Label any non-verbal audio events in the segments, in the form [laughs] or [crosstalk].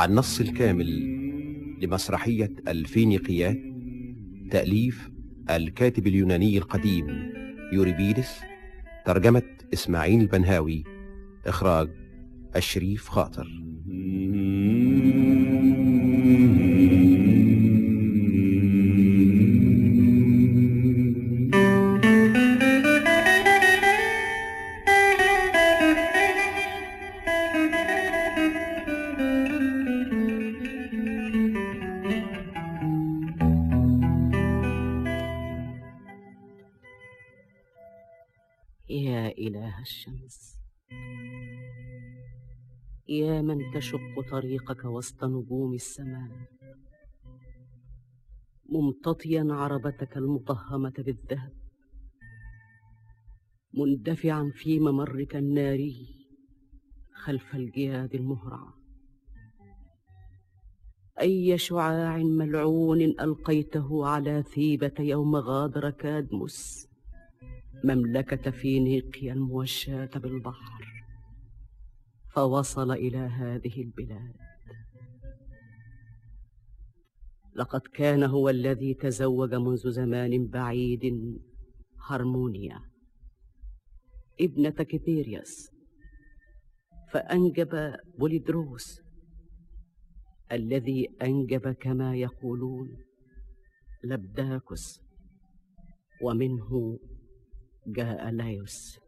مع النص الكامل لمسرحية الفينيقيات تأليف الكاتب اليوناني القديم يوريبيدس ترجمة إسماعيل البنهاوي إخراج الشريف خاطر. تشق طريقك وسط نجوم السماء. ممتطيا عربتك المطهمة بالذهب. مندفعا في ممرك الناري خلف الجياد المهرعة أي شعاع ملعون ألقيته على ثيبة يوم غادر كادمس مملكة فينيقيا الموشاة بالبحر. فوصل إلى هذه البلاد. لقد كان هو الذي تزوج منذ زمان بعيد هرمونيا ابنة كيبيرياس فأنجب بوليدروس الذي أنجب كما يقولون لبداكس ومنه جاء لايوس.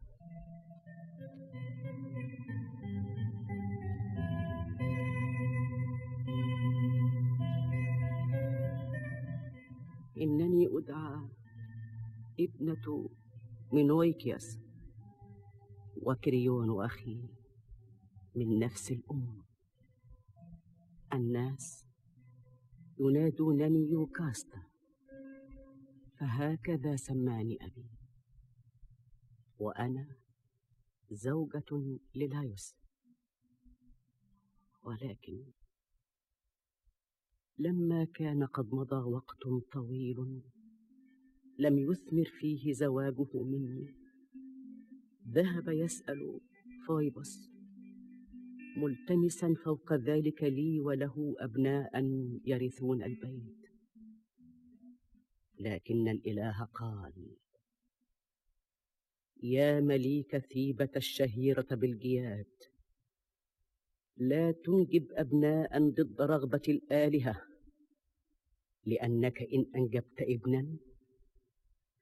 إنني أدعى ابنة مينويكياس وكريون أخي من نفس الأم الناس ينادونني يوكاستا فهكذا سماني أبي. وأنا زوجة للايوس ولكن لما كان قد مضى وقت طويل لم يثمر فيه زواجه مني. ذهب يسأل فويبس ملتمسا فوق ذلك لي وله أبناء يرثون البيت. لكن الإله قال يا مليك ثيبة الشهيرة بالجياد لا تنجب أبناء ضد رغبة الآلهة لأنك إن أنجبت ابنا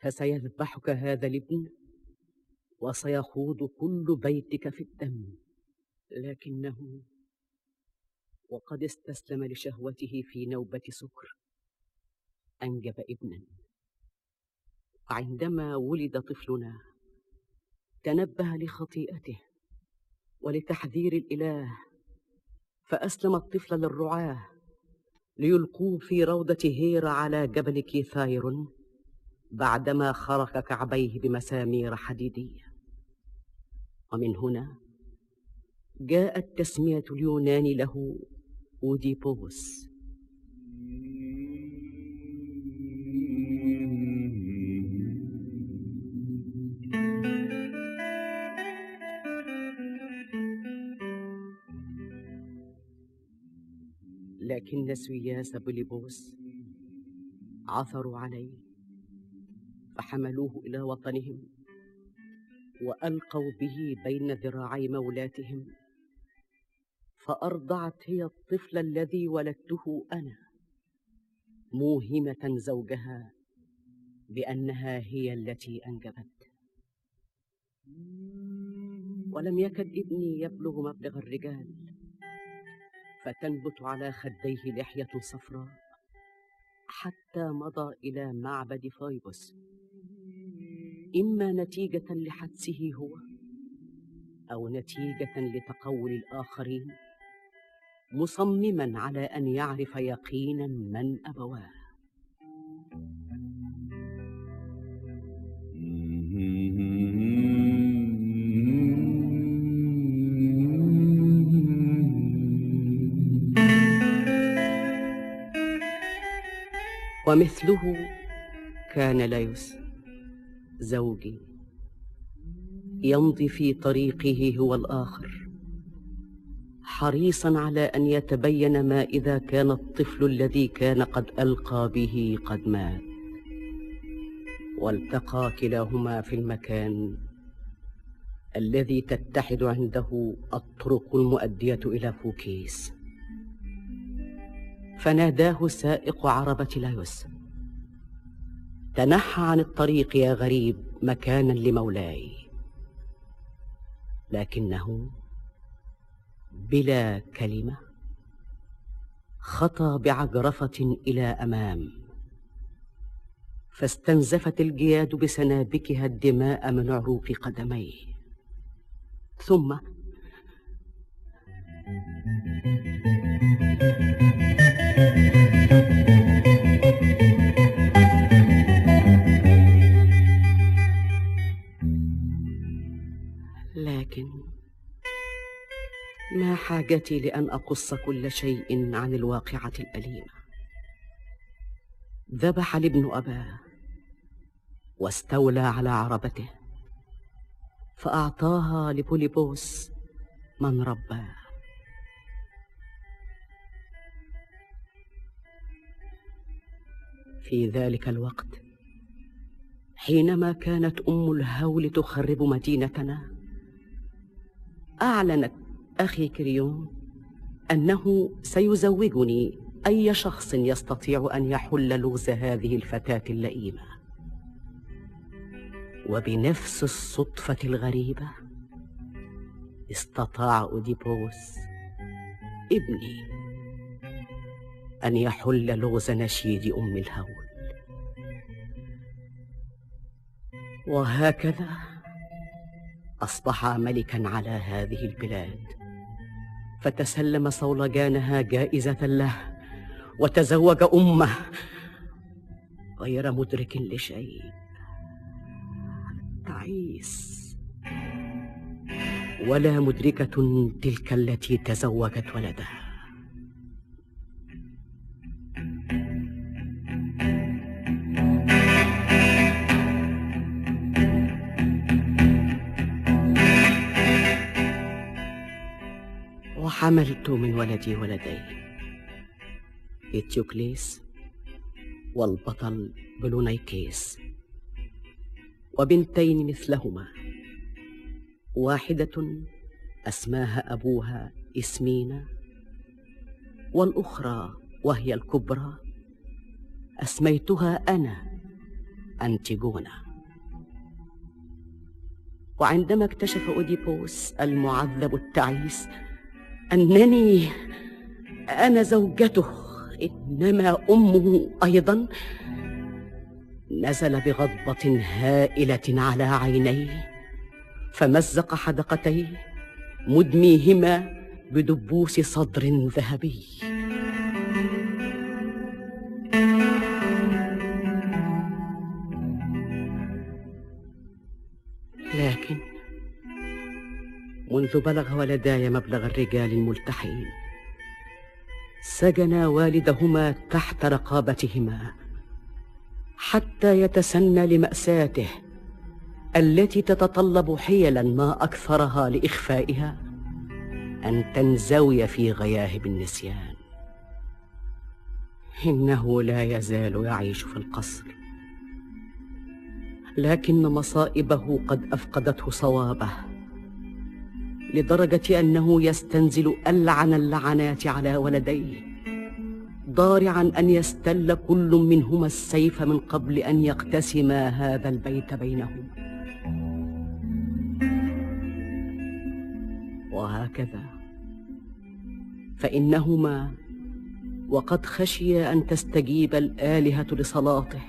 فسيذبحك هذا الابن وسيخوض كل بيتك في الدم. لكنه وقد استسلم لشهوته في نوبة سكر. أنجب ابنا. عندما ولد طفلنا تنبه لخطيئته ولتحذير الإله فأسلم الطفل للرعاة ليلقوه في روضة هيرا على جبل كيثاير بعدما خرق كعبيه بمسامير حديدية. ومن هنا جاءت تسمية اليونان له أوديبوس. لكن سوياس بوليبوس عثروا عليه فحملوه إلى وطنهم وألقوا به بين ذراعي مولاتهم فأرضعت هي الطفل الذي ولدته أنا موهمة زوجها بأنها هي التي أنجبت. ولم يكد ابني يبلغ مبلغ الرجال فتنبت على خديه لحية صفراء حتى مضى إلى معبد فايبوس إما نتيجة لحدسه هو أو نتيجة لتقول الآخرين مصمما على أن يعرف يقينا من أبواه. ومثله كان ليوس زوجي يمضي في طريقه هو الآخر حريصا على أن يتبين ما إذا كان الطفل الذي كان قد ألقى به قد مات. والتقى كلاهما في المكان الذي تتحد عنده الطرق المؤدية إلى فوكيس. فناداه سائق عربة لايوس تنحى عن الطريق يا غريب مكانا لمولاي. لكنه بلا كلمة خطى بعجرفة إلى أمام. فاستنزفت الجياد بسنابكها الدماء من عروق قدميه. ثم لكن ما حاجتي لأن أقص كل شيء عن الواقعة الأليمة. ذبح الابن أباه واستولى على عربته فأعطاها لبوليبوس من رباه. في ذلك الوقت حينما كانت أم الهول تخرب مدينتنا أعلنت أخي كريون أنه سيزوجني أي شخص يستطيع أن يحل لغز هذه الفتاة اللئيمة. وبنفس الصدفة الغريبة استطاع أوديبوس ابني أن يحل لغز نشيد أم الهول. وهكذا أصبح ملكا على هذه البلاد. فتسلم صولجانها جائزة له وتزوج أمه غير مدرك لشيء. تعيس. ولا مدركة تلك التي تزوجت ولدها وحملت من ولدي ولدين. إتيوكليس والبطل بلونيكيس. وبنتين مثلهما. واحدة أسماها أبوها إسمينا والأخرى وهي الكبرى. أسميتها أنا أنتيجونا وعندما اكتشف أوديبوس المعذب التعيس أنني أنا زوجته إنما أمه أيضا. نزل بغضبة هائلة على عينيه فمزق حدقتيه مدميهما بدبوس صدر ذهبي. منذ بلغ ولداي مبلغ الرجال الملتحين. سجنا والدهما تحت رقابتهما حتى يتسنى لمأساته التي تتطلب حيلا ما أكثرها لإخفائها أن تنزوي في غياهب النسيان. إنه لا يزال يعيش في القصر لكن مصائبه قد أفقدته صوابه. لدرجة أنه يستنزل ألعن اللعنات على ولديه. ضارعا أن يستل كل منهما السيف من قبل أن يقتسما هذا البيت بينهما وهكذا. فإنهما وقد خشي أن تستجيب الآلهة لصلاته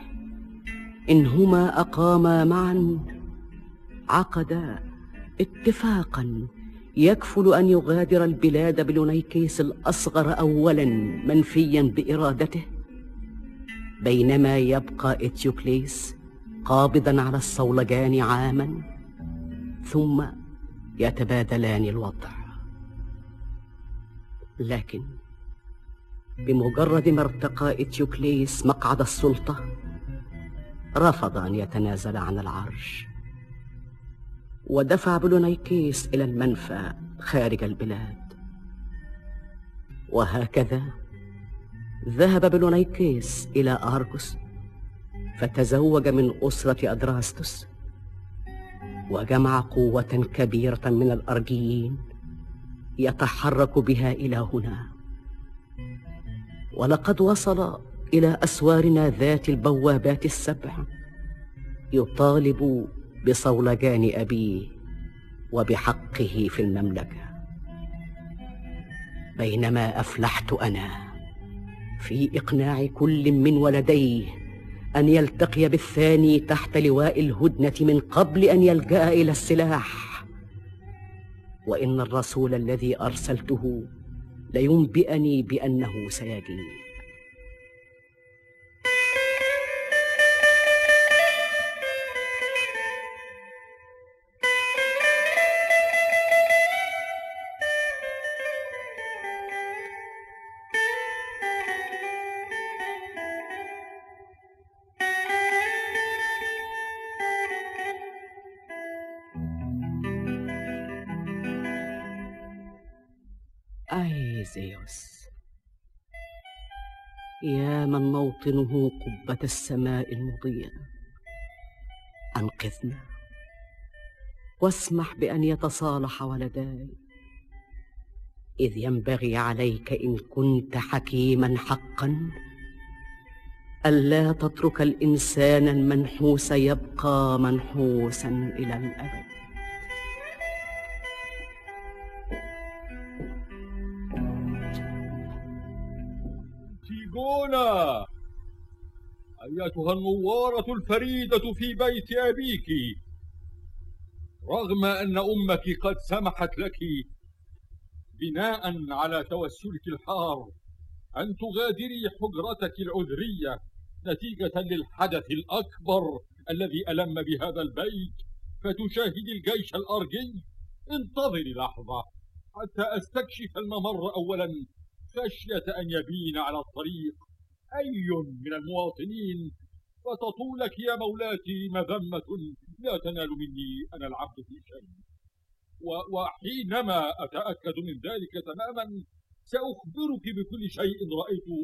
ان هما أقاما معا عقدا اتفاقا. يكفل أن يغادر البلاد بلونيكيس الأصغر اولا منفيا بإرادته بينما يبقى إتيوكليس قابضا على الصولجان عاما ثم يتبادلان الوضع. لكن بمجرد ما ارتقى إتيوكليس مقعد السلطة رفض أن يتنازل عن العرش. ودفع بلونيكيس إلى المنفى خارج البلاد. وهكذا ذهب بلونيكيس إلى أرجوس فتزوج من أسرة أدراستوس وجمع قوة كبيرة من الأرجيين يتحرك بها إلى هنا. ولقد وصل إلى أسوارنا ذات البوابات السبع يطالب بصولجان أبيه وبحقه في المملكة. بينما أفلحت أنا في إقناع كل من ولديه أن يلتقي بالثاني تحت لواء الهدنة من قبل أن يلجأ إلى السلاح. وإن الرسول الذي أرسلته لينبئني بأنه سيجيء يا من موطنه قبة السماء المضيئة. أنقذنا. واسمح بأن يتصالح ولداي. إذ ينبغي عليك إن كنت حكيما حقا ألا تترك الإنسان المنحوس يبقى منحوسا إلى الأبد. تيغونا أيتها النوارة الفريدة في بيت أبيك رغم أن أمك قد سمحت لك بناء على توسلك الحار أن تغادري حجرتك العذرية نتيجة للحدث الأكبر الذي ألم بهذا البيت. فتشاهدي الجيش الأرجي. انتظري لحظة حتى أستكشف الممر أولا. خشية أن يبين على الطريق. أي من المواطنين فتطولك يا مولاتي مذمة لا تنال مني أنا العبد في شيء. وحينما أتأكد من ذلك تماما سأخبرك بكل شيء رأيته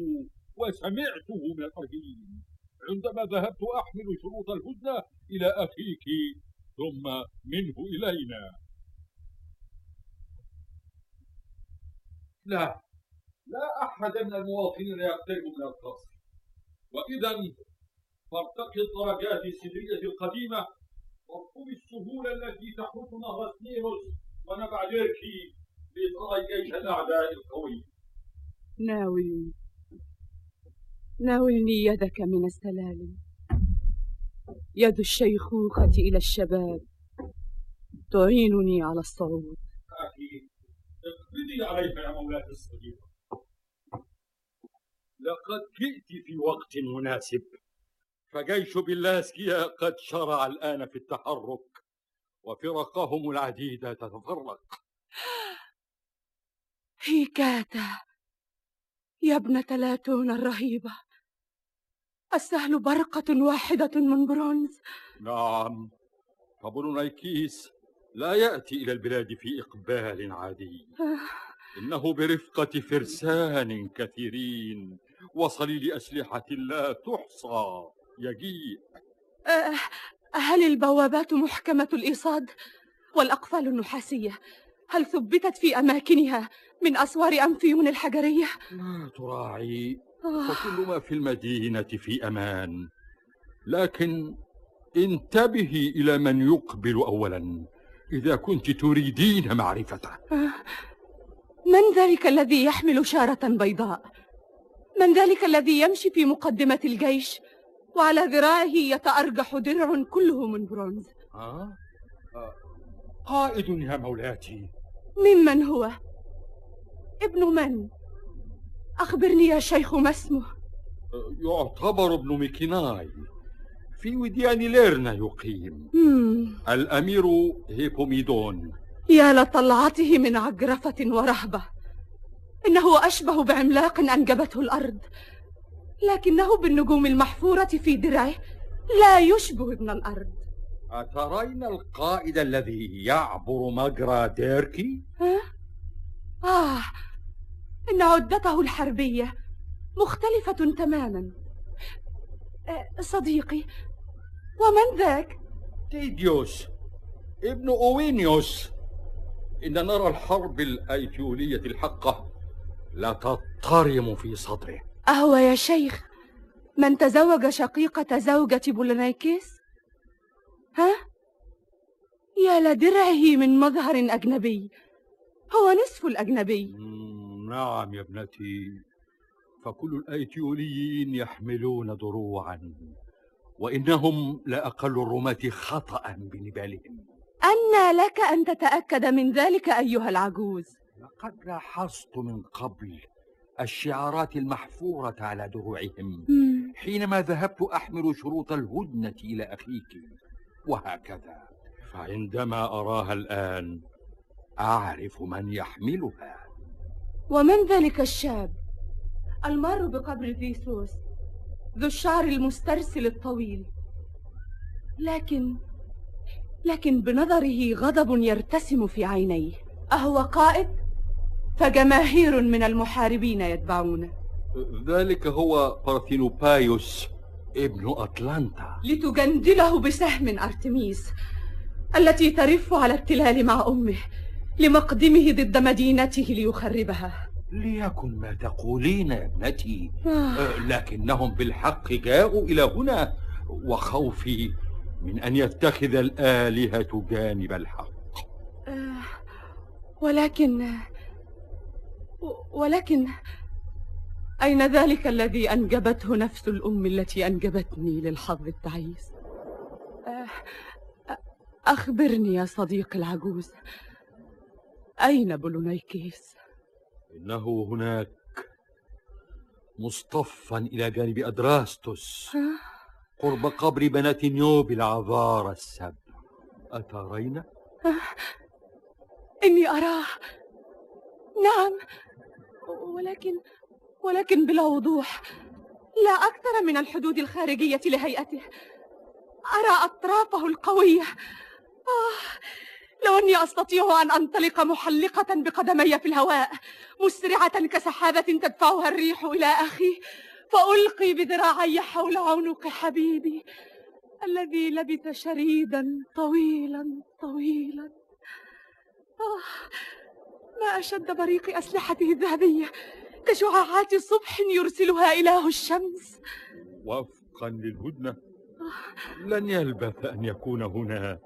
وسمعته من الأرجين عندما ذهبت أحمل شروط الهدنة إلى أخيك ثم منه إلينا. لا. لا أحد من المواطنين يقترب من القصر. وإذا فارتقي الدرجات السدرية القديمة واركب السهولة التي تحوط نهر سنيروس ونبع ديركي لترى جيش الأعداء القوي. ناولني. ناولني يدك من السلالم. يد الشيخوخة إلى الشباب. تعينني على الصعود. أخي اقبضي عليك يا مولاتي الصديقة لقد جئت في وقت مناسب. فجيش بلاسكيا قد شرع الآن في التحرك وفرقهم العديدة تتفرق. هيكاتا يا ابنة لاتون الرهيبة. السهل برقة واحدة من برونز. نعم فبرونيكيس لا يأتي إلى البلاد في إقبال عادي. إنه برفقة فرسان كثيرين. وصليل أسلحة لا تحصى. يجيء. أه، هل البوابات محكمة الإيصاد؟ والأقفال النحاسية؟ هل ثبتت في أماكنها من أسوار أنفيون الحجرية؟ لا تراعي. آه، فكل ما في المدينة في أمان. لكن انتبهي إلى من يقبل أولا إذا كنت تريدين معرفتة. آه. من ذلك الذي يحمل شارة بيضاء؟ من ذلك الذي يمشي في مقدمة الجيش وعلى ذراعه يتأرجح درع كله من برونز؟ آه؟ آه. قائد يا مولاتي ممن هو؟ ابن من؟ أخبرني يا شيخ ما اسمه؟ آه، يعتبر ابن ميكيناي في وديان ليرنا يقيم مم. الأمير هيبوميدون يا لطلعته من عجرفة ورهبة إنه أشبه بعملاق أنجبته الأرض لكنه بالنجوم المحفورة في درعه لا يشبه ابن الأرض أترين القائد الذي يعبر مجرى ديركي؟ ها؟ آه إن عدته الحربية مختلفة تماما صديقي ومن ذاك؟ تيديوس ابن أوينيوس إن نرى الحرب الأيتيولية الحقة لا تضطرم في صدره. أهو يا شيخ من تزوج شقيقة زوجة بولونيكيس؟ ها؟ يا لدرعه من مظهر أجنبي. هو نصف الأجنبي. نعم يا ابنتي. فكل الأيتيوليين يحملون دروعا وإنهم لأقل الرماة خطأ بنبالهم. أنى لك أن تتأكد من ذلك أيها العجوز. لقد لاحظت من قبل الشعارات المحفورة على دروعهم. حينما ذهبت أحمل شروط الهدنة إلى أخيك وهكذا. فعندما أراها الآن. أعرف من يحملها. ومن ذلك الشاب؟ المار بقبر ثيسوس ذو الشعر المسترسل الطويل. لكن لكن بنظره غضب يرتسم في عينيه. أهو قائد؟ فجماهير من المحاربين يتبعونه ذلك هو بارثينوبايوس ابن أطلانتا لتجندله بسهم أرتميس التي ترف على التلال مع أمه لمقدمه ضد مدينته ليخربها. ليكن ما تقولين يا ابنتي. آه. أه، لكنهم بالحق جاءوا إلى هنا وخوفي من أن يتخذ الآلهة جانب الحق. آه، ولكن ولكن أين ذلك الذي أنجبته نفس الأم التي أنجبتني للحظ التعيس؟ آه، أخبرني يا صديقي العجوز أين بولونيكيس؟ إنه هناك مصطفا إلى جانب أدراستوس آه، قرب قبر بنات نيوب العذارى السبع أترين؟ إني أراه. نعم. ولكن ولكن بلا وضوح. لا أكثر من الحدود الخارجية لهيئته. أرى أطرافه القوية. آه لو أني أستطيع أن أنطلق محلقة بقدمي في الهواء مسرعة كسحابة تدفعها الريح إلى أخي فألقي بذراعي حول عنق حبيبي الذي لبث شريدا طويلا طويلا. آه ما أشد بريق أسلحته الذهبية كشعاعات صبح يرسلها إله الشمس. وفقا للهدنة لن يلبث أن يكون هنا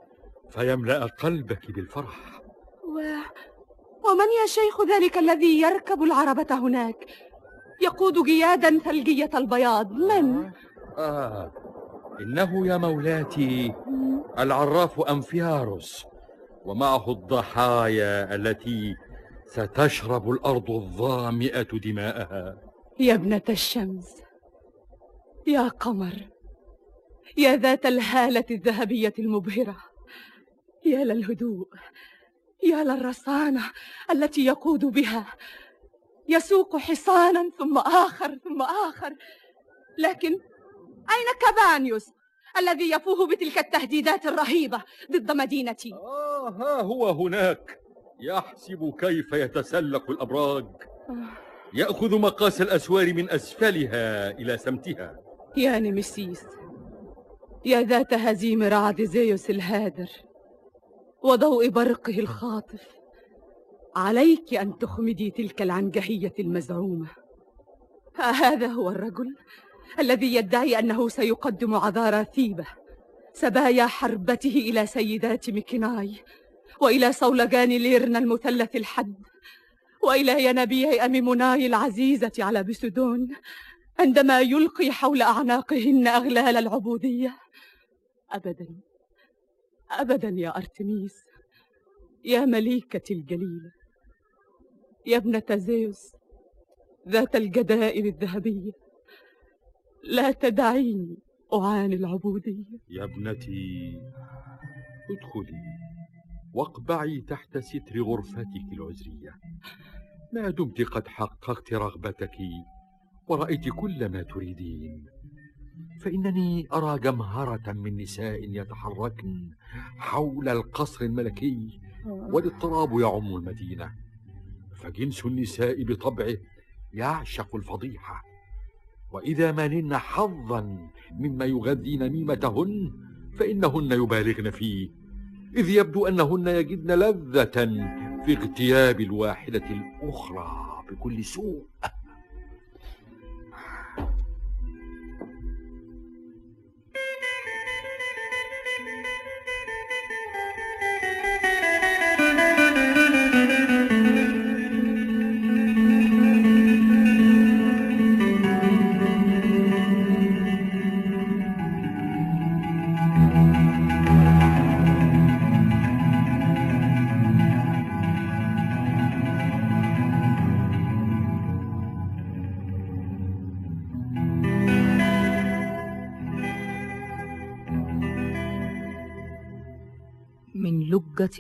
فيملأ قلبك بالفرح. و... ومن يا شيخ ذلك الذي يركب العربة هناك؟ يقود جيادا ثلجية البياض من؟ آه إنه يا مولاتي العراف أنفياروس ومعه الضحايا التي ستشرب الأرض الظامئة دماءها. يا ابنة الشمس يا قمر يا ذات الهالة الذهبية المبهرة يا للهدوء يا للرصانة التي يقود بها. يسوق حصانا ثم آخر ثم آخر. لكن أين كابانيوس الذي يفوه بتلك التهديدات الرهيبة ضد مدينتي؟ آه ها هو هناك. يحسب كيف يتسلق الأبراج. يأخذ مقاس الأسوار من أسفلها إلى سمتها. يا نمسيس يا ذات هزيم رعد زيوس الهادر وضوء برقه الخاطف عليك أن تخمدي تلك العنجهية المزعومة. هذا هو الرجل الذي يدعي أنه سيقدم عذارى ثيبة سبايا حربته إلى سيدات ميكيناي وإلى صولجان ليرنا المثلث الحد. وإلى ينابيع أميموناي العزيزة على بسدون عندما يلقي حول أعناقهن أغلال العبودية. أبدا أبدا يا أرتميس يا مليكتي الجليلة يا ابنة زيوس ذات الجدائل الذهبية. لا تدعيني أعاني العبودية. يا ابنتي ادخلي. واقبعي تحت ستر غرفتك العزرية. ما دمت قد حققت رغبتك ورأيت كل ما تريدين. فإنني أرى جمهرة من نساء يتحركن حول القصر الملكي والاضطراب يعم المدينة. فجنس النساء بطبعه يعشق الفضيحة. وإذا ما نلن حظا مما يغذي نميمتهن فإنهن يبالغن فيه. إذ يبدو أنهن يجدن لذة في اغتياب الواحدة الأخرى بكل سوء.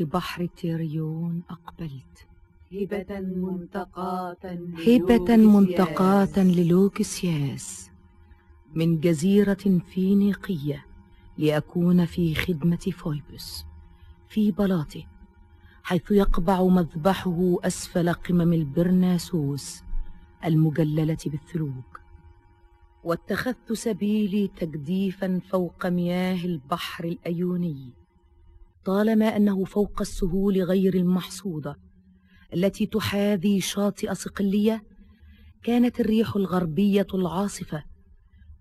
بحر تيريون أقبلت. هبة منتقاة هبة منتقاة للوكسياس من جزيرة فينيقية لأكون في خدمة فويبس. في بلاطه حيث يقبع مذبحه أسفل قمم البرناسوس المجللة بالثلوج واتخذت سبيلي تجديفا فوق مياه البحر الأيوني. طالما أنه فوق السهول غير المحصودة التي تحاذي شاطئ صقلية كانت الريح الغربية العاصفة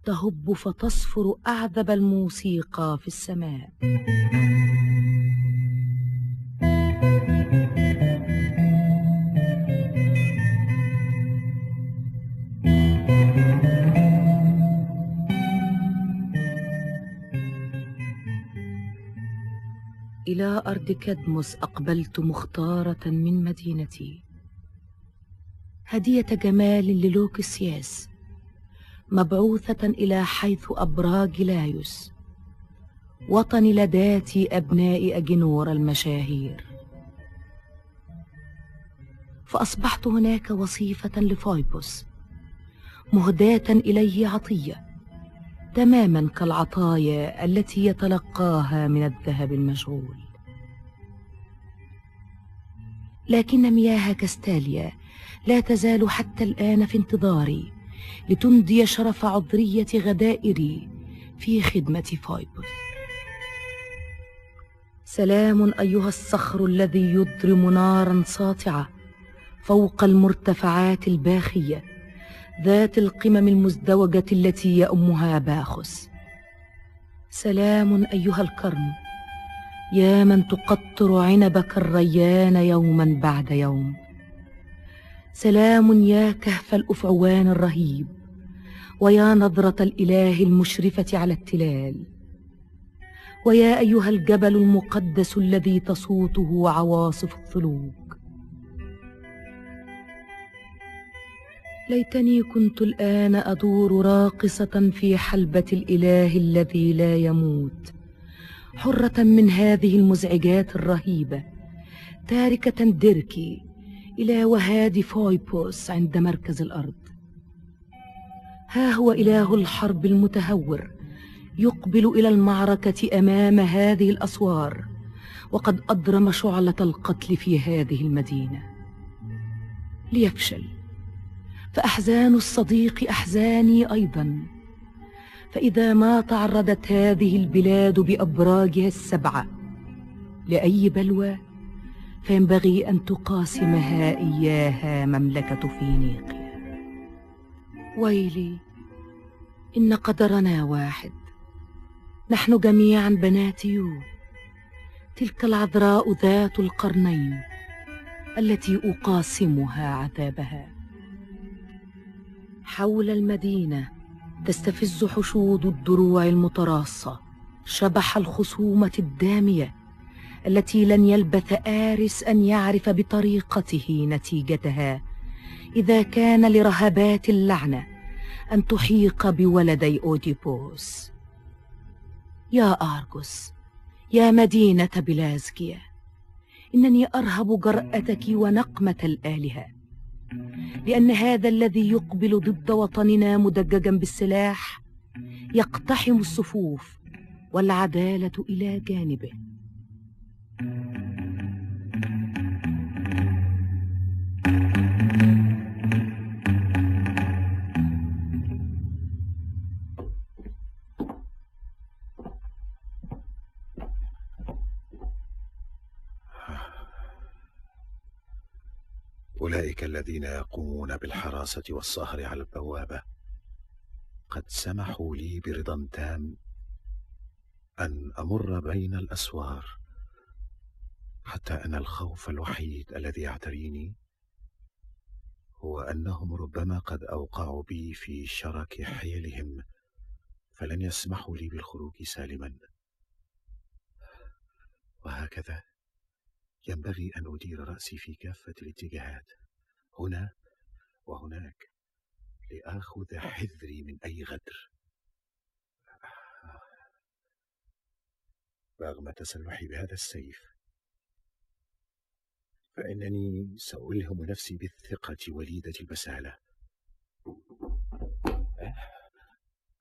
تهب فتصفر أعذب الموسيقى في السماء. إلى أرض كدمس أقبلت مختارة من مدينتي. هدية جمال للوكسياس مبعوثة إلى حيث أبراج لايوس. وطن لداتي أبناء أجنور المشاهير. فأصبحت هناك وصيفة لفايبوس مهداة إليه عطية. تماما كالعطايا التي يتلقاها من الذهب المشغول لكن مياه كاستاليا لا تزال حتى الآن في انتظاري لتندي شرف عذرية غدائري في خدمة فايبوس سلام أيها الصخر الذي يضرم نارا ساطعة فوق المرتفعات الباخية ذات القمم المزدوجة التي يأمها باخس. سلام أيها الكرم يا من تقطر عنبك الريان يوما بعد يوم. سلام يا كهف الأفعوان الرهيب ويا نظرة الإله المشرفة على التلال. ويا أيها الجبل المقدس الذي تصوته عواصف الثلوج ليتني كنت الآن أدور راقصة في حلبة الإله الذي لا يموت. حرة من هذه المزعجات الرهيبة. تاركة ديركي إلى وهاد فويبوس عند مركز الأرض. ها هو إله الحرب المتهور يقبل إلى المعركة أمام هذه الأسوار وقد أضرم شعلة القتل في هذه المدينة. ليفشل. فأحزان الصديق أحزاني أيضا. فإذا ما تعرضت هذه البلاد بأبراجها السبعة لأي بلوى فينبغي أن تقاسمها إياها مملكة فينيقيا. ويلي إن قدرنا واحد. نحن جميعا بنات يو. تلك العذراء ذات القرنين التي أقاسمها عذابها. حول المدينة. تستفز حشود الدروع المتراصة. شبح الخصومة الدامية التي لن يلبث آرس أن يعرف بطريقته نتيجتها. إذا كان لرهبات اللعنة أن تحيق بولدي أوديبوس. يا أرجوس يا مدينة بلازكيا إنني أرهب جرأتك ونقمة الآلهة. لأن هذا الذي يقبل ضد وطننا مدججا بالسلاح يقتحم الصفوف والعدالة إلى جانبه. أولئك الذين يقومون بالحراسة والسهر على البوابة. قد سمحوا لي برضا تام أن أمر بين الأسوار. حتى أن الخوف الوحيد الذي يعتريني هو أنهم ربما قد أوقعوا بي في شرك حيلهم فلن يسمحوا لي بالخروج سالما. وهكذا ينبغي أن أدير رأسي في كافة الاتجاهات. هنا وهناك لآخذ حذري من أي غدر رغم تسلحي بهذا السيف فإنني سألهم نفسي بالثقة وليدة البسالة أه؟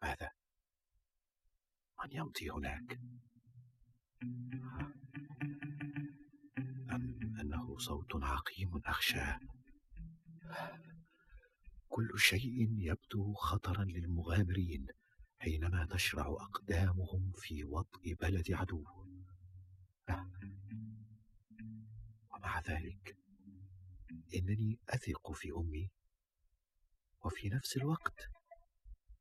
ماذا؟ من يمضي هناك؟ أم أنه صوت عقيم أخشاه كل شيء يبدو خطرا للمغامرين حينما تشرع أقدامهم في وطء بلد عدو. ومع ذلك إنني أثق في أمي وفي نفس الوقت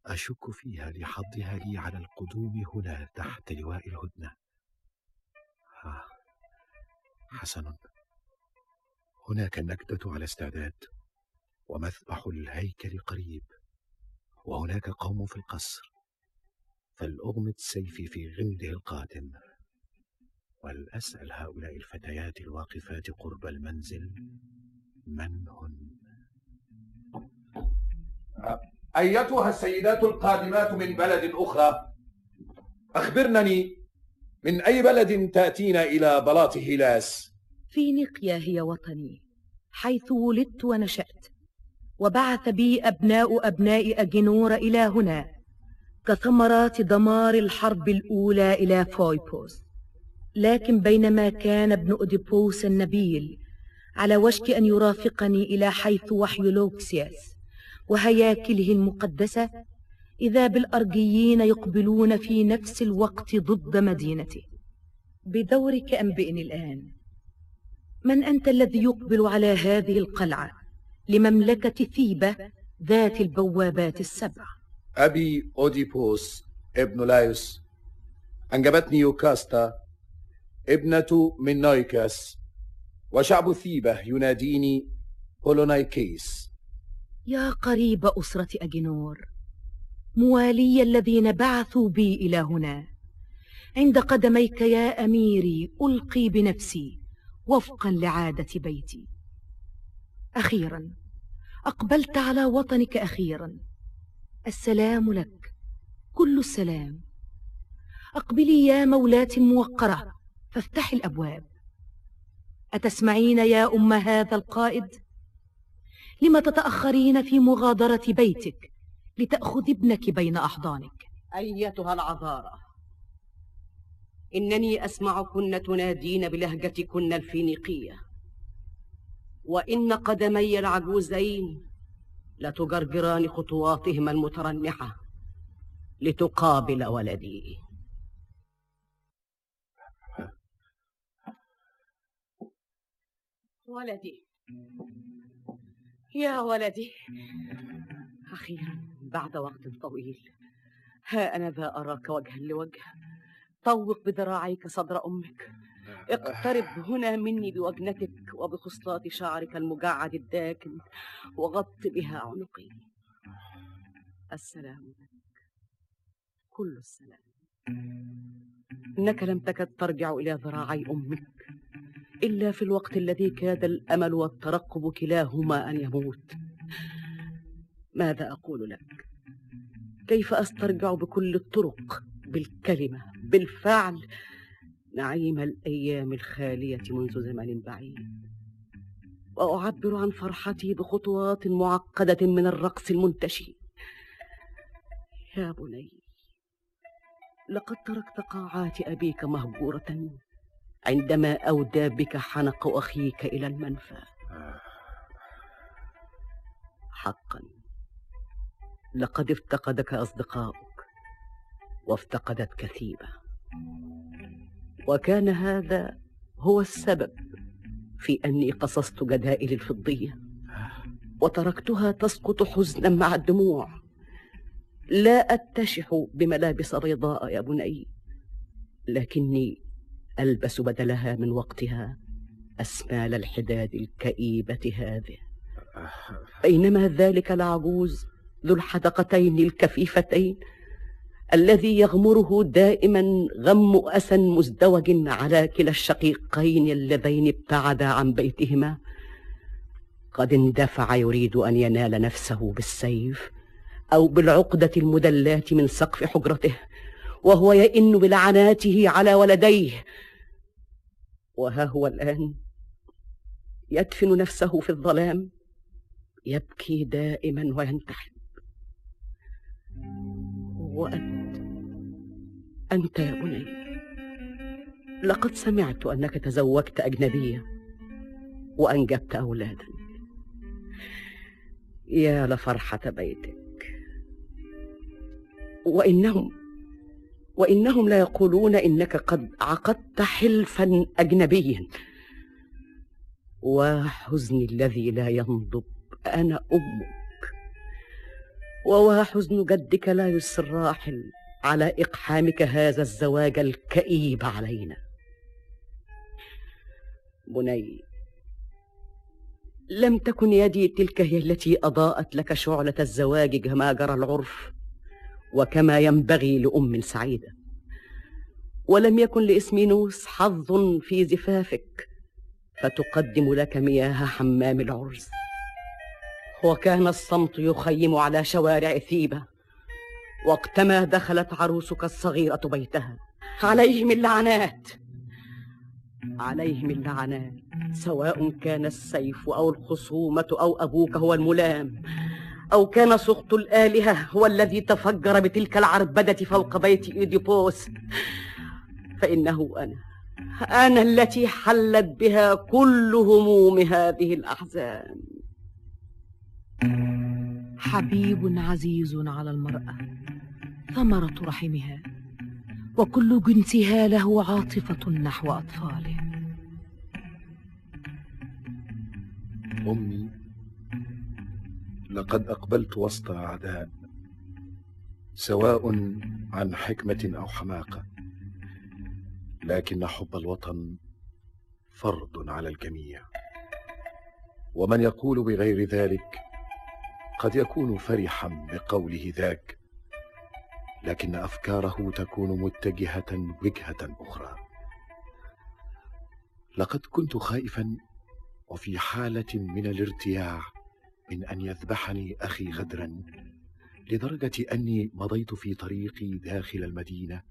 أشك فيها لحظها لي على القدوم هنا تحت لواء الهدنة. آه. حسن هناك النكدة على استعداد. ومذبح الهيكل قريب وهناك قوم في القصر فلأغمد سيفي في غمده القادم. ولأسأل هؤلاء الفتيات الواقفات قرب المنزل من هن أيتها السيدات القادمات من بلد أخرى؟ أخبرنني من أي بلد تأتين إلى بلاط هيلاس فينيقيا هي وطني حيث ولدت ونشأت. وبعث بي أبناء أبناء أجنور إلى هنا كثمرات دمار الحرب الأولى إلى فويبوس. لكن بينما كان ابن أديبوس النبيل على وشك أن يرافقني إلى حيث وحي لوكسياس وهياكله المقدسة إذا بالأرجيين يقبلون في نفس الوقت ضد مدينته بدورك أنبئني الآن. من أنت الذي يقبل على هذه القلعة؟ لمملكة ثيبة ذات البوابات السبع. أبي أوديبوس ابن لايوس. أنجبتني يوكاستا ابنة مينويكاس وشعب ثيبة يناديني بولونايكيس يا قريب أسرة أجنور موالي الذين بعثوا بي إلى هنا. عند قدميك يا أميري ألقي بنفسي وفقا لعادة بيتي. أخيرا أقبلت على وطنك أخيرا. السلام لك. كل السلام. أقبلي يا مولاتي الموقرة فافتحي الأبواب. أتسمعين يا أم هذا القائد؟ لم تتأخرين في مغادرة بيتك لتأخذ ابنك بين أحضانك؟ أيتها العذارى. إنني أسمعكن تنادين بلهجتكن الفينيقية. وإن قدمي العجوزين لتجرجران خطواتهما المترنحة لتقابل ولدي. ولدي. يا ولدي. أخيرا بعد وقت طويل. ها أنا ذا أراك وجها لوجه. طوق بذراعيك صدر أمك. اقترب هنا مني بوجنتك وبخصلات شعرك المجعد الداكن وغط بها عنقي. السلام لك كل السلام. إنك لم تكد ترجع إلى ذراعي أمك إلا في الوقت الذي كاد الأمل والترقب كلاهما أن يموت. ماذا أقول لك؟ كيف أسترجع بكل الطرق بالكلمة بالفعل نعيم الأيام الخالية منذ زمن بعيد. وأعبر عن فرحتي بخطوات معقدة من الرقص المنتشي يا بني لقد تركت قاعات أبيك مهجورة. عندما أودى بك حنق أخيك إلى المنفى. حقا لقد افتقدك أصدقاؤك وافتقدتك ثيبة وكان هذا هو السبب في أني قصصت جدائل الفضية. وتركتها تسقط حزنا مع الدموع. لا أتشح بملابس بيضاء يا بني لكني ألبس بدلها من وقتها أسمال الحداد الكئيبة هذه. بينما ذلك العجوز ذو الحدقتين الكفيفتين الذي يغمره دائما غم أسى مزدوج على كلا الشقيقين اللذين ابتعدا عن بيتهما. قد اندفع يريد أن ينال نفسه بالسيف أو بالعقدة المدلاة من سقف حجرته وهو يئن بلعناته على ولديه. وها هو الآن؟ يدفن نفسه في الظلام يبكي دائما وينتحب وأنت أنت يا بني. لقد سمعت أنك تزوجت أجنبية وأنجبت أولادا. يا لفرحة بيتك. وإنهم وإنهم لا يقولون إنك قد عقدت حلفا أجنبيا. وحزني الذي لا ينضب أنا أمك. وحزن جدك لا الراحل على إقحامك هذا الزواج الكئيب علينا. بني لم تكن يدي تلك هي التي أضاءت لك شعلة الزواج كما جرى العرف وكما ينبغي لأم سعيدة. ولم يكن لإسمينوس حظ في زفافك فتقدم لك مياه حمام العرس. وكان الصمت يخيم على شوارع ثيبة. وقتما دخلت عروسك الصغيرة بيتها. عليهم اللعنات. عليهم اللعنات. سواء كان السيف أو الخصومة أو أبوك هو الملام. أو كان سخط الآلهة هو الذي تفجر بتلك العربدة فوق بيت إيديبوس. فإنه أنا. أنا التي حلت بها كل هموم هذه الأحزان. حبيب عزيز على المرأة ثمرة رحمها وكل جنسها له عاطفة نحو أطفاله. أمي لقد أقبلت وسط أعداء سواء عن حكمة أو حماقة لكن حب الوطن فرض على الجميع. ومن يقول بغير ذلك قد يكون فرحا بقوله ذاك لكن أفكاره تكون متجهة وجهة أخرى. لقد كنت خائفا وفي حالة من الارتياع من أن يذبحني أخي غدرا لدرجة أني مضيت في طريقي داخل المدينة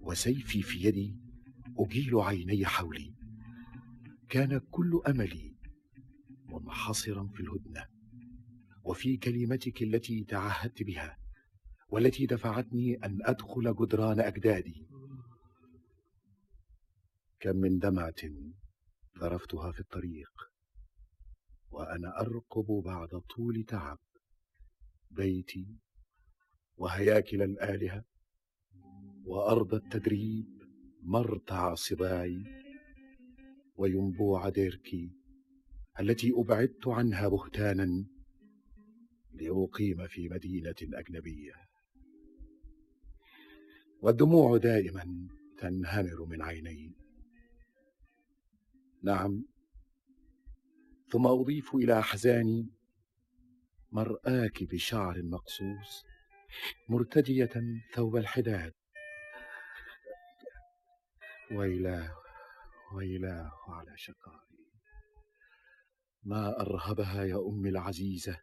وسيفي في يدي أجيل عيني حولي. كان كل أملي منحصرا في الهدنة. وفي كلمتك التي تعهدت بها والتي دفعتني أن أدخل جدران أجدادي. كم من دمعة ذرفتها في الطريق وأنا أرقب بعد طول تعب بيتي وهياكل الآلهة وأرض التدريب مرتع صباعي وينبوع ديركي التي أبعدت عنها بهتانا لأقيم في مدينة أجنبية. والدموع دائما تنهمر من عيني نعم ثم أضيف إلى أحزاني مرآك بشعر مقصوص مرتدية ثوب الحداد. ويلاه ويلاه على شقائي. ما أرهبها يا أمي العزيزة؟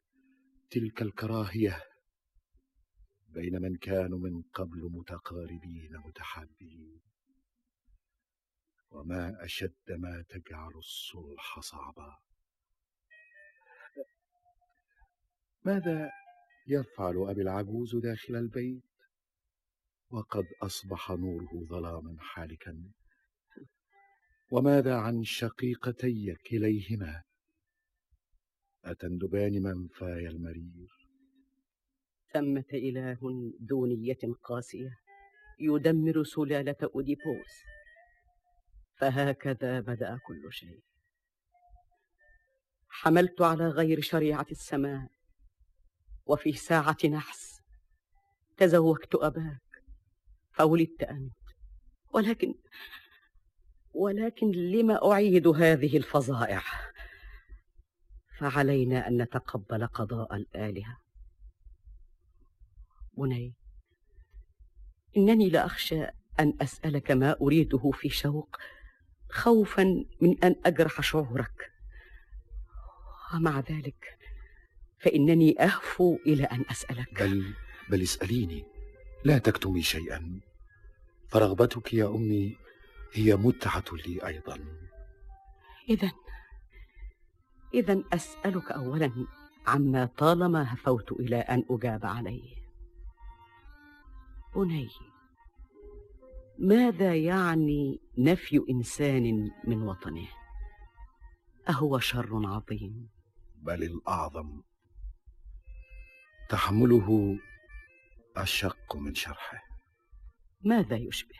تلك الكراهية بين من كانوا من قبل متقاربين متحابين. وما أشد ما تجعل الصلح صعبا. ماذا يفعل أبي العجوز داخل البيت؟ وقد أصبح نوره ظلاما حالكا. وماذا عن شقيقتي كليهما؟ أتندبان منفاي المرير؟ ثمة إله دونية قاسية يدمر سلالة أوديبوس. فهكذا بدأ كل شيء. حملت على غير شريعة السماء. وفي ساعة نحس تزوجت أباك. فولدت أنت. ولكن ولكن لما أعيد هذه الفظائع؟ فعلينا أن نتقبل قضاء الآلهة. بني إنني لأخشى أن أسألك ما أريده في شوق خوفا من أن أجرح شعورك. ومع ذلك فإنني أهفو إلى أن أسألك. بل بل اسأليني. لا تكتمي شيئا. فرغبتك يا أمي هي متعة لي أيضا. إذا. إذا أسألك أولا عما طالما هفوت إلى أن أجاب عليه. بني ماذا يعني نفي إنسان من وطنه؟ أهو شر عظيم. بل الأعظم. تحمله أشق من شرحه. ماذا يشبه؟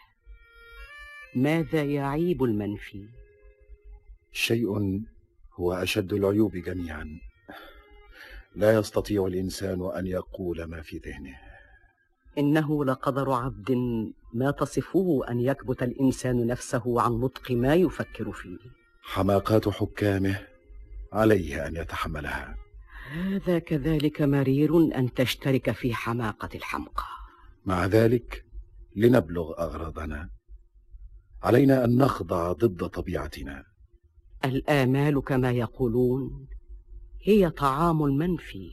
ماذا يعيب المنفي؟ شيء هو أشد العيوب جميعا. لا يستطيع الإنسان أن يقول ما في ذهنه. إنه لقدر عبد ما تصفه أن يكبت الإنسان نفسه عن نطق ما يفكر فيه. حماقات حكامه عليه أن يتحملها. هذا كذلك مرير أن تشترك في حماقة الحمقى. مع ذلك لنبلغ أغراضنا. علينا أن نخضع ضد طبيعتنا. الآمال كما يقولون هي طعام المنفي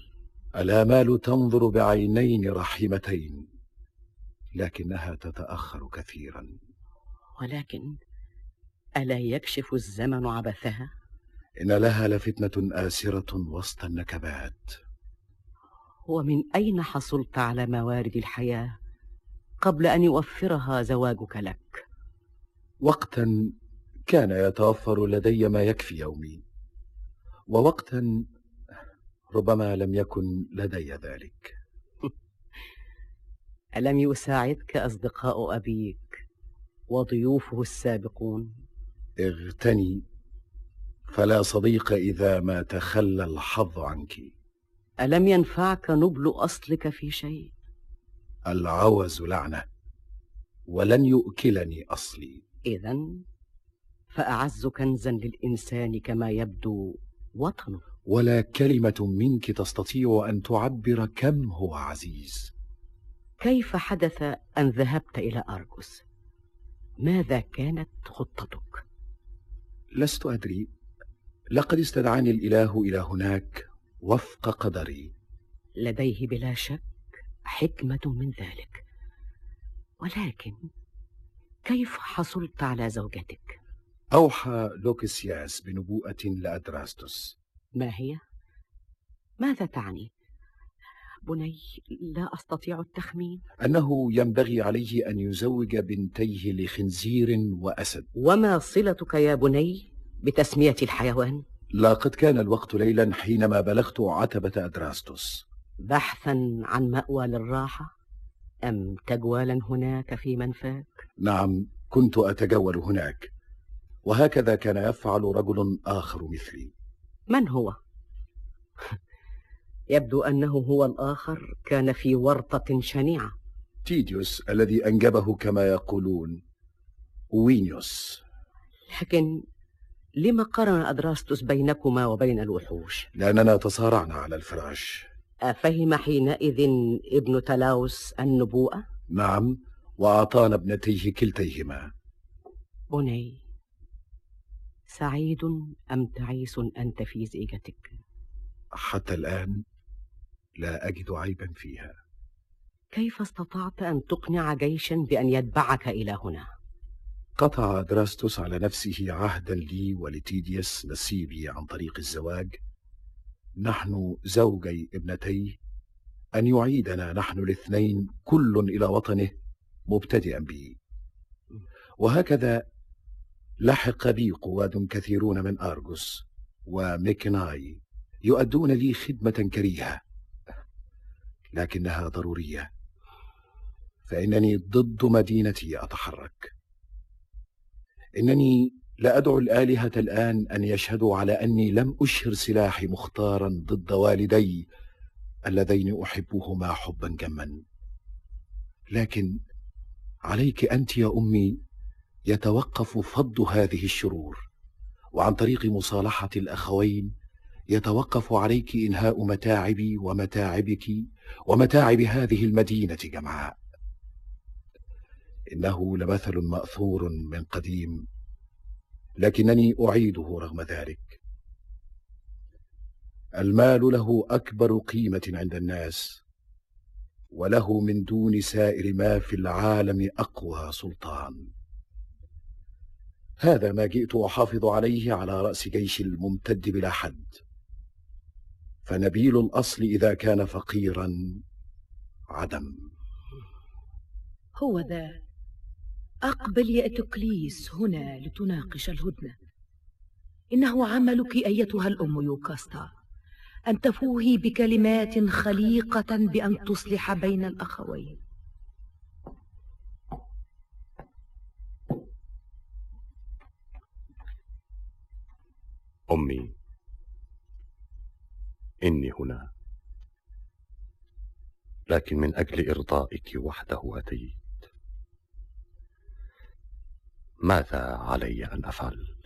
الآمال تنظر بعينين رحيمتين لكنها تتأخر كثيرا ولكن ألا يكشف الزمن عبثها؟ إن لها لفتنة آسرة وسط النكبات ومن أين حصلت على موارد الحياة قبل أن يوفرها زواجك لك؟ وقتا كان يتوفر لدي ما يكفي يومي ووقتا ربما لم يكن لدي ذلك [laughs] ألم يساعدك أصدقاء أبيك وضيوفه السابقون؟ اغتني فلا صديق إذا ما تخلى الحظ عنك ألم ينفعك نبل أصلك في شيء؟ العوز لعنة ولن يؤكلني أصلي إذا فأعز كنزا للإنسان كما يبدو وطنه ولا كلمة منك تستطيع أن تعبر كم هو عزيز كيف حدث أن ذهبت إلى أرجوس؟ ماذا كانت خطتك؟ لست أدري لقد استدعاني الإله إلى هناك وفق قدري لديه بلا شك حكمة من ذلك ولكن كيف حصلت على زوجتك؟ أوحى لوكسياس بنبوءة لأدراستوس ما هي؟ ماذا تعني؟ بني لا أستطيع التخمين أنه ينبغي عليه أن يزوج بنتيه لخنزير وأسد وما صلتك يا بني بتسمية الحيوان؟ لقد كان الوقت ليلا حينما بلغت عتبة أدراستوس بحثا عن مأوى للراحة أم تجوالا هناك في منفاك؟ نعم كنت أتجول هناك وهكذا كان يفعل رجل آخر مثلي من هو؟ [laughs] يبدو أنه هو الآخر كان في ورطة شنيعة تيديوس الذي أنجبه كما يقولون وينيوس لكن لما قرن أدراستوس بينكما وبين الوحوش؟ لأننا تصارعنا على الفراش أفهم حينئذ ابن تلاوس النبوءة؟ نعم وأعطانا ابنتيه كلتيهما بني سعيد أم تعيس أنت في زيجتك؟ حتى الآن لا أجد عيبا فيها. كيف استطعت أن تقنع جيشا بأن يتبعك إلى هنا؟ قطع دراستوس على نفسه عهدا لي ولتيديوس نسيبي عن طريق الزواج. نحن زوجي ابنتيه. أن يعيدنا نحن الاثنين كل إلى وطنه مبتدئا به. وهكذا لحق بي قواد كثيرون من أرجوس وميكناي يؤدون لي خدمة كريهة لكنها ضرورية. فإنني ضد مدينتي أتحرك. إنني لأدعو الآلهة الآن أن يشهدوا على أني لم أشهر سلاحي مختارا ضد والدي اللذين أحبهما حبا جما. لكن عليك أنت يا أمي يتوقف فض هذه الشرور وعن طريق مصالحة الأخوين يتوقف عليك إنهاء متاعبي ومتاعبك ومتاعب هذه المدينة جمعاء. إنه لمثل مأثور من قديم لكنني أعيده رغم ذلك. المال له أكبر قيمة عند الناس وله من دون سائر ما في العالم أقوى سلطان. هذا ما جئت أحافظ عليه على رأس جيش الممتد بلا حد. فنبيل الأصل إذا كان فقيرا عدم. هو ذا. أقبل يا أتوكليس هنا لتناقش الهدنة. إنه عملك أيتها الأم يوكاستا أن تفوهي بكلمات خليقة بأن تصلح بين الأخوين. أمي. إني هنا. لكن من أجل إرضائك وحده أتيت. ماذا علي أن أفعل؟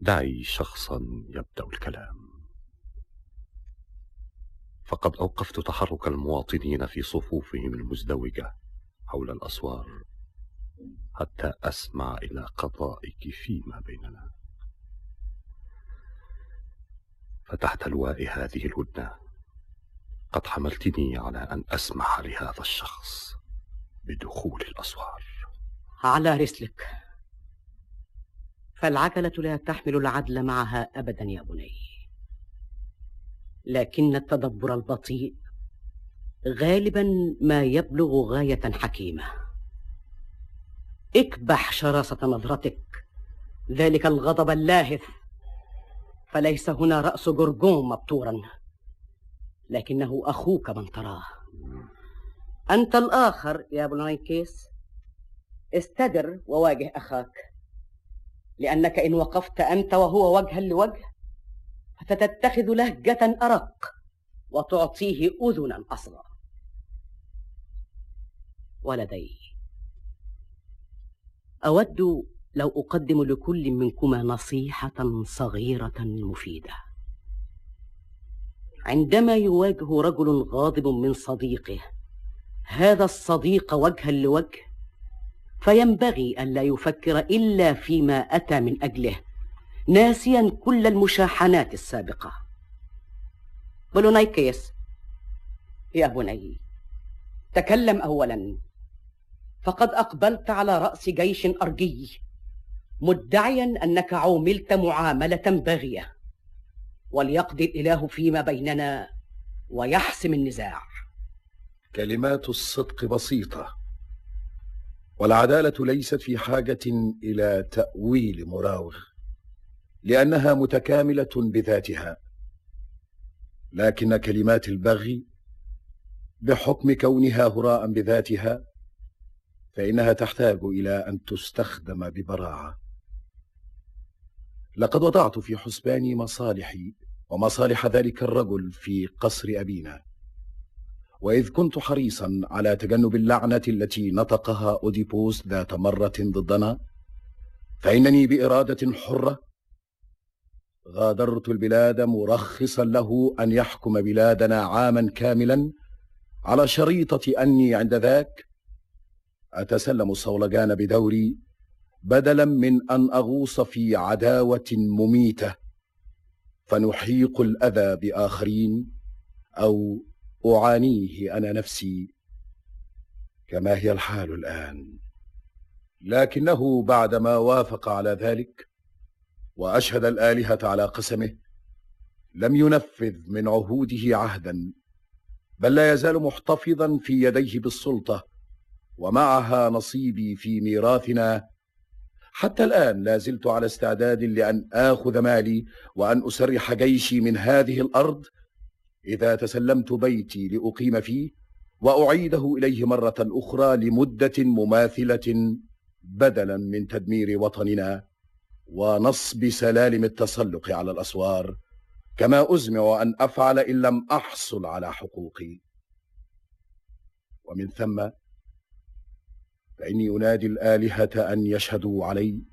دعي شخصا يبدأ الكلام. فقد أوقفت تحرك المواطنين في صفوفهم المزدوجة حول الأسوار حتى أسمع إلى قضائك فيما بيننا. فتحت لواء هذه الهدنة. قد حملتني على أن أسمح لهذا الشخص بدخول الأسوار. على رسلك. فالعجلة لا تحمل العدل معها أبدا يا بني. لكن التدبر البطيء غالبا ما يبلغ غاية حكيمة. اكبح شراسة نظرتك. ذلك الغضب اللاهث فليس هنا رأس جرجوم مبتورا. لكنه أخوك من تراه. أنت الآخر يا بلونيكيس استدر وواجه أخاك. لأنك إن وقفت أنت وهو وجها لوجه فتتخذ لهجة أرق وتعطيه أذنا أصغى ولدي أود لو أقدم لكل منكما نصيحة صغيرة مفيدة. عندما يواجه رجل غاضب من صديقه هذا الصديق وجها لوجه فينبغي ألا يفكر إلا فيما أتى من أجله ناسيا كل المشاحنات السابقة. بولونايكيس يا بني تكلم أولا فقد أقبلت على رأس جيش أرجي. مدعيا أنك عوملت معاملة باغية وليقضي الإله فيما بيننا ويحسم النزاع. كلمات الصدق بسيطة والعدالة ليست في حاجة إلى تأويل مراوغ لأنها متكاملة بذاتها. لكن كلمات البغي بحكم كونها هراء بذاتها فإنها تحتاج إلى أن تستخدم ببراعة. لقد وضعت في حسباني مصالحي ومصالح ذلك الرجل في قصر أبينا. وإذ كنت حريصا على تجنب اللعنة التي نطقها أوديبوس ذات مرة ضدنا فإنني بإرادة حرة غادرت البلاد مرخصا له أن يحكم بلادنا عاما كاملا على شريطة أني عند ذاك أتسلم الصولجان بدوري بدلا من أن أغوص في عداوة مميتة فنحيق الأذى بآخرين أو أعانيه أنا نفسي كما هي الحال الآن. لكنه بعدما وافق على ذلك وأشهد الآلهة على قسمه لم ينفذ من عهوده عهدا بل لا يزال محتفظا في يديه بالسلطة ومعها نصيبي في ميراثنا حتى الآن لا زلت على استعداد لأن آخذ مالي وأن أسرح جيشي من هذه الأرض. إذا تسلمت بيتي لأقيم فيه وأعيده إليه مرة أخرى لمدة مماثلة بدلا من تدمير وطننا ونصب سلالم التسلق على الأسوار. كما أزمع أن أفعل إن لم أحصل على حقوقي. ومن ثم فاني أنادي الآلهة أن يشهدوا علي.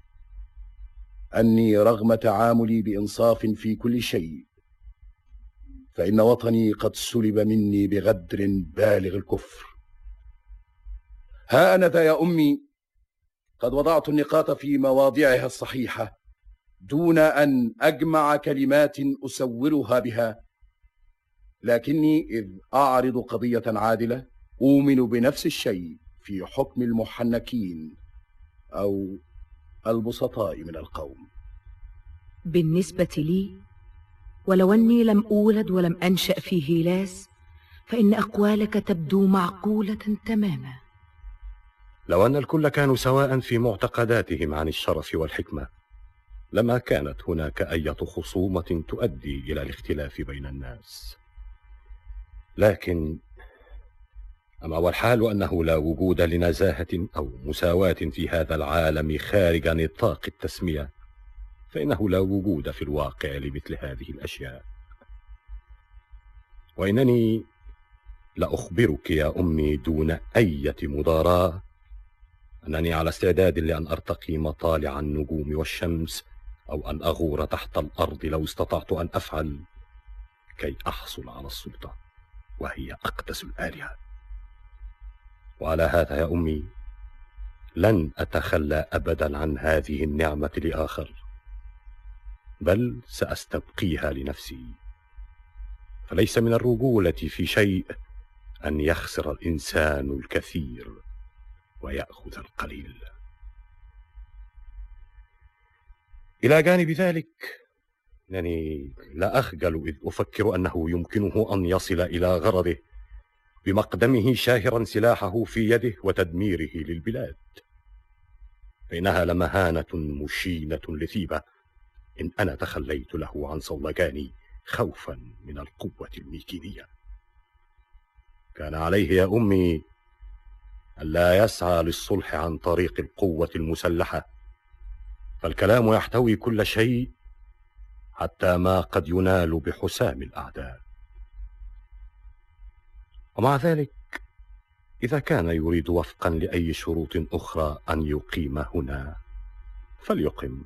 أني رغم تعاملي بإنصاف في كل شيء فإن وطني قد سلب مني بغدر بالغ الكفر. ها أنا ذا يا أمي قد وضعت النقاط في مواضعها الصحيحة دون أن أجمع كلمات أسورها بها. لكني إذ أعرض قضية عادلة أؤمن بنفس الشيء. في حكم المحنكين أو البسطاء من القوم. بالنسبة لي ولو أني لم أولد ولم أنشأ في هيلاس فإن أقوالك تبدو معقولة تماما. لو أن الكل كانوا سواء في معتقداتهم عن الشرف والحكمة لما كانت هناك أية خصومة تؤدي إلى الاختلاف بين الناس. لكن أما والحال أنه لا وجود لنزاهة أو مساواة في هذا العالم خارج نطاق التسمية فإنه لا وجود في الواقع لمثل هذه الأشياء. وإنني لأخبرك يا أمي دون أية مضاراة أنني على استعداد لأن أرتقي مطالع النجوم والشمس أو أن أغور تحت الأرض لو استطعت أن أفعل كي أحصل على السلطة وهي أقدس الآلهة. وعلى هذا يا أمي لن أتخلى أبدا عن هذه النعمة لآخر بل سأستبقيها لنفسي. فليس من الرجولة في شيء أن يخسر الإنسان الكثير ويأخذ القليل. إلى جانب ذلك أنني لا أخجل إذ أفكر أنه يمكنه أن يصل إلى غرضه. بمقدمه شاهرا سلاحه في يده وتدميره للبلاد. فإنها لمهانة مشينة لثيبة. إن أنا تخليت له عن صولجاني خوفا من القوة الميكينية. كان عليه يا أمي ألا يسعى للصلح عن طريق القوة المسلحة. فالكلام يحتوي كل شيء حتى ما قد ينال بحسام الأعداء. ومع ذلك إذا كان يريد وفقا لأي شروط أخرى أن يقيم هنا فليقم.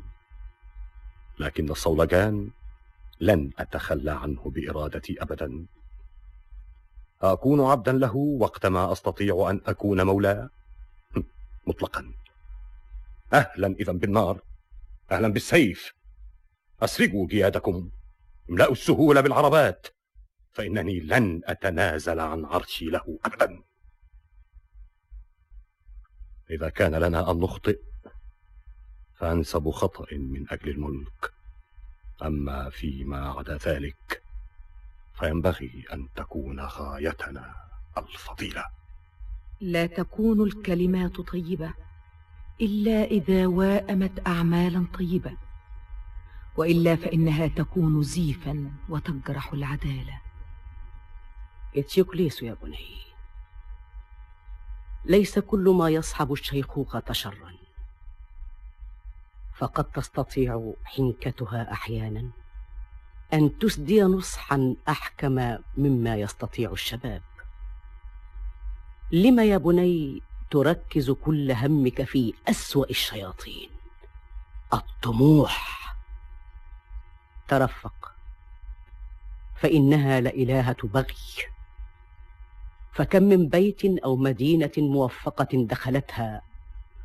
لكن الصولجان لن أتخلى عنه بإرادتي أبدا. أكون عبدا له وقتما أستطيع أن أكون مولاه؟ مطلقا. أهلا إذا بالنار أهلا بالسيف. أسرقوا جيادكم. املأوا السهول بالعربات. فإنني لن أتنازل عن عرشي له أبدا. إذا كان لنا أن نخطئ فأنسب خطأ من أجل الملك. أما فيما عدا ذلك فينبغي أن تكون غايتنا الفضيلة. لا تكون الكلمات طيبة إلا إذا واءمت أعمالا طيبة وإلا فإنها تكون زيفا وتجرح العدالة. إتيوكليس يا بني. ليس كل ما يصحب الشيخوخة شرا فقد تستطيع حنكتها أحيانا. أن تسدي نصحا أحكم مما يستطيع الشباب. لم يا بني تركز كل همك في أسوأ الشياطين؟ الطموح. ترفق. فإنها لإلهة بغي. فكم من بيت أو مدينة موفقة دخلتها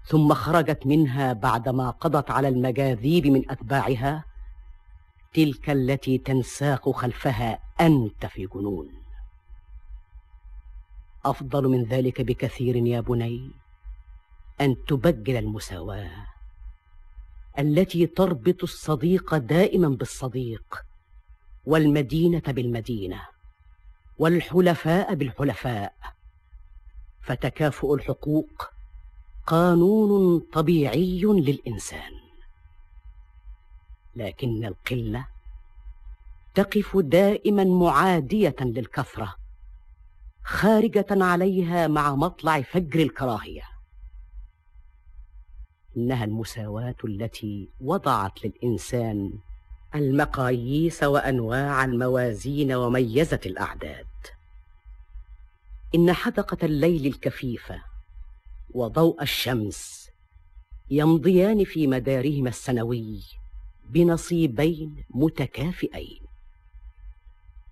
ثم خرجت منها بعدما قضت على المجاذيب من أتباعها تلك التي تنساق خلفها أنت في جنون أفضل من ذلك بكثير يا بني أن تبجل المساواة التي تربط الصديق دائما بالصديق والمدينة بالمدينة. والحلفاء بالحلفاء. فتكافؤ الحقوق قانون طبيعي للإنسان. لكن القلة تقف دائما معادية للكثرة خارجة عليها مع مطلع فجر الكراهية. إنها المساواة التي وضعت للإنسان المقاييس وأنواع الموازين وميزت الأعداد. إن حدقة الليل الكفيفة وضوء الشمس يمضيان في مدارهما السنوي بنصيبين متكافئين.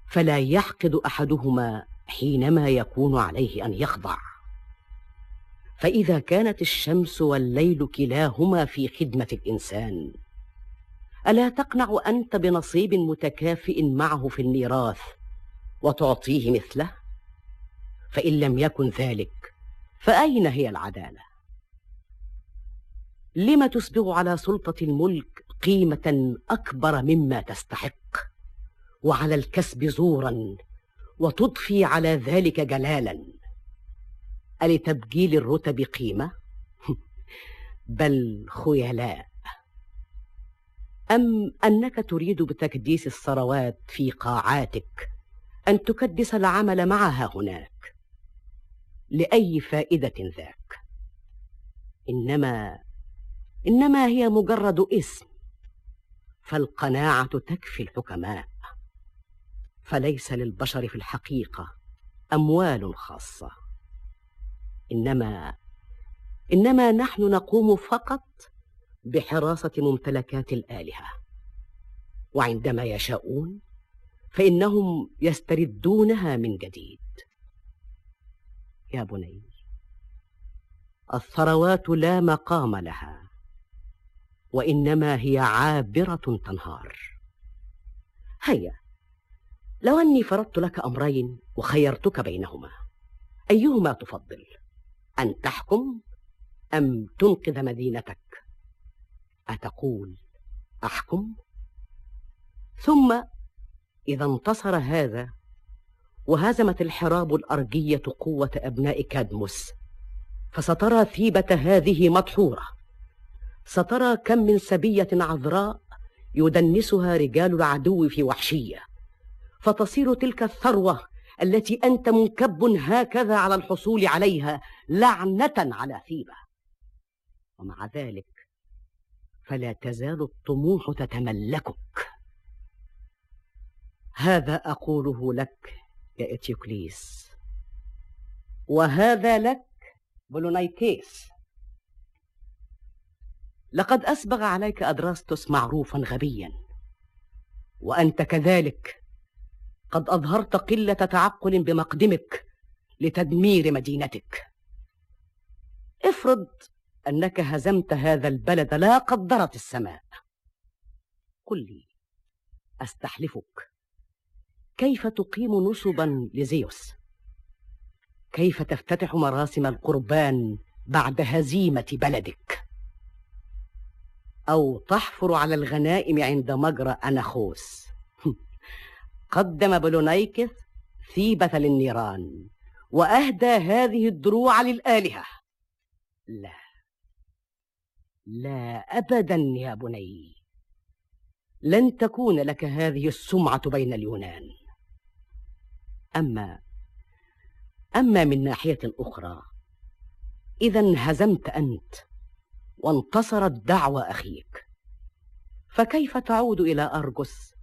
فلا يحقد أحدهما حينما يكون عليه أن يخضع. فإذا كانت الشمس والليل كلاهما في خدمة الإنسان ألا تقنع أنت بنصيب متكافئ معه في الميراث وتعطيه مثله؟ فإن لم يكن ذلك فأين هي العدالة؟ لم تسبغ على سلطة الملك قيمة أكبر مما تستحق؟ وعلى الكسب زورا وتضفي على ذلك جلالا؟ ألتبجيل الرتب قيمة؟ [laughs] بل خيلاء. أم أنك تريد بتكديس الثروات في قاعاتك أن تكدس العمل معها هناك؟ لأي فائدة ذاك؟ إنما إنما هي مجرد اسم فالقناعة تكفي الحكماء. فليس للبشر في الحقيقة أموال خاصة. إنما إنما نحن نقوم فقط بحراسة ممتلكات الآلهة. وعندما يشاءون فإنهم يستردونها من جديد. يا بني الثروات لا مقام لها وإنما هي عابرة تنهار. هيا لو أني فرضت لك أمرين وخيرتك بينهما أيهما تفضل؟ أن تحكم أم تنقذ مدينتك؟ أتقول؟ أحكم؟ ثم إذا انتصر هذا وهزمت الحراب الأرجية قوة أبناء كادموس فسترى ثيبة هذه مدحورة سترى كم من سبية عذراء يدنسها رجال العدو في وحشية. فتصير تلك الثروة التي أنت منكب هكذا على الحصول عليها لعنة على ثيبة. ومع ذلك فلا تزال الطموح تتملكك. هذا أقوله لك يا إتيوكليس. وهذا لك بولونايكيس لقد أسبغ عليك أدراستوس معروفا غبيا وأنت كذلك قد أظهرت قلة تعقل بمقدمك لتدمير مدينتك. افرض أنك هزمت هذا البلد لا قدرت السماء. قل لي أستحلفك. كيف تقيم نصبا لزيوس؟ كيف تفتتح مراسم القربان بعد هزيمة بلدك؟ أو تحفر على الغنائم عند مجرى أناخوس؟ [laughs] قدم بلونيكث ثيبة للنيران وأهدى هذه الدروع للآلهة. لا. لا أبدا يا بني. لن تكون لك هذه السمعة بين اليونان. أما أما من ناحية أخرى إذا هزمت أنت وانتصرت دعوى أخيك فكيف تعود إلى أرجس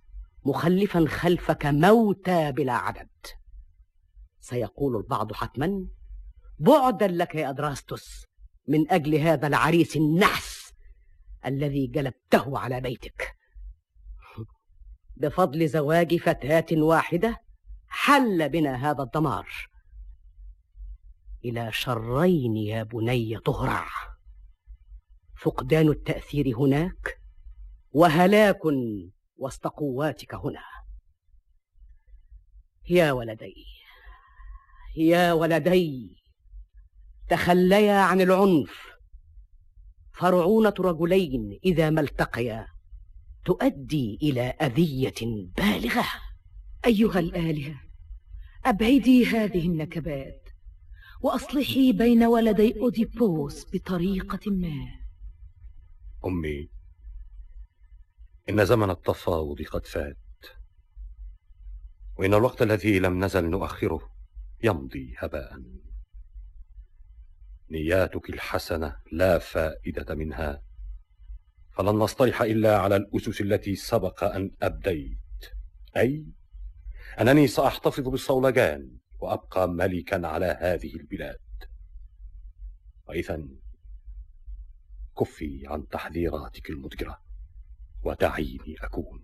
مخلفا خلفك موتى بلا عدد؟ سيقول البعض حتما بعدا لك يا أدراستوس من أجل هذا العريس النحس الذي جلبته على بيتك. بفضل زواج فتاة واحدة حل بنا هذا الدمار. إلى شرين يا بني تهرع فقدان التأثير هناك وهلاك وسط قواتك هنا. يا ولدي يا ولدي تخليا عن العنف. فرعونة رجلين إذا ما التقيا. تؤدي إلى أذية بالغة. أيها الآلهة أبعدي هذه النكبات وأصلحي بين ولدي أوديبوس بطريقة ما. أمي إن زمن التفاوض قد فات وإن الوقت الذي لم نزل نؤخره يمضي هباء. نياتك الحسنة لا فائدة منها. فلن نصطلح إلا على الأسس التي سبق أن أبديت. أي؟ أنني سأحتفظ بالصولجان وأبقى ملكا على هذه البلاد. وإذا كفي عن تحذيراتك المضجرة ودعيني أكون.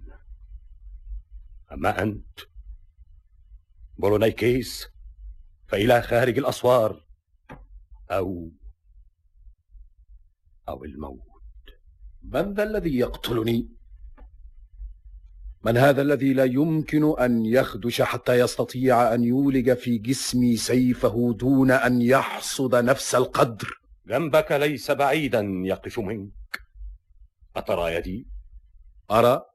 أما أنت بولونيكيس فإلى خارج الأسوار. أو أو الموت. من ذا الذي يقتلني؟ من هذا الذي لا يمكن أن يخدش حتى يستطيع أن يولج في جسمي سيفه دون أن يحصد نفس القدر؟ جنبك ليس بعيدا يقف منك. أترى يدي؟ أرى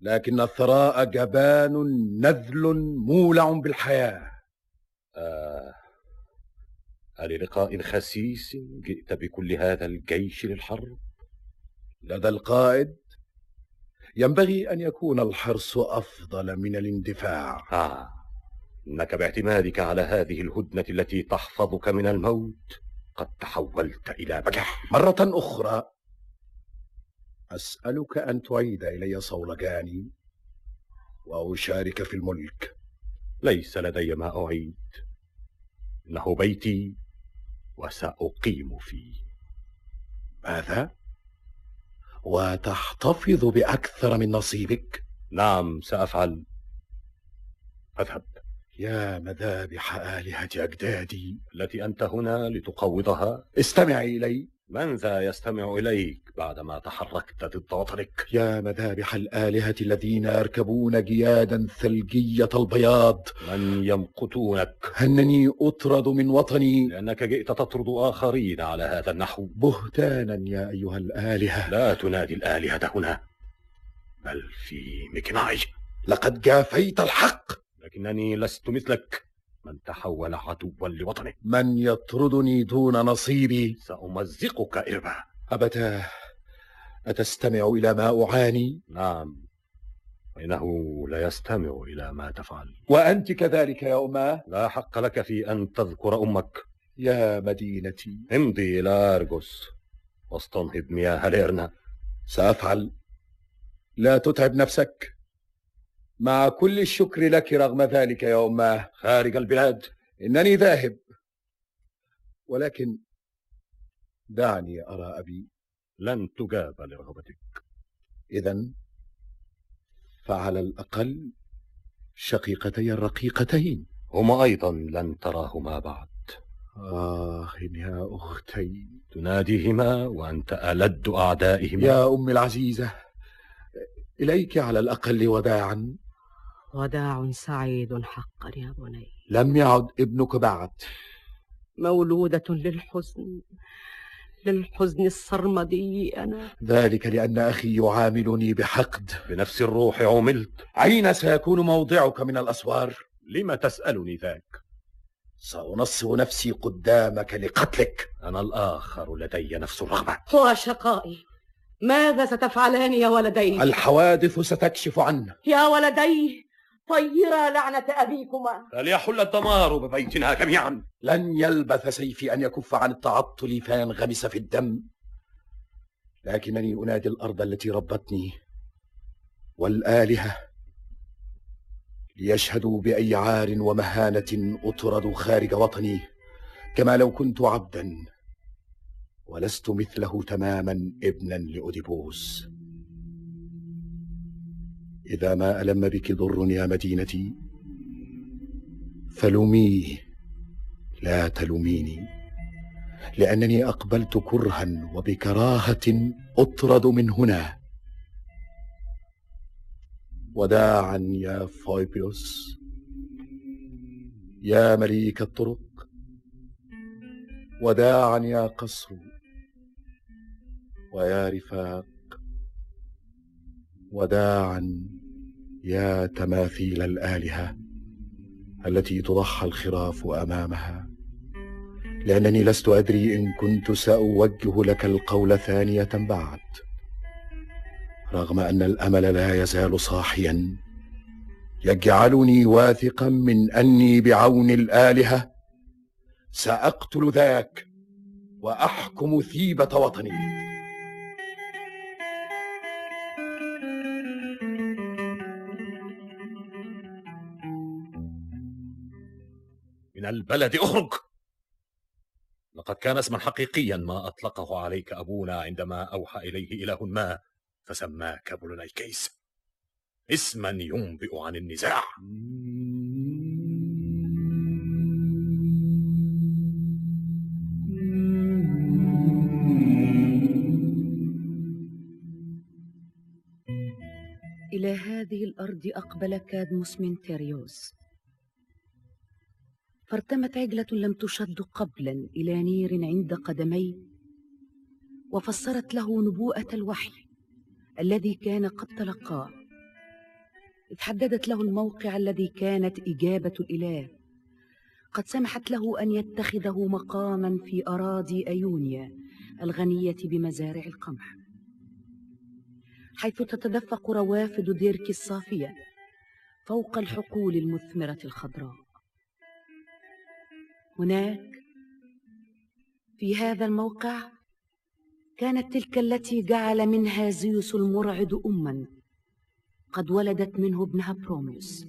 لكن الثراء جبان نذل مولع بالحياة. آه. أللقاء خسيس جئت بكل هذا الجيش للحرب؟ لدى القائد. ينبغي أن يكون الحرص أفضل من الاندفاع. آه إنك باعتمادك على هذه الهدنة التي تحفظك من الموت قد تحولت إلى بجح مرة أخرى أسألك أن تعيد إلي صولجاني وأشارك في الملك. ليس لدي ما أعيد. إنه بيتي وسأقيم فيه. ماذا؟ وتحتفظ بأكثر من نصيبك. نعم سأفعل. أذهب. يا مذابح آلهة أجدادي. التي أنت هنا لتقوضها. استمعي إلي. من ذا يستمع إليك بعدما تحركت ضد وطنك يا مذابح الآلهة الذين يركبون جيادا ثلجية البياض. من يمقتونك؟ انني أطرد من وطني. لأنك جئت تطرد آخرين على هذا النحو. بهتانا يا أيها الآلهة. لا تنادي الآلهة هنا بل في مكناي. لقد جافيت الحق. لكنني لست مثلك. من تحول عدوا لوطنه. من يطردني دون نصيبي. سأمزقك إربا. أبتاه أتستمع إلى ما أعاني؟ نعم. وإنه لا يستمع إلى ما تفعل. وأنت كذلك يا أماه لا حق لك في أن تذكر أمك. يا مدينتي. امضي إلى أرجوس واستنهض مياه ليرنا. سأفعل. لا تتعب نفسك. مع كل الشكر لك رغم ذلك يا أماه خارج البلاد. إنني ذاهب. ولكن دعني أرى أبي لن تجاب لرغبتك. إذا فعلى الأقل شقيقتي الرقيقتين. هما أيضا لن تراهما بعد. آه يا أختي. تناديهما وأنت ألد أعدائهما. يا أم العزيزة إليك على الأقل وداعا. وداع سعيد حقا يا بني. لم يعد ابنك بعد. مولودة للحزن للحزن السرمدي أنا. ذلك لأن أخي يعاملني بحقد. بنفس الروح عملت. أين سيكون موضعك من الأسوار؟ لم تسألني ذاك؟ سأنصب نفسي قدامك لقتلك. أنا الآخر لدي نفس الرغبة. وشقائي ماذا ستفعلان يا ولدي الحوادث ستكشف عنه. يا ولدي طيرا لعنة أبيكما. فليحل الدمار ببيتنا جميعا. لن يلبث سيفي أن يكف عن التعطل فينغمس في الدم. لكنني أنادي الأرض التي ربتني والآلهة ليشهدوا بأي عار ومهانة أطرد خارج وطني. كما لو كنت عبدا ولست مثله تماما ابنا لأوديبوس. إذا ما ألم بك ضر يا مدينتي فلوميه لا تلوميني لأنني أقبلت كرها وبكراهة أطرد من هنا. وداعا يا فويبيوس يا مليك الطرق وداعا يا قصر ويا رفاق وداعا يا تماثيل الآلهة التي تضحى الخراف أمامها. لأنني لست أدري إن كنت سأوجه لك القول ثانية بعد. رغم أن الأمل لا يزال صاحيا يجعلني واثقا من أني بعون الآلهة. سأقتل ذاك وأحكم ثيبة وطني. من البلد أخرج. لقد كان اسما حقيقيا ما أطلقه عليك أبونا عندما أوحى إليه إله ما فسماك بولونيكيس اسما ينبئ عن النزاع. إلى هذه الأرض أقبل كادموس من تيريوس. فارتمت عجلة لم تشد قبلا إلى نير عند قدميه وفسرت له نبوءة الوحي الذي كان قد تلقاه. إذ حددت له الموقع الذي كانت إجابة الإله قد سمحت له أن يتخذه مقاما في أراضي أيونيا الغنية بمزارع القمح. حيث تتدفق روافد ديرك الصافية فوق الحقول المثمرة الخضراء. هناك في هذا الموقع كانت تلك التي جعل منها زيوس المرعد أما قد ولدت منه ابنها بروميوس.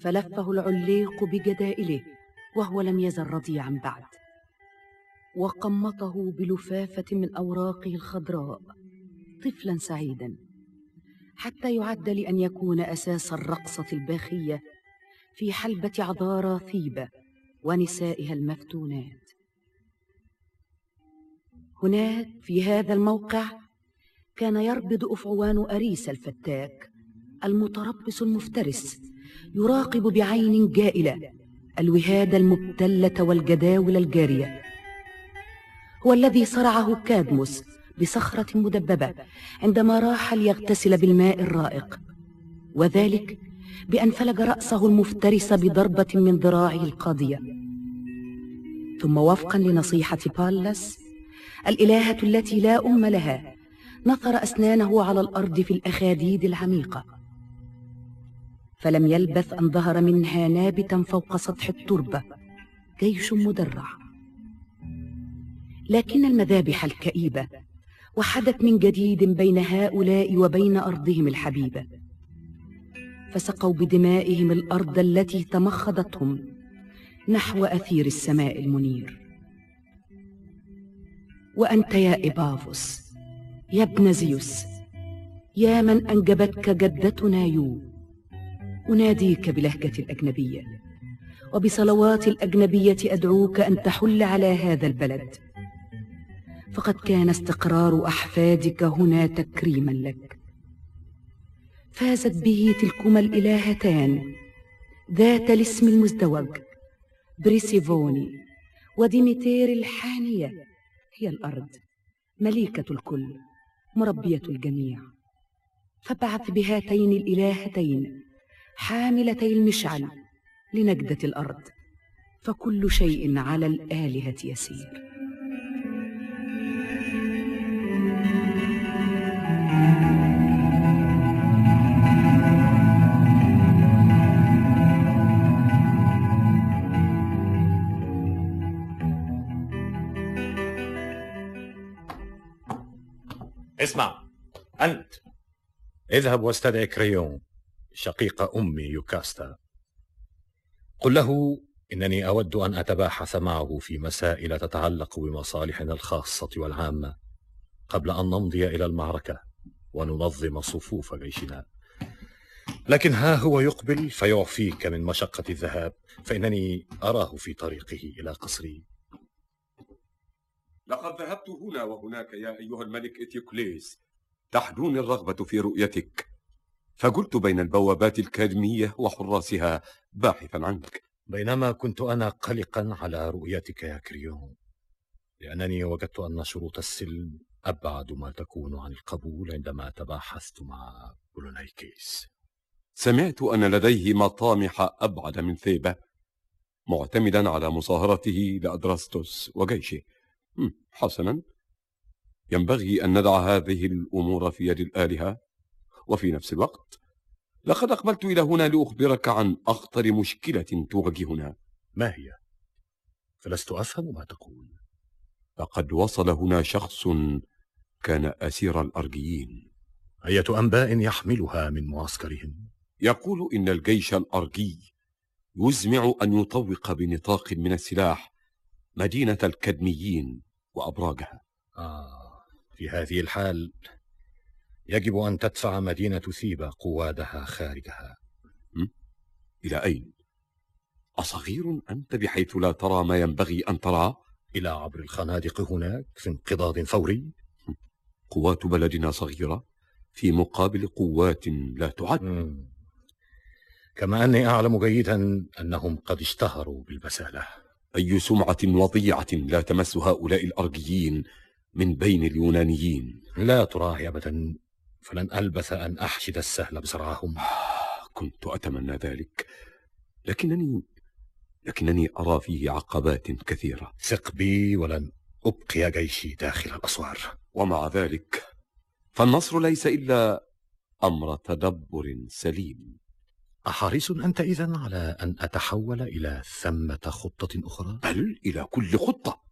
فلفه العليق بجدائله وهو لم يزل رضيعا بعد. وقمطه بلفافة من أوراقه الخضراء طفلا سعيدا حتى يعد لأن يكون أساس الرقصة الباخية في حلبة عذارى ثيبة. ونسائها المفتونات. هناك في هذا الموقع كان يربض أفعوان أريس الفتاك المتربص المفترس يراقب بعين جائلة الوهاد المبتلة والجداول الجارية. هو الذي صرعه كادموس بصخرة مدببة عندما راح ليغتسل بالماء الرائق وذلك بأن فلج رأسه المفترس بضربة من ذراعه القاضية. ثم وفقا لنصيحة بالس الإلهة التي لا أم لها نثر أسنانه على الأرض في الأخاديد العميقة. فلم يلبث أن ظهر منها نابتا فوق سطح التربة جيش مدرع. لكن المذابح الكئيبة وحدت من جديد بين هؤلاء وبين أرضهم الحبيبة. فسقوا بدمائهم الأرض التي تمخضتهم نحو أثير السماء المنير. وأنت يا إبافوس يا ابن زيوس يا من أنجبتك جدتنا يو أناديك بلهجة الأجنبية. وبصلوات الأجنبية أدعوك أن تحل على هذا البلد. فقد كان استقرار أحفادك هنا تكريما لك. فازت به تلكما الإلهتان ذات الاسم المزدوج بريسيفوني وديميتير الحانية هي الأرض مليكة الكل مربية الجميع. فابعث بهاتين الإلهتين حاملتي المشعل لنجدة الأرض فكل شيء على الآلهة يسير. اسمع. أنت. اذهب واستدعي كريون شقيق أمي يوكاستا. قل له إنني أود أن أتباحث معه في مسائل تتعلق بمصالحنا الخاصة والعامة قبل أن نمضي إلى المعركة وننظم صفوف جيشنا. لكن ها هو يقبل فيعفيك من مشقة الذهاب فإنني أراه في طريقه إلى قصري. لقد ذهبت هنا وهناك يا أيها الملك إتيوكليس. تحدوني الرغبة في رؤيتك. فقلت بين البوابات الكادمية وحراسها باحثا عنك. بينما كنت أنا قلقا على رؤيتك يا كريون لأنني وجدت أن شروط السلم أبعد ما تكون عن القبول عندما تباحثت مع بولونيكيس. سمعت أن لديه مطامح أبعد من ثيبة. معتمدا على مصاهرته لأدراستوس وجيشه. حسنا. ينبغي أن ندع هذه الأمور في يد الآلهة. وفي نفس الوقت لقد أقبلت إلى هنا لأخبرك عن أخطر مشكلة تواجهنا. ما هي؟ فلست أفهم ما تقول. لقد وصل هنا شخص كان أسير الأرجيين. أية أنباء يحملها من معسكرهم؟ يقول إن الجيش الأرجي يزمع أن يطوق بنطاق من السلاح مدينة الكدميين. وأبراجها. آه في هذه الحال يجب أن تدفع مدينة ثيبا قوادها خارجها. إلى أين؟ أصغير أنت بحيث لا ترى ما ينبغي أن تراه؟ إلى عبر الخنادق هناك في انقضاض فوري. قوات بلدنا صغيرة في مقابل قوات لا تعد. مم. كما أني أعلم جيدا أنهم قد اشتهروا بالبسالة. أي سمعة وضيعة لا تمس هؤلاء الأرجيين من بين اليونانيين. لا تراعي أبدا فلن ألبث أن أحشد السهل بسرعهم كنت أتمنى ذلك. لكنني لكنني أرى فيه عقبات كثيرة. ثق بي ولن أبقي جيشي داخل الأسوار. ومع ذلك فالنصر ليس إلا أمر تدبر سليم. أحريص أنت إذن على أن أتحول إلى ثمة خطة أخرى؟ بل إلى كل خطة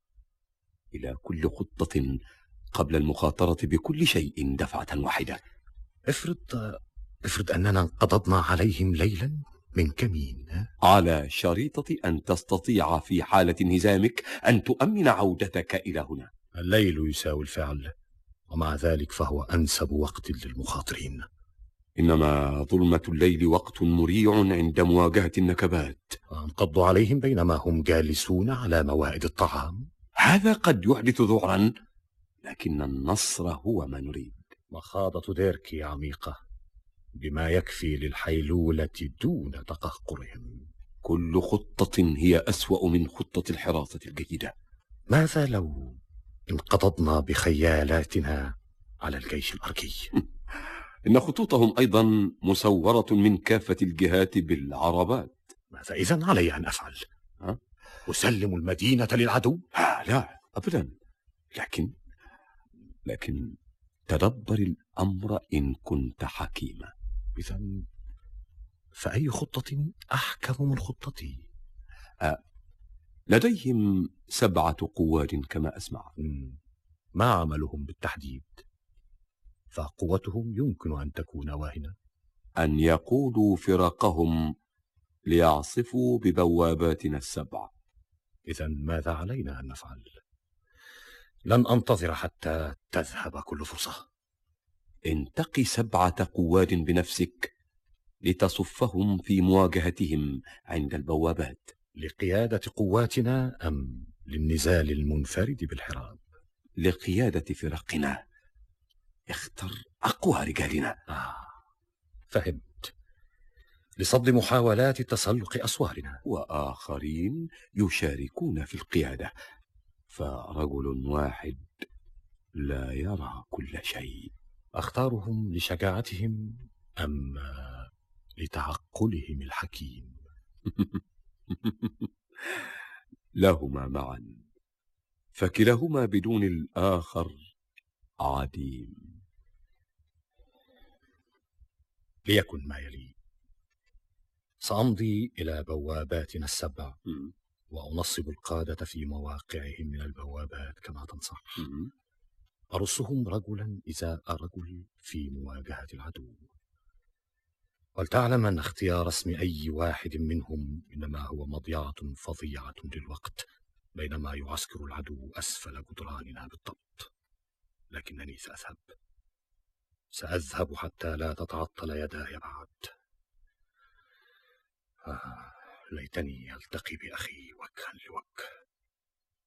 إلى كل خطة قبل المخاطرة بكل شيء دفعة واحدة افرض افرض أننا انقضضنا عليهم ليلا من كمين؟ على شريطة أن تستطيع في حالة انهزامك أن تؤمن عودتك إلى هنا الليل يساوي الفعل ومع ذلك فهو أنسب وقت للمخاطرين إنما ظلمة الليل وقت مريع عند مواجهة النكبات. انقضوا عليهم بينما هم جالسون على موائد الطعام. هذا قد يحدث ذعرا لكن النصر هو ما نريد. مخاضة ديركي عميقة بما يكفي للحيلولة دون تقهقرهم. كل خطة هي أسوأ من خطة الحراسة الجيدة. ماذا لو انقضضنا بخيالاتنا على الجيش الأركي؟ [laughs] إن خطوطهم أيضا مسورة من كافة الجهات بالعربات. ماذا إذن علي أن أفعل؟ ها؟ أسلم المدينة للعدو؟ لا, لا أبدا. لكن لكن تدبر الأمر إن كنت حكيما. إذا فأي خطة أحكم من خطتي؟ لديهم سبعة قواد كما أسمع. ما عملهم بالتحديد؟ فقوتهم يمكن أن تكون واهنة. أن يقودوا فرقهم ليعصفوا ببواباتنا السبع. إذا ماذا علينا أن نفعل؟ لن أنتظر حتى تذهب كل فرصة. انتقي سبعة قواد بنفسك لتصفهم في مواجهتهم عند البوابات. لقيادة قواتنا أم للنزال المنفرد بالحراب؟ لقيادة فرقنا. أقوى رجالنا. آه. فهمت. لصد محاولات تسلق أسوارنا. وآخرين يشاركون في القيادة. فرجل واحد لا يرى كل شيء. أختارهم لشجاعتهم أم لتعقلهم الحكيم؟ [laughs] لهما معا. فكلاهما بدون الآخر عديم ليكن ما يلي. سأمضي إلى بواباتنا السبع م- وأنصب القادة في مواقعهم من البوابات كما تنصح. م- أرصهم رجلا إزاء رجل في مواجهة العدو. ولتعلم أن اختيار اسم أي واحد منهم إنما هو مضيعة فظيعة للوقت بينما يعسكر العدو أسفل جدراننا بالضبط. لكنني سأذهب. سأذهب حتى لا تتعطل يداي بعد آه ليتني ألتقي بأخي وجها لوجه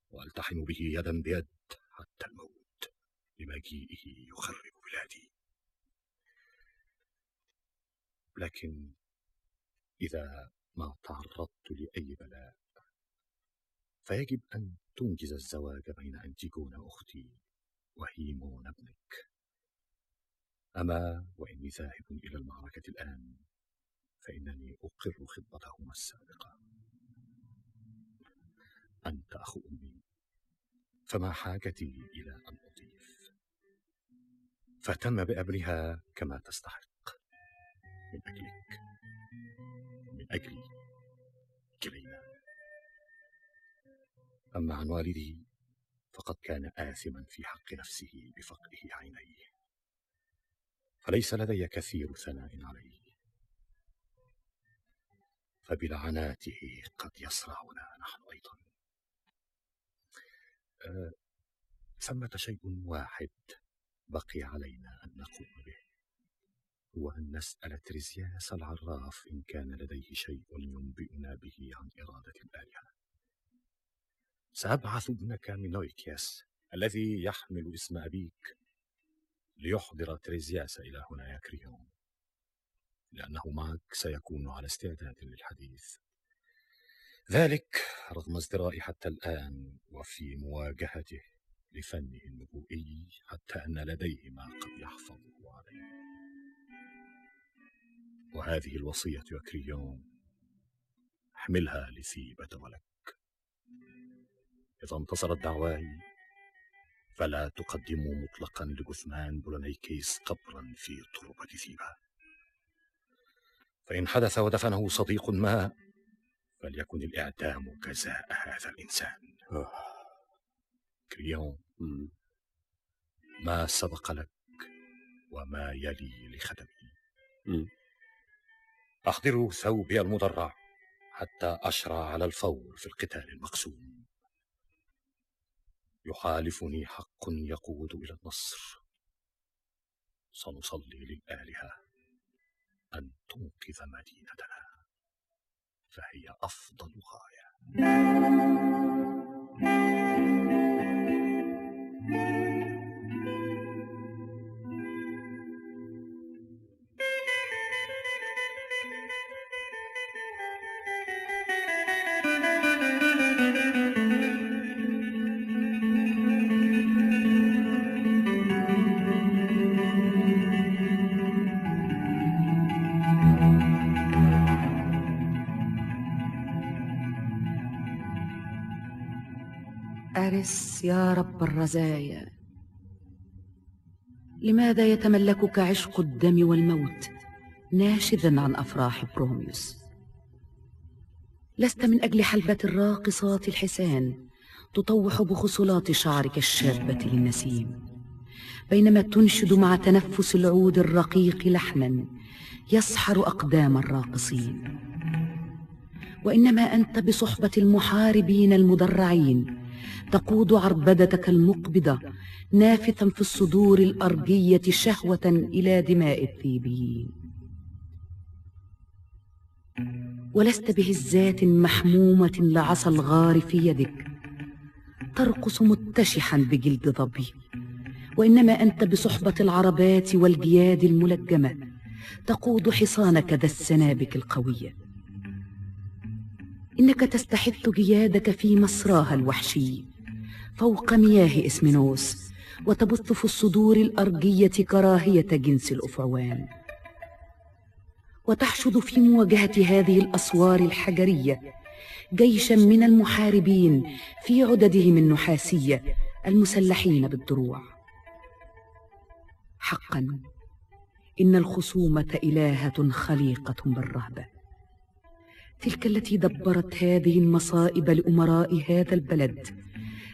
وألتحم به يدا بيد حتى الموت لمجيئه يخرب بلادي لكن إذا ما تعرضت لأي بلاء فيجب أن تنجز الزواج بين أنتيجون أختي وهيمون ابنك. أما وإني ذاهب إلى المعركة الآن فإنني أقر خطبتهما السابقة. أنت أخو أمي فما حاجتي إلى أن أضيف؟ فاهتم بأمرها كما تستحق. من أجلك. من أجلي كلينا أما عن والدي فقد كان آثما في حق نفسه بفقده عينيه. فليس لدي كثير ثناء عليه؟ فبلعناته قد يصرعنا نحن أيضا. أه ثمة شيء واحد بقي علينا أن نقوم به هو أن نسأل تريزياس العراف إن كان لديه شيء ينبئنا به عن إرادة الآلهة. سأبعث ابنك مينويكياس الذي يحمل اسم أبيك. ليحضر تريزياس إلى هنا يا كريون لأنه معك سيكون على استعداد للحديث. ذلك رغم ازدرائي حتى الآن وفي مواجهته لفنه النبوئي حتى أن لديه ما قد يحفظه عليه. وهذه الوصية يا كريون احملها لثيبة ولك. إذا انتصرت دعواي فلا تقدموا مطلقا لجثمان بولونيكيس قبرا في تربة ثيبة. فإن حدث ودفنه صديق ما فليكن الإعدام جزاء هذا الإنسان. كريون ما سبق لك وما يلي لخدمي؟ أحضروا ثوبي المدرع حتى أشرع على الفور في القتال المقسوم. يحالفني حق يقود إلى النصر. سنصلي للآلهة أن تنقذ مدينتنا. فهي أفضل غاية. أرس يا رب الرزايا. لماذا يتملكك عشق الدم والموت ناشدا عن أفراح بروميوس؟ لست من أجل حلبة الراقصات الحسان تطوح بخصلات شعرك الشابة للنسيم. بينما تنشد مع تنفس العود الرقيق لحنا يسحر أقدام الراقصين. وإنما أنت بصحبة المحاربين المدرعين تقود عربدتك المقبضة نافثا في الصدور الأرجية شهوة إلى دماء الثيبيين ولست بهزات محمومة لعصا الغار في يدك ترقص متشحا بجلد ظبي. وإنما أنت بصحبة العربات والجياد الملجمة تقود حصانك ذا السنابك القوية. إنك تستحث جيادك في مسراها الوحشي فوق مياه إسمنوس وتبث في الصدور الأرجية كراهية جنس الأفعوان. وتحشد في مواجهة هذه الأسوار الحجرية جيشا من المحاربين في عددهم النحاسية المسلحين بالدروع. حقا إن الخصومة إلهة خليقة بالرهبة. تلك التي دبرت هذه المصائب لأمراء هذا البلد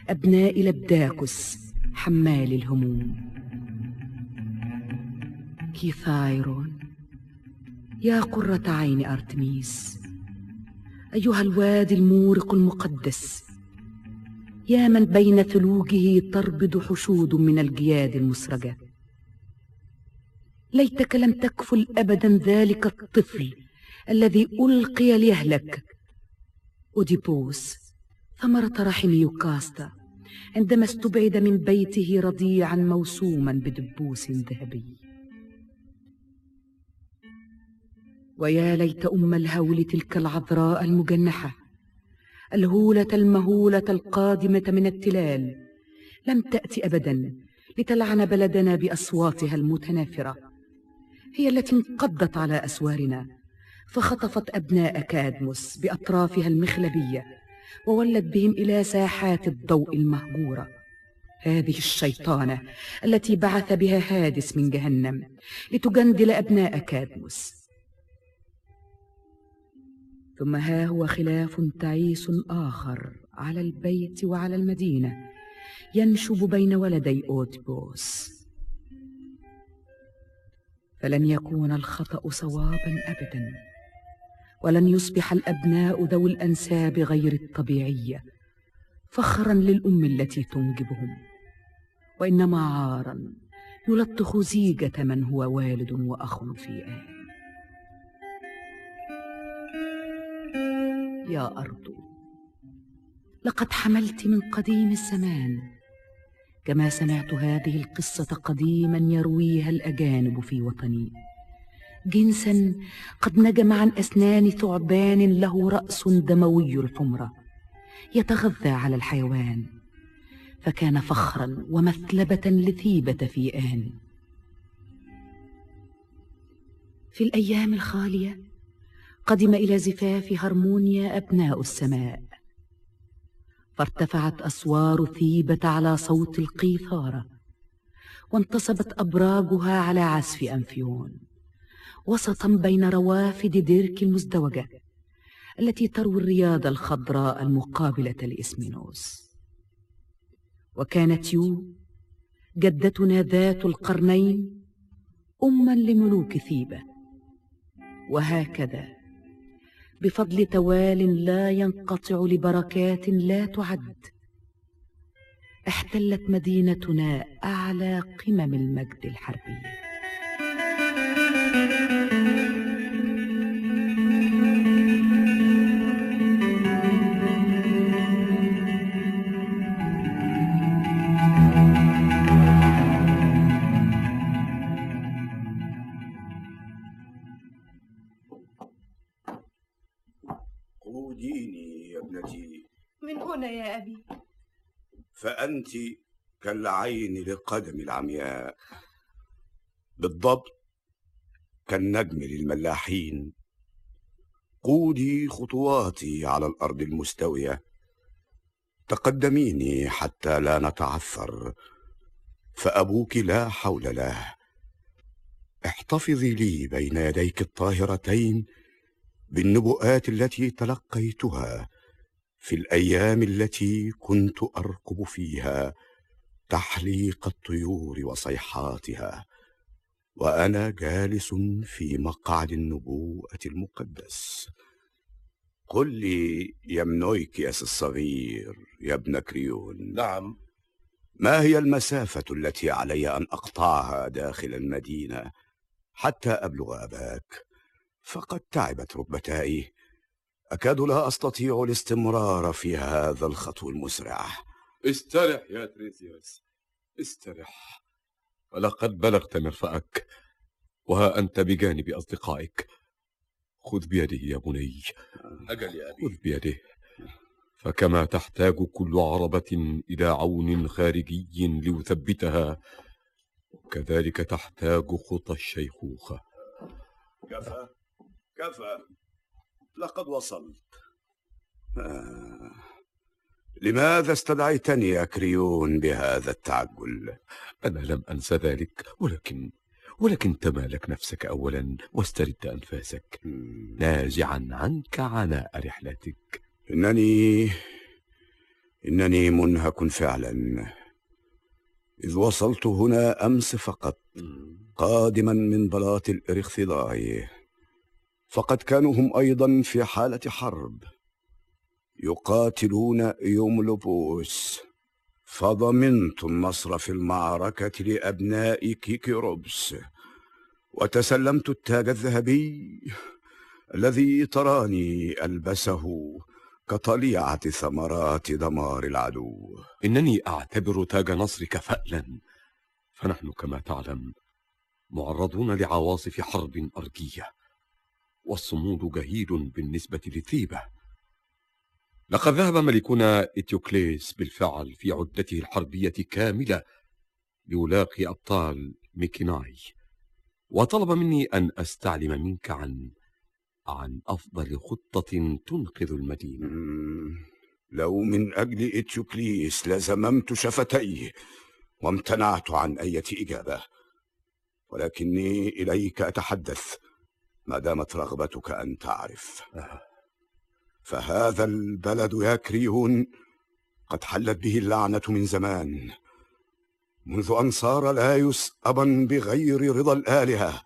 أبناء لبداكس حمال الهموم. كيثايرون يا قرة عين أرتميس أيها الوادي المورق المقدس يا من بين ثلوجه تربض حشود من الجياد المسرجة. ليتك لم تكفل أبدا ذلك الطفل الذي ألقي ليهلك. أوديبوس ثمرة رحم يوكاستا عندما استبعد من بيته رضيعا موسوما بدبوس ذهبي. ويا ليت أم الهول تلك العذراء المجنحة الهولة المهولة القادمة من التلال. لم تأتي أبدا لتلعن بلدنا بأصواتها المتنافرة. هي التي انقضت على أسوارنا. فخطفت أبناء كادموس بأطرافها المخلبية وولت بهم إلى ساحات الضوء المهجورة. هذه الشيطانة التي بعث بها هادس من جهنم لتجندل أبناء كادموس ثم ها هو خلاف تعيس آخر على البيت وعلى المدينة ينشب بين ولدي أوتبوس. فلن يكون الخطأ صوابا أبدا. ولن يصبح الأبناء ذوي الأنساب غير الطبيعية فخرا للأم التي تنجبهم. وإنما عارا يلطخ زيجة من هو والد وأخ في آن. يا أرض لقد حملت من قديم الزمان. كما سمعت هذه القصة قديما يرويها الأجانب في وطني. جنسا قد نجم عن أسنان ثعبان له رأس دموي الحمرة يتغذى على الحيوان فكان فخرا ومثلبة لثيبة في آن في الأيام الخالية قدم إلى زفاف هرمونيا أبناء السماء فارتفعت أسوار ثيبة على صوت القيثارة وانتصبت أبراجها على عزف أنفيون. وسطا بين روافد ديرك المزدوجة التي تروي الرياض الخضراء المقابلة لإسمينوس وكانت يو جدتنا ذات القرنين أما لملوك ثيبة. وهكذا بفضل توال لا ينقطع لبركات لا تعد احتلت مدينتنا أعلى قمم المجد الحربي هنا يا أبي؟ فأنت كالعين لقدم العمياء. بالضبط كالنجم للملاحين. قودي خطواتي على الأرض المستوية. تقدميني حتى لا نتعثر. فأبوك لا حول له. احتفظي لي بين يديك الطاهرتين بالنبؤات التي تلقيتها. في الأيام التي كنت ارقب فيها تحليق الطيور وصيحاتها وأنا جالس في مقعد النبوءة المقدس. قل لي يا منويكياس الصغير يا ابن كريون. نعم. ما هي المسافة التي علي أن أقطعها داخل المدينة حتى أبلغ أباك؟ فقد تعبت ركبتاي أكاد لا أستطيع الاستمرار في هذا الخطو المسرع. استرح يا تريزيوس استرح. فلقد بلغت مرفأك وها أنت بجانب أصدقائك. خذ بيده يا بني. أجل يا أبي. خذ بيده. فكما تحتاج كل عربة إلى عون خارجي ليثبتها كذلك تحتاج خطى الشيخوخة. كفى كفى. لقد وصلت. آه. لماذا استدعيتني يا كريون بهذا التعجل؟ أنا لم أنس ذلك ولكن ولكن تمالك نفسك أولا واسترد أنفاسك. نازعا عنك عناء رحلتك. إنني إنني منهك فعلا. إذ وصلت هنا أمس فقط قادما من بلاط الإرخثلاي فقد كانوا هم أيضا في حالة حرب. يقاتلون يوملوبوس فضمنت النصر في المعركة لأبناء كيكيروبس. وتسلمت التاج الذهبي الذي تراني ألبسه كطليعة ثمرات دمار العدو. إنني أعتبر تاج نصرك فألا. فنحن كما تعلم معرضون لعواصف حرب أرجية. والصمود جهيل بالنسبة لثيبة لقد ذهب ملكنا إتيوكليس بالفعل في عدته الحربية كاملة ليلاقي أبطال ميكيناي وطلب مني أن أستعلم منك عن عن أفضل خطة تنقذ المدينة. لو من أجل إتيوكليس لزممت شفتي وامتنعت عن أي إجابة ولكني إليك أتحدث ما دامت رغبتك أن تعرف. فهذا البلد يا كريون قد حلت به اللعنة من زمان. منذ أن صار لايوس أبا بغير رضا الآلهة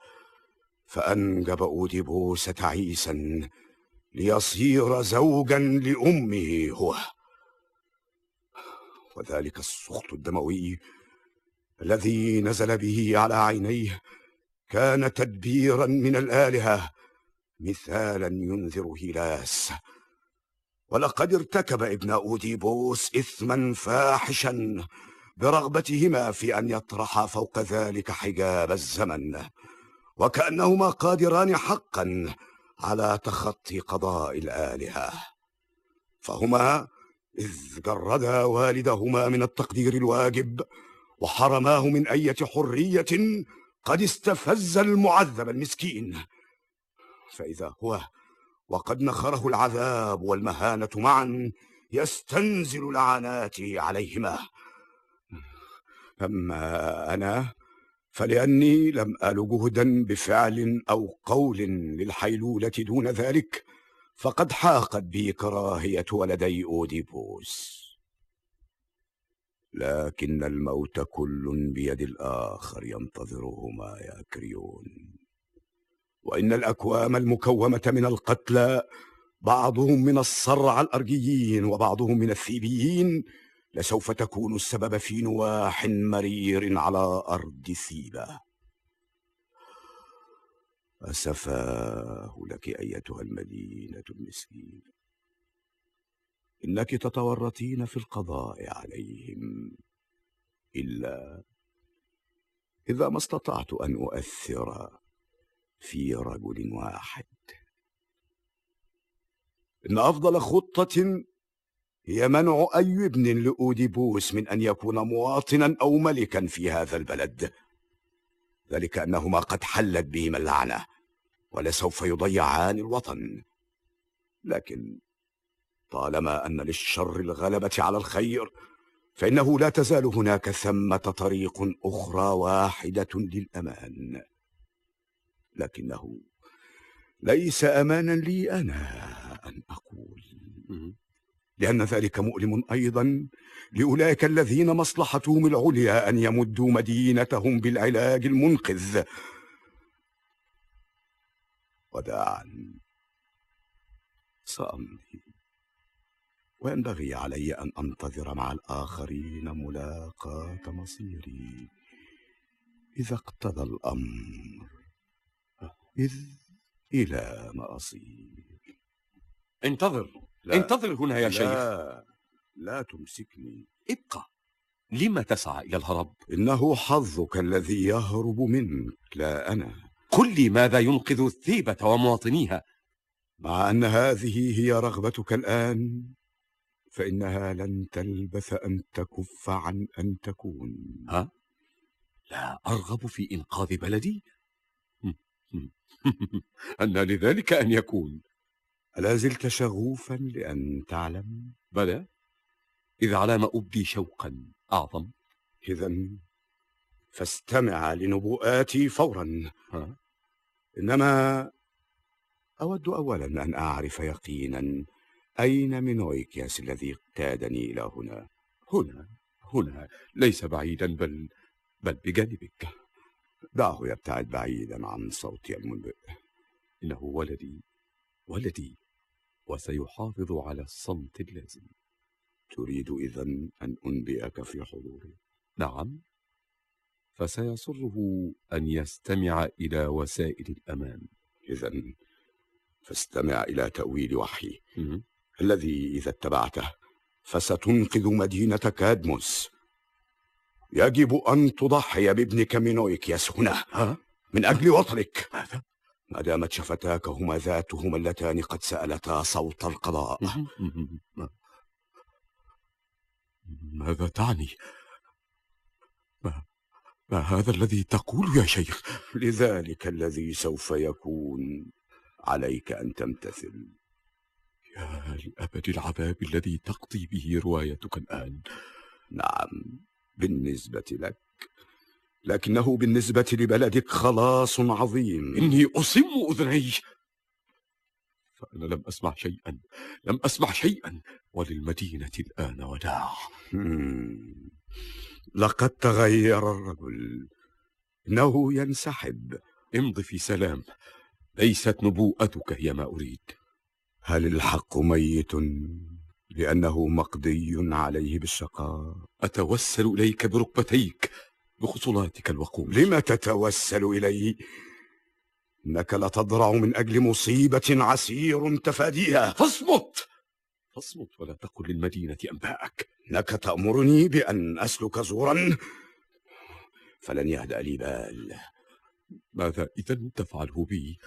فأنجب أوديبوس تعيسا ليصير زوجا لأمه هو. وذلك السخط الدموي الذي نزل به على عينيه كان تدبيرا من الآلهة مثالا ينذر هيلاس. ولقد ارتكب ابن أوديبوس إثما فاحشا برغبتهما في أن يطرحا فوق ذلك حجاب الزمن وكأنهما قادران حقا على تخطي قضاء الآلهة. فهما إذ جردا والدهما من التقدير الواجب وحرماه من أية حرية قد استفز المعذب المسكين. فإذا هو وقد نخره العذاب والمهانة معا يستنزل لعناتي عليهما. أما أنا فلأني لم أل جهدا بفعل أو قول للحيلولة دون ذلك فقد حاقت بي كراهية ولدي أوديبوس. لكن الموت كل بيد الآخر ينتظرهما يا كريون. وإن الأكوام المكومة من القتلى بعضهم من الصرع الأرجيين وبعضهم من الثيبيين لسوف تكون السبب في نواح مرير على أرض ثيبة. أسفاه لك أيتها المدينة المسكينة إنك تتورطين في القضاء عليهم. إلا إذا ما استطعت أن أؤثر في رجل واحد. إن أفضل خطة هي منع أي ابن لأوديبوس من أن يكون مواطنا أو ملكا في هذا البلد. ذلك أنهما قد حلت بهما اللعنة ولسوف يضيعان الوطن. لكن طالما أن للشر الغلبة على الخير فإنه لا تزال هناك ثمة طريق أخرى واحدة للأمان. لكنه ليس أمانا لي أنا أن أقول. لأن ذلك مؤلم أيضا لأولئك الذين مصلحتهم العليا أن يمدوا مدينتهم بالعلاج المنقذ. وداعا. سأمضي. وينبغي علي أن أنتظر مع الآخرين ملاقاة مصيري. إذا اقتضى الأمر إذ إلى ما أصير انتظر لا. انتظر هنا يا شيخ. لا لا تمسكني. ابقى. لم تسعى إلى الهرب؟ إنه حظك الذي يهرب منك لا أنا. قل لي ماذا ينقذ الثيبة ومواطنيها. مع أن هذه هي رغبتك الآن فإنها لن تلبث أن تكف عن أن تكون. ها؟ لا أرغب في إنقاذ بلدي؟ [laughs] أن لذلك أن يكون. ألا زلت شغوفا لأن تعلم؟ بلى. إذ على ما أبدي شوقا أعظم. إذا فاستمع لنبوءاتي فورا. ها؟ إنما أود أولا أن أعرف يقينا أين منويكياس الذي اقتادني إلى هنا؟ هنا هنا ليس بعيدا بل بل بجانبك. دعه يبتعد بعيدا عن صوتي المنبئ. إنه ولدي ولدي وسيحافظ على الصمت اللازم. تريد إذا أن أنبئك في حضوري؟ نعم. فسيسره أن يستمع إلى وسائل الأمان. إذا فاستمع إلى تأويل وحي. الذي إذا اتبعته فستنقذ مدينة كادموس يجب أن تضحي بابنك مينويكياس هنا؟ من أجل وطنك ماذا؟ ما دامت شفتاك هما ذاتهما اللتان قد سألتا صوت القضاء ماذا تعني؟ ما, ما هذا الذي تقول يا شيخ؟ لذلك الذي سوف يكون عليك أن تمتثل يا لأبد العذاب الذي تقضي به روايتك الآن. نعم بالنسبة لك. لكنه بالنسبة لبلدك خلاص عظيم. إني أصم أذني. فأنا لم أسمع شيئا لم أسمع شيئا. وللمدينة الآن وداع. لقد تغير الرجل. إنه ينسحب. امض في سلام. ليست نبوءتك هي ما أريد. هل الحق ميت لأنه مقضي عليه بالشقاء؟ أتوسل إليك بركبتيك بخصوناتك الوقود. لم تتوسل إلي إنك لتضرع من أجل مصيبة عسير تفاديها. فاصمت! فاصمت ولا تقل للمدينة أنباءك. إنك تأمرني بأن أسلك زورا؟ فلن يهدأ لي بال. ماذا إذا تفعله بي?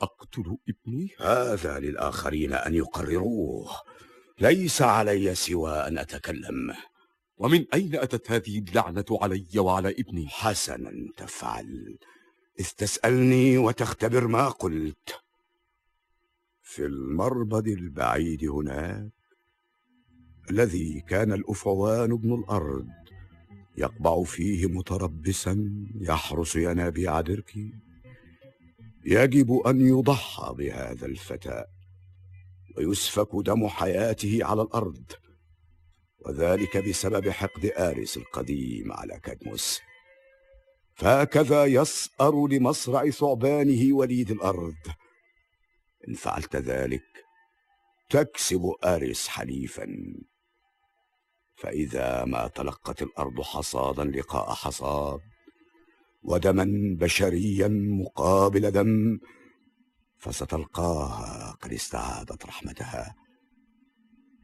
أقتل ابني؟ هذا للآخرين أن يقرروه. ليس علي سوى أن أتكلم. ومن أين أتت هذه اللعنة علي وعلى ابني؟ حسنا تفعل. إذ تسألني وتختبر ما قلت. في المربد البعيد هناك الذي كان الأفعوان ابن الأرض يقبع فيه متربصا يحرس ينابيع دركي. يجب أن يضحى بهذا الفتى ويسفك دم حياته على الأرض وذلك بسبب حقد آرس القديم على كادموس فهكذا يسأر لمصرع ثعبانه وليد الأرض. إن فعلت ذلك تكسب آرس حليفا. فإذا ما تلقت الأرض حصادا لقاء حصاد ودما بشريا مقابل دم فستلقاها قد استعادت رحمتها.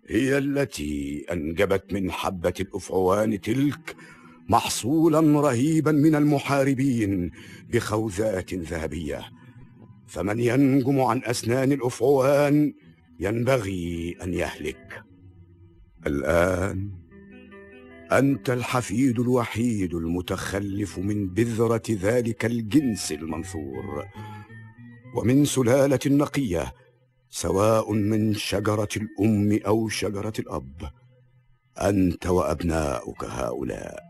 هي التي أنجبت من حبة الأفعوان تلك محصولا رهيبا من المحاربين بخوذات ذهبية. فمن ينجم عن أسنان الأفعوان ينبغي أن يهلك. الآن أنت الحفيد الوحيد المتخلف من بذرة ذلك الجنس المنثور. ومن سلالة نقية سواء من شجرة الأم أو شجرة الأب أنت وأبناؤك هؤلاء.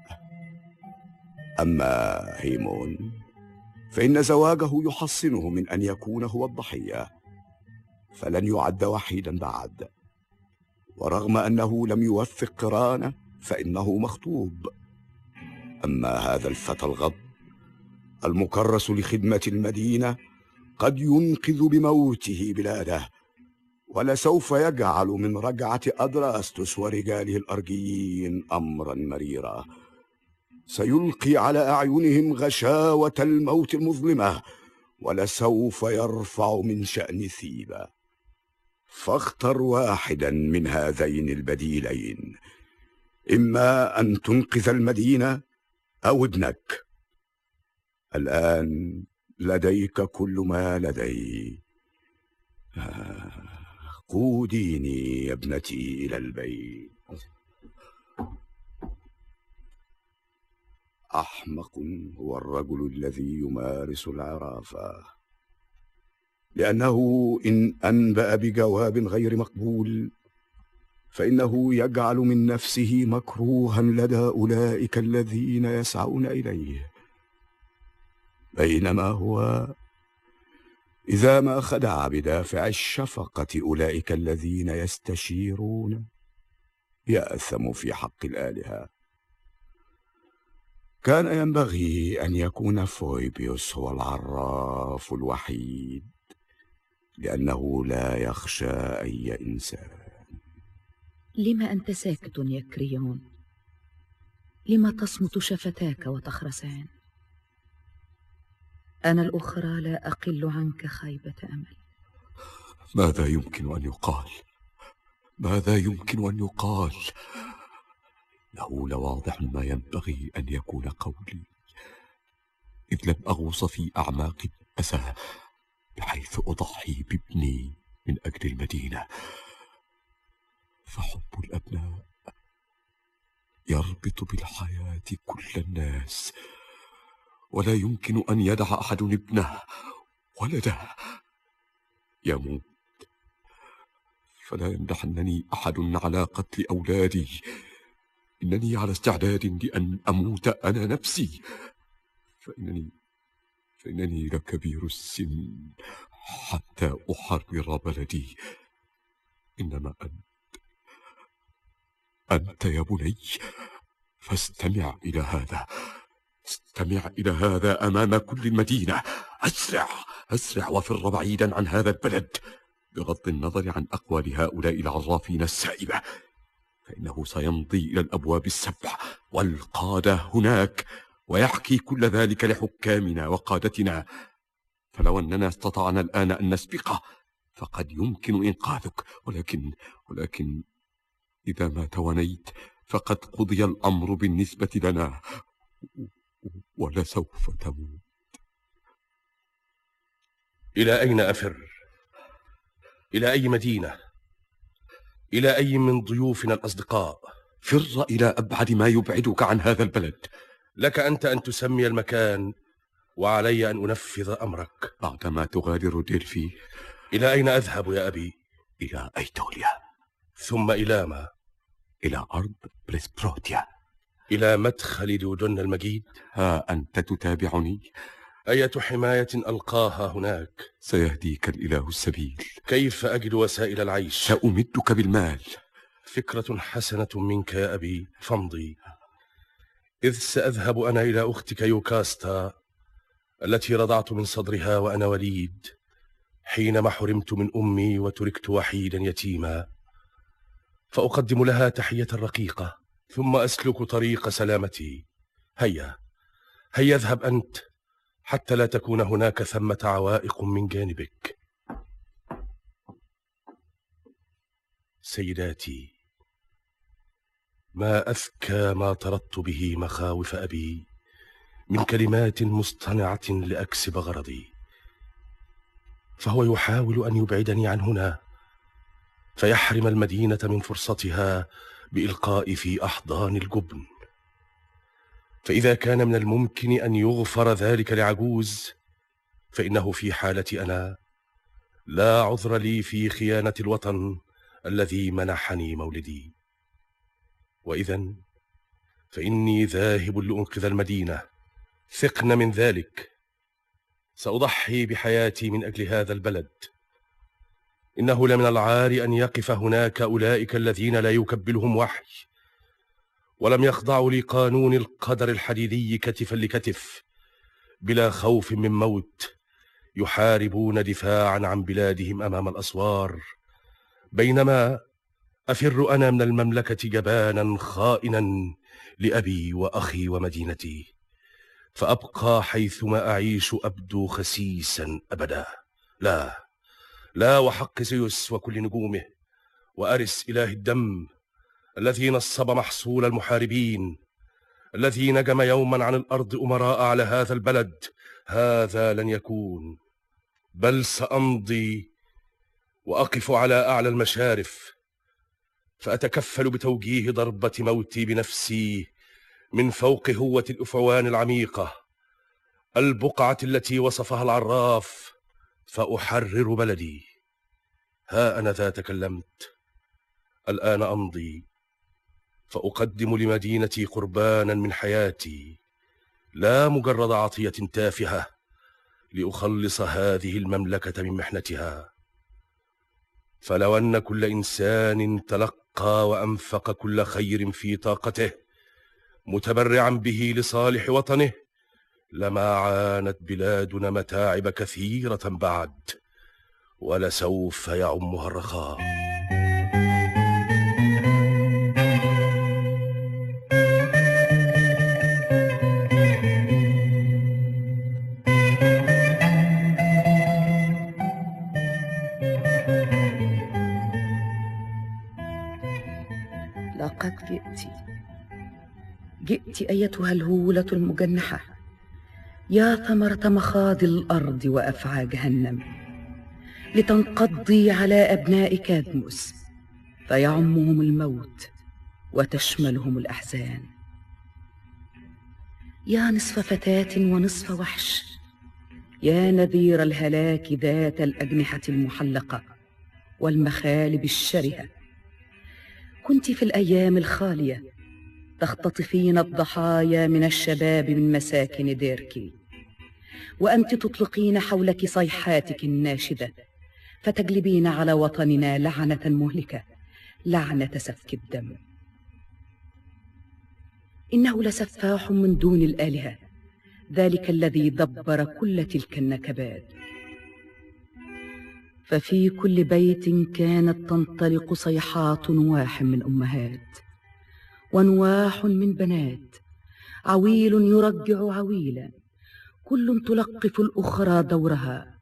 أما هيمون فإن زواجه يحصنه من أن يكون هو الضحية فلن يعد وحيدا بعد. ورغم أنه لم يوفق قرانه فإنه مخطوب. أما هذا الفتى الغض المكرس لخدمة المدينة قد ينقذ بموته بلاده ولسوف يجعل من رجعة أدراستس ورجاله الأرجيين أمرا مريرا. سيلقي على أعينهم غشاوة الموت المظلمة ولسوف يرفع من شأن ثيبا. فاختر واحدا من هذين البديلين إما أن تنقذ المدينة أو ابنك. الآن لديك كل ما لدي. آه، قوديني يا ابنتي إلى البيت. أحمق هو الرجل الذي يمارس العرافة. لأنه إن أنبأ بجواب غير مقبول فإنه يجعل من نفسه مكروها لدى أولئك الذين يسعون إليه. بينما هو إذا ما خدع بدافع الشفقة أولئك الذين يستشيرون يأثم في حق الآلهة. كان ينبغي أن يكون فويبيوس هو العراف الوحيد لأنه لا يخشى أي إنسان. لما أنت ساكت يا كريون لما تصمت شفتاك وتخرسان؟ أنا الأخرى لا أقل عنك خيبة أمل. ماذا يمكن أن يقال؟ ماذا يمكن أن يقال؟ إنه لواضح ما ينبغي أن يكون قولي. إذ لم أغوص في أعماق الأسى بحيث أضحي بابني من أجل المدينة. فحب الأبناء يربط بالحياة كل الناس ولا يمكن أن يدع أحد ابنه ولده. يموت. فلا يمنحنني أحد على قتل أولادي. إنني على استعداد لأن أموت أنا نفسي. فإنني فإنني لكبير السن حتى أحرر بلدي. إنما أنت أنت يا بني فاستمع إلى هذا. استمع إلى هذا أمام كل المدينة. أسرع أسرع وفر بعيدا عن هذا البلد. بغض النظر عن أقوال هؤلاء العرافين السائبة فإنه سيمضي إلى الأبواب السبع والقادة هناك ويحكي كل ذلك لحكامنا وقادتنا. فلو أننا استطعنا الآن أن نسبقه فقد يمكن إنقاذك. ولكن ولكن إذا ما توانيت فقد قضي الأمر بالنسبة لنا ولسوف تموت إلى أين أفر؟ إلى أي مدينة؟ إلى أي من ضيوفنا الأصدقاء؟ فر إلى أبعد ما يبعدك عن هذا البلد لك أنت أن تسمي المكان وعلي أن أنفذ أمرك بعدما تغادر ديلفي إلى أين أذهب يا أبي؟ إلى أيتوليا ثم إلى ما؟ إلى أرض بريسبروتيا. إلى مدخل دودن المجيد. ها أنت تتابعني؟ أية حماية ألقاها هناك؟ سيهديك الإله السبيل. كيف أجد وسائل العيش؟ سأمدك بالمال. فكرة حسنة منك يا أبي فامضي. إذ سأذهب أنا إلى أختك يوكاستا التي رضعت من صدرها وأنا وليد حينما حرمت من أمي وتركت وحيدا يتيما. فأقدم لها تحية رقيقة ثم أسلك طريق سلامتي. هيا هيا اذهب أنت حتى لا تكون هناك ثمة عوائق من جانبك. سيداتي ما أذكى ما طردت به مخاوف أبي من كلمات مصطنعة لأكسب غرضي فهو يحاول أن يبعدني عن هنا. فيحرم المدينة من فرصتها بإلقاء في أحضان الجبن. فإذا كان من الممكن أن يغفر ذلك لعجوز فإنه في حالتي أنا لا عذر لي في خيانة الوطن الذي منحني مولدي. وإذا فإني ذاهب لأنقذ المدينة. ثقن من ذلك. سأضحي بحياتي من أجل هذا البلد. إنه لمن العار أن يقف هناك أولئك الذين لا يكبلهم وحي ولم يخضعوا لقانون القدر الحديدي كتفا لكتف بلا خوف من موت يحاربون دفاعا عن بلادهم أمام الأسوار. بينما أفر أنا من المملكة جبانا خائنا لأبي وأخي ومدينتي فأبقى حيثما أعيش أبدو خسيسا أبدا. لا. لا وحق زيوس وكل نجومه وأرس إله الدم الذي نصب محصول المحاربين الذي نجم يوما عن الأرض أمراء على هذا البلد هذا لن يكون بل سأمضي وأقف على أعلى المشارف فأتكفل بتوجيه ضربة موتي بنفسي من فوق هوة الأفعوان العميقة البقعة التي وصفها العراف فأحرر بلدي. ها أنا ذا تكلمت. الآن أمضي. فأقدم لمدينتي قربانا من حياتي. لا مجرد عطية تافهة لأخلص هذه المملكة من محنتها. فلو أن كل إنسان تلقى وأنفق كل خير في طاقته متبرعا به لصالح وطنه لما عانت بلادنا متاعب كثيرة بعد ولسوف يعمها الرخاء. لقد جئت. جئت أيتها الهولة المجنحة. يا ثمرة مخاض الأرض وأفعى جهنم لتنقضي على ابناء كادموس فيعمهم الموت وتشملهم الأحزان. يا نصف فتاة ونصف وحش يا نذير الهلاك ذات الأجنحة المحلقة والمخالب الشرهة. كنت في الأيام الخالية تختطفين الضحايا من الشباب من مساكن ديركي وأنت تطلقين حولك صيحاتك الناشدة فتجلبين على وطننا لعنة مهلكة لعنة سفك الدم. إنه لسفاح من دون الآلهة ذلك الذي دبر كل تلك النكبات. ففي كل بيت كانت تنطلق صيحات نواح من أمهات. ونواح من بنات. عويل يرجع عويلا. كل تلقف الأخرى دورها.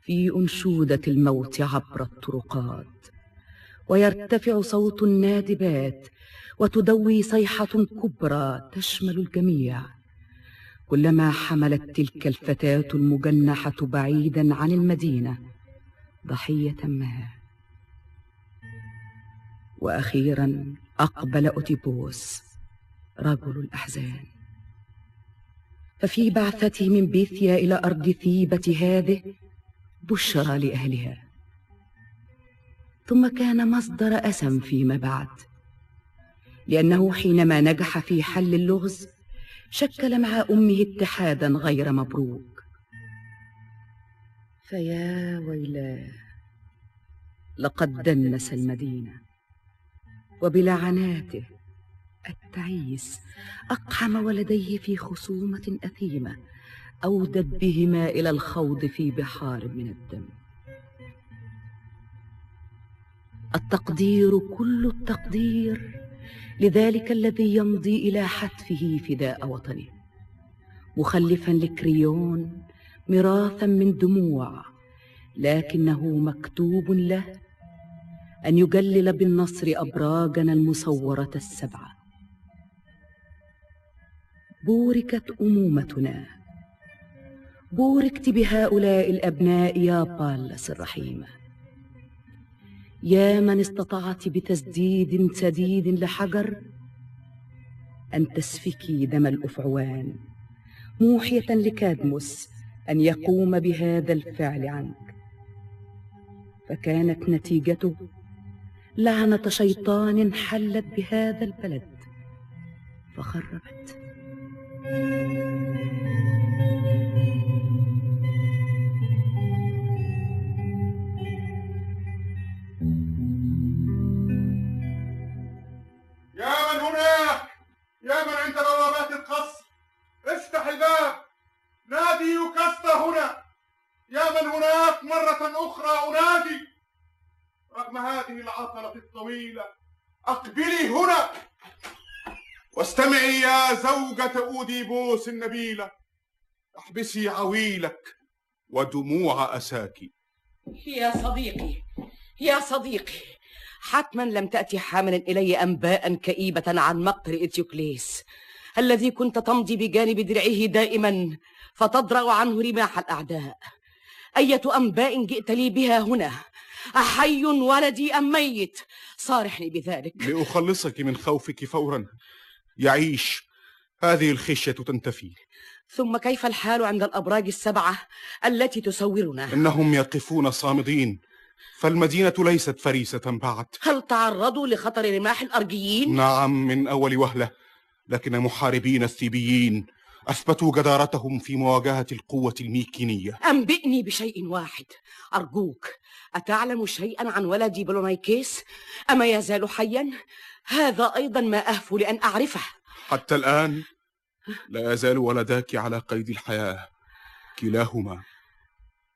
في أنشودة الموت عبر الطرقات. ويرتفع صوت النادبات. وتدوي صيحة كبرى تشمل الجميع. كلما حملت تلك الفتاة المجنحة بعيدا عن المدينة ضحية ما. وأخيرا أقبل أوتيبوس رجل الأحزان. ففي بعثته من بيثيا إلى أرض ثيبة هذه بشرى لأهلها. ثم كان مصدر أسم فيما بعد لأنه حينما نجح في حل اللغز شكل مع أمه اتحادا غير مبروك. فيا ويلاه لقد دنس المدينة. وبلعناته التعيس أقحم ولديه في خصومة أثيمة أودت بهما إلى الخوض في بحار من الدم. التقدير كل التقدير لذلك الذي يمضي إلى حتفه فداء وطنه. مخلفا لكريون ميراثا من دموع لكنه مكتوب له أن يجلل بالنصر أبراجنا المسورة السبعة. بوركت أمومتنا. بوركت بهؤلاء الأبناء يا بالس الرحيمة يا من استطعت بتسديد سديد لحجر أن تسفكي دم الأفعوان موحية لكادموس أن يقوم بهذا الفعل عنك. فكانت نتيجته لعنة شيطان حلت بهذا البلد. فخربت. واستمعي يا زوجة أوديبوس النبيلة. احبسي عويلك ودموع أساك يا صديقي يا صديقي حتما لم تأتي حاملا إلي أنباء كئيبة عن مقتل إتيوكليس الذي كنت تمضي بجانب درعه دائما فتدرأ عنه رماح الأعداء. أية أنباء جئت لي بها هنا؟ أحي ولدي أم ميت؟ صارحني بذلك. لأخلصك من خوفك فورا. يعيش. هذه الخشية تنتفي. ثم كيف الحال عند الأبراج السبعة التي تسورنا؟ إنهم يقفون صامدين. فالمدينة ليست فريسة بعد. هل تعرضوا لخطر رماح الأرجيين؟ نعم من أول وهلة. لكن محاربين الثيبيين أثبتوا جدارتهم في مواجهة القوة الميكينية. أنبئني بشيء واحد. أرجوك أتعلم شيئا عن ولدي بلونيكيس أما يزال حيا؟ هذا أيضا ما أهفو لأن أعرفه. حتى الآن لا يزال ولداك على قيد الحياة. كلاهما.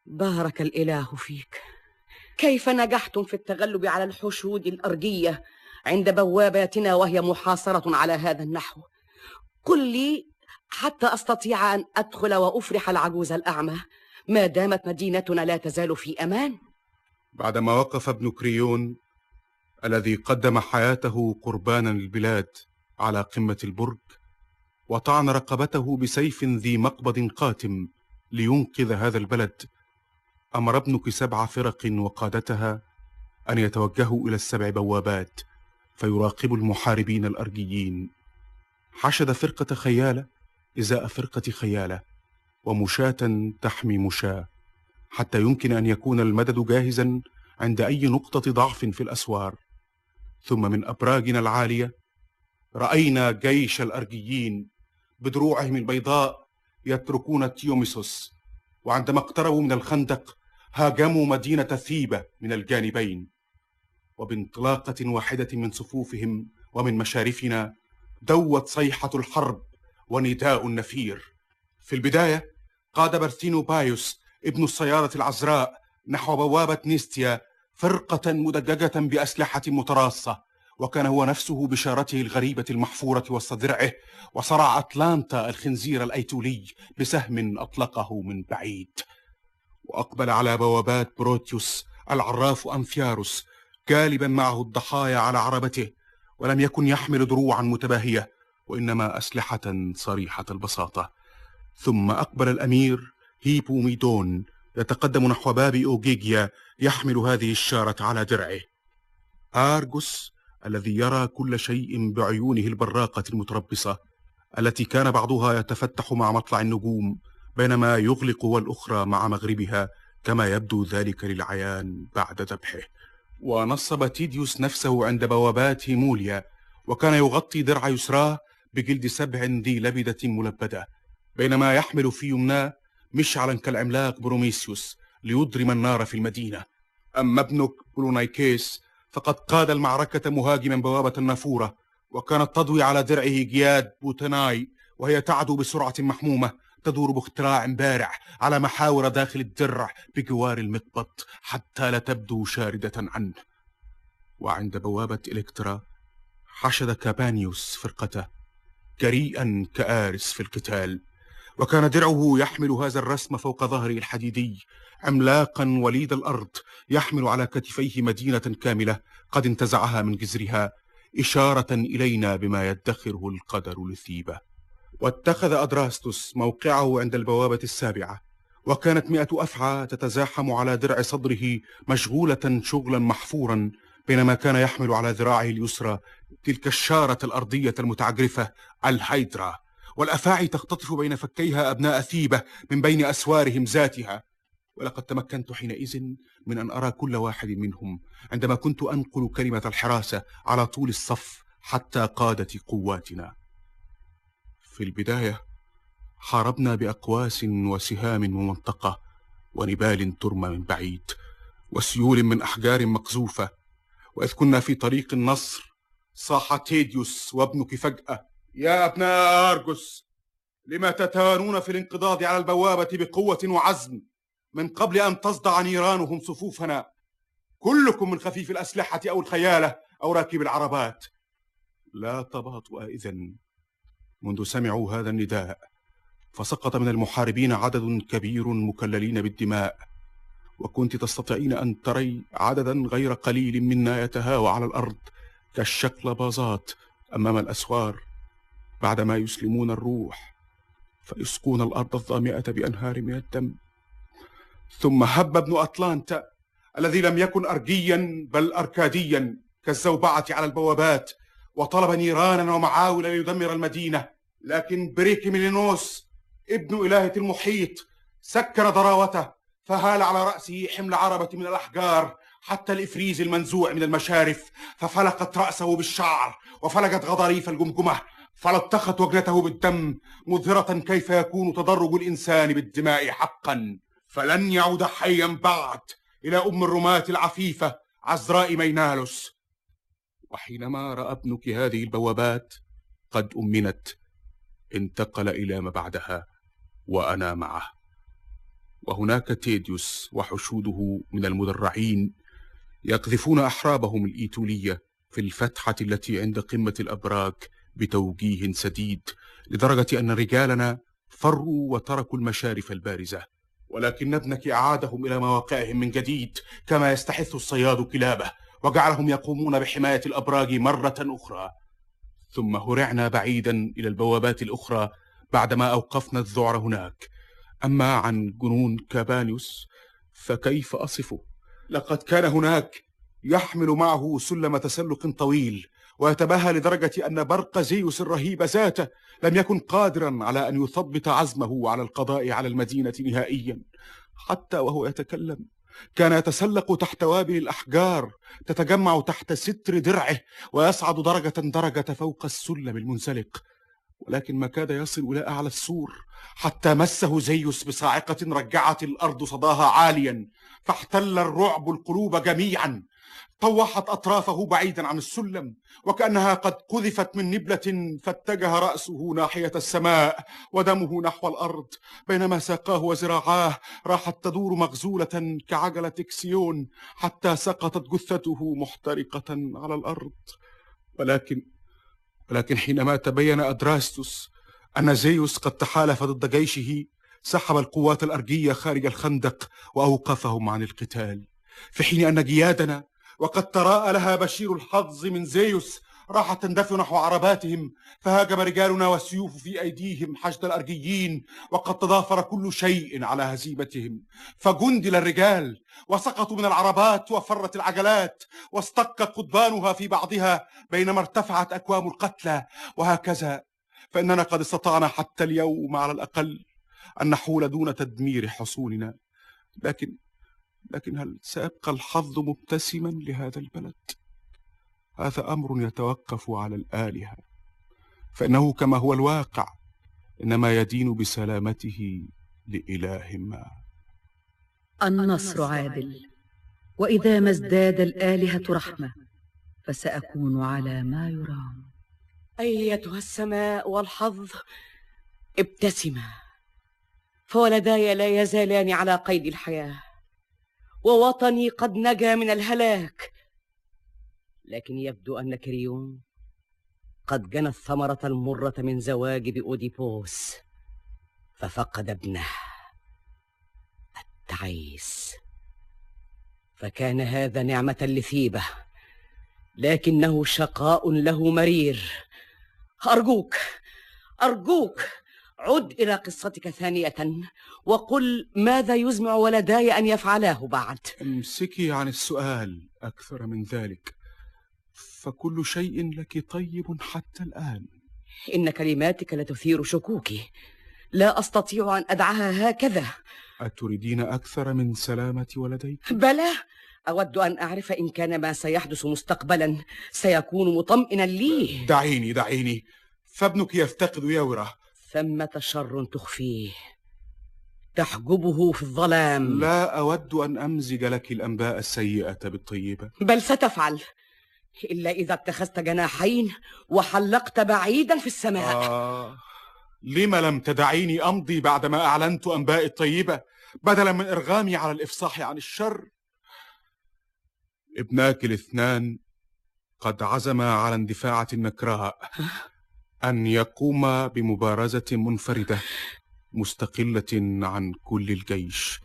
بارك الإله فيك. كيف نجحتم في التغلب على الحشود الأرجية عند بواباتنا وهي محاصرة على هذا النحو؟ قل لي حتى أستطيع أن أدخل وأفرح العجوز الأعمى. ما دامت مدينتنا لا تزال في أمان. بعدما وقف ابن كريون الذي قدم حياته قربانا للبلاد على قمة البرج وطعن رقبته بسيف ذي مقبض قاتم لينقذ هذا البلد. أمر ابنك سبع فرق وقادتها أن يتوجهوا إلى السبع بوابات فيراقبوا المحاربين الأرجيين. حشد فرقة خيالة إزاء فرقة خيالة ومشاة تحمي مشاة حتى يمكن أن يكون المدد جاهزا عند أي نقطة ضعف في الأسوار. ثم من أبراجنا العالية. رأينا جيش الأرجيين بدروعهم البيضاء يتركون تيوميسوس وعندما اقتربوا من الخندق هاجموا مدينة ثيبة من الجانبين. وبانطلاقة واحدة من صفوفهم ومن مشارفنا دوت صيحة الحرب ونداء النفير. في البداية قاد برثينو بايوس ابن الصيادة العذراء نحو بوابة نيستيا فرقة مدججة بأسلحة متراصة وكان هو نفسه بشارته الغريبة المحفورة وسط درعه وصرع أتلانتا الخنزير الأيتولي بسهم أطلقه من بعيد. وأقبل على بوابات بروتيوس العراف أنفياروس جالبا معه الضحايا على عربته ولم يكن يحمل دروعا متباهية وإنما أسلحة صريحة البساطة. ثم أقبل الأمير هيبو ميدون يتقدم نحو باب أوجيجيا يحمل هذه الشارة على درعه. آرجوس الذي يرى كل شيء بعيونه البراقة المتربصة التي كان بعضها يتفتح مع مطلع النجوم بينما يغلق والأخرى مع مغربها كما يبدو ذلك للعيان بعد ذبحه. ونصب تيديوس نفسه عند بوابات موليا وكان يغطي درع يسراه بجلد سبع ذي لبدة ملبدة بينما يحمل في يمناه مشعلا كالعملاق بروميسيوس ليضرم النار في المدينة. أما ابنك بولونايكيس فقد قاد المعركة مهاجما بوابة النافورة وكانت تضوي على درعه جياد بوتناي وهي تعدو بسرعة محمومة تدور باختراع بارع على محاور داخل الدرع بجوار المقبض حتى لا تبدو شاردة عنه. وعند بوابة إلكترا حشد كابانيوس فرقته جريئا كآرس في القتال. وكان درعه يحمل هذا الرسم فوق ظهره الحديدي عملاقا وليد الأرض يحمل على كتفيه مدينة كاملة قد انتزعها من جذرها إشارة إلينا بما يدخره القدر لثيبة. واتخذ أدراستوس موقعه عند البوابة السابعة وكانت مئة أفعى تتزاحم على درع صدره مشغولة شغلا محفورا بينما كان يحمل على ذراعه اليسرى تلك الشارة الأرضية المتعجرفة الهيدرا. والأفاعي تختطف بين فكيها أبناء ثيبة من بين أسوارهم ذاتها. ولقد تمكنت حينئذ من أن أرى كل واحد منهم عندما كنت أنقل كلمة الحراسة على طول الصف حتى قادت قواتنا. في البداية حاربنا بأقواس وسهام ممنطقة ونبال ترمى من بعيد وسيول من أحجار مقذوفة. وإذ كنا في طريق النصر صاح تيديوس وابنك فجأة يا أبناء أرجس لما تتوانون في الانقضاض على البوابة بقوة وعزم من قبل أن تصدع نيرانهم صفوفنا؟ كلكم من خفيف الأسلحة أو الخيالة أو راكب العربات. لا تباطؤ إذن منذ سمعوا هذا النداء فسقط من المحاربين عدد كبير مكللين بالدماء وكنت تستطيعين أن تري عددا غير قليل منا يتهاوى على الأرض كالشقلباظات أمام الأسوار. بعدما يسلمون الروح فيسقون الأرض الظامئة بأنهار من الدم. ثم هب ابن أطلانتا الذي لم يكن أرجيا بل أركاديا كالزوبعة على البوابات وطلب نيرانا ومعاول ليدمر المدينة. لكن بريكي ميلينوس ابن إلهة المحيط سكن ضراوته فهال على رأسه حمل عربة من الأحجار حتى الإفريز المنزوع من المشارف ففلقت رأسه بالشعر وفلقت غضاريف الجمجمة. فلطخت وجنته بالدم مظهرة كيف يكون تدرج الإنسان بالدماء حقا. فلن يعود حيا بعد إلى أم الرماة العفيفة عذراء مينالوس وحينما رأى ابنك هذه البوابات قد أمنت. انتقل إلى ما بعدها وأنا معه. وهناك تيديوس وحشوده من المدرعين يقذفون حرابهم الإيتولية في الفتحة التي عند قمة الأبراج بتوجيه سديد لدرجة أن رجالنا فروا وتركوا المشارف البارزة ولكن ابنك أعادهم إلى مواقعهم من جديد كما يستحث الصياد كلابه وجعلهم يقومون بحماية الأبراج مرة أخرى. ثم هرعنا بعيدا إلى البوابات الأخرى بعدما أوقفنا الذعر هناك. أما عن جنون كابانيوس فكيف أصفه؟ لقد كان هناك يحمل معه سلم تسلق طويل ويتباهى لدرجة أن برق زيوس الرهيب ذاته لم يكن قادرا على أن يثبت عزمه على القضاء على المدينة نهائيا. حتى وهو يتكلم كان يتسلق تحت وابل الأحجار تتجمع تحت ستر درعه ويصعد درجة درجة فوق السلم المنزلق. ولكن ما كاد يصل إلى أعلى السور حتى مسه زيوس بصاعقة رجعت الأرض صداها عاليا فاحتل الرعب القلوب جميعا. طوحت أطرافه بعيدا عن السلم وكأنها قد قذفت من نبلة فاتجه رأسه ناحية السماء ودمه نحو الأرض. بينما ساقاه وذراعاه راحت تدور مغزولة كعجلة إكسيون حتى سقطت جثته محترقة على الأرض. ولكن ولكن حينما تبين أدراستوس أن زيوس قد تحالف ضد جيشه سحب القوات الأرجية خارج الخندق وأوقفهم عن القتال. في حين أن جيادنا وقد تراءى لها بشير الحظ من زيوس راحت تندفع نحو عرباتهم فهاجم رجالنا والسيوف في أيديهم حشد الأرجيين وقد تضافر كل شيء على هزيمتهم. فجندل الرجال وسقطوا من العربات وفرت العجلات واستقت قضبانها في بعضها بينما ارتفعت أكوام القتلى. وهكذا فإننا قد استطعنا حتى اليوم على الأقل أن نحول دون تدمير حصوننا. لكن لكن هل سيبقى الحظ مبتسما لهذا البلد؟ هذا أمر يتوقف على الآلهة فإنه كما هو الواقع إنما يدين بسلامته لإله ما. النصر عادل وإذا ما ازداد الآلهة رحمة فسأكون على ما يرام. أيتها السماء والحظ ابتسما فولداي لا يزالان على قيد الحياة. ووطني قد نجا من الهلاك. لكن يبدو أن كريون قد جنى الثمرة المرة من زواج بأوديبوس ففقد ابنه التعيس. فكان هذا نعمة لثيبة لكنه شقاء له مرير. أرجوك أرجوك عد إلى قصتك ثانية. وقل ماذا يزمع ولداي أن يفعلاه بعد؟ امسكي عن السؤال أكثر من ذلك. فكل شيء لك طيب حتى الآن. إن كلماتك لتثير شكوكي. لا أستطيع أن أدعها هكذا. أتريدين أكثر من سلامة ولديك؟ بلى. أود أن أعرف إن كان ما سيحدث مستقبلا. سيكون مطمئنا لي. دعيني دعيني. فابنك يفتقد يوره. ثمة شر تخفيه. تحجبه في الظلام. لا أود أن أمزج لك الأنباء السيئة بالطيبة. بل ستفعل. إلا إذا اتخذت جناحين وحلقت بعيدا في السماء. آه. لم لم تدعيني أمضي بعدما أعلنت أنباء الطيبة بدلا من إرغامي على الإفصاح عن الشر. ابناك الاثنان قد عزما على اندفاعة النكراء أن يقوم بمبارزة منفردة. مستقلة عن كل الجيش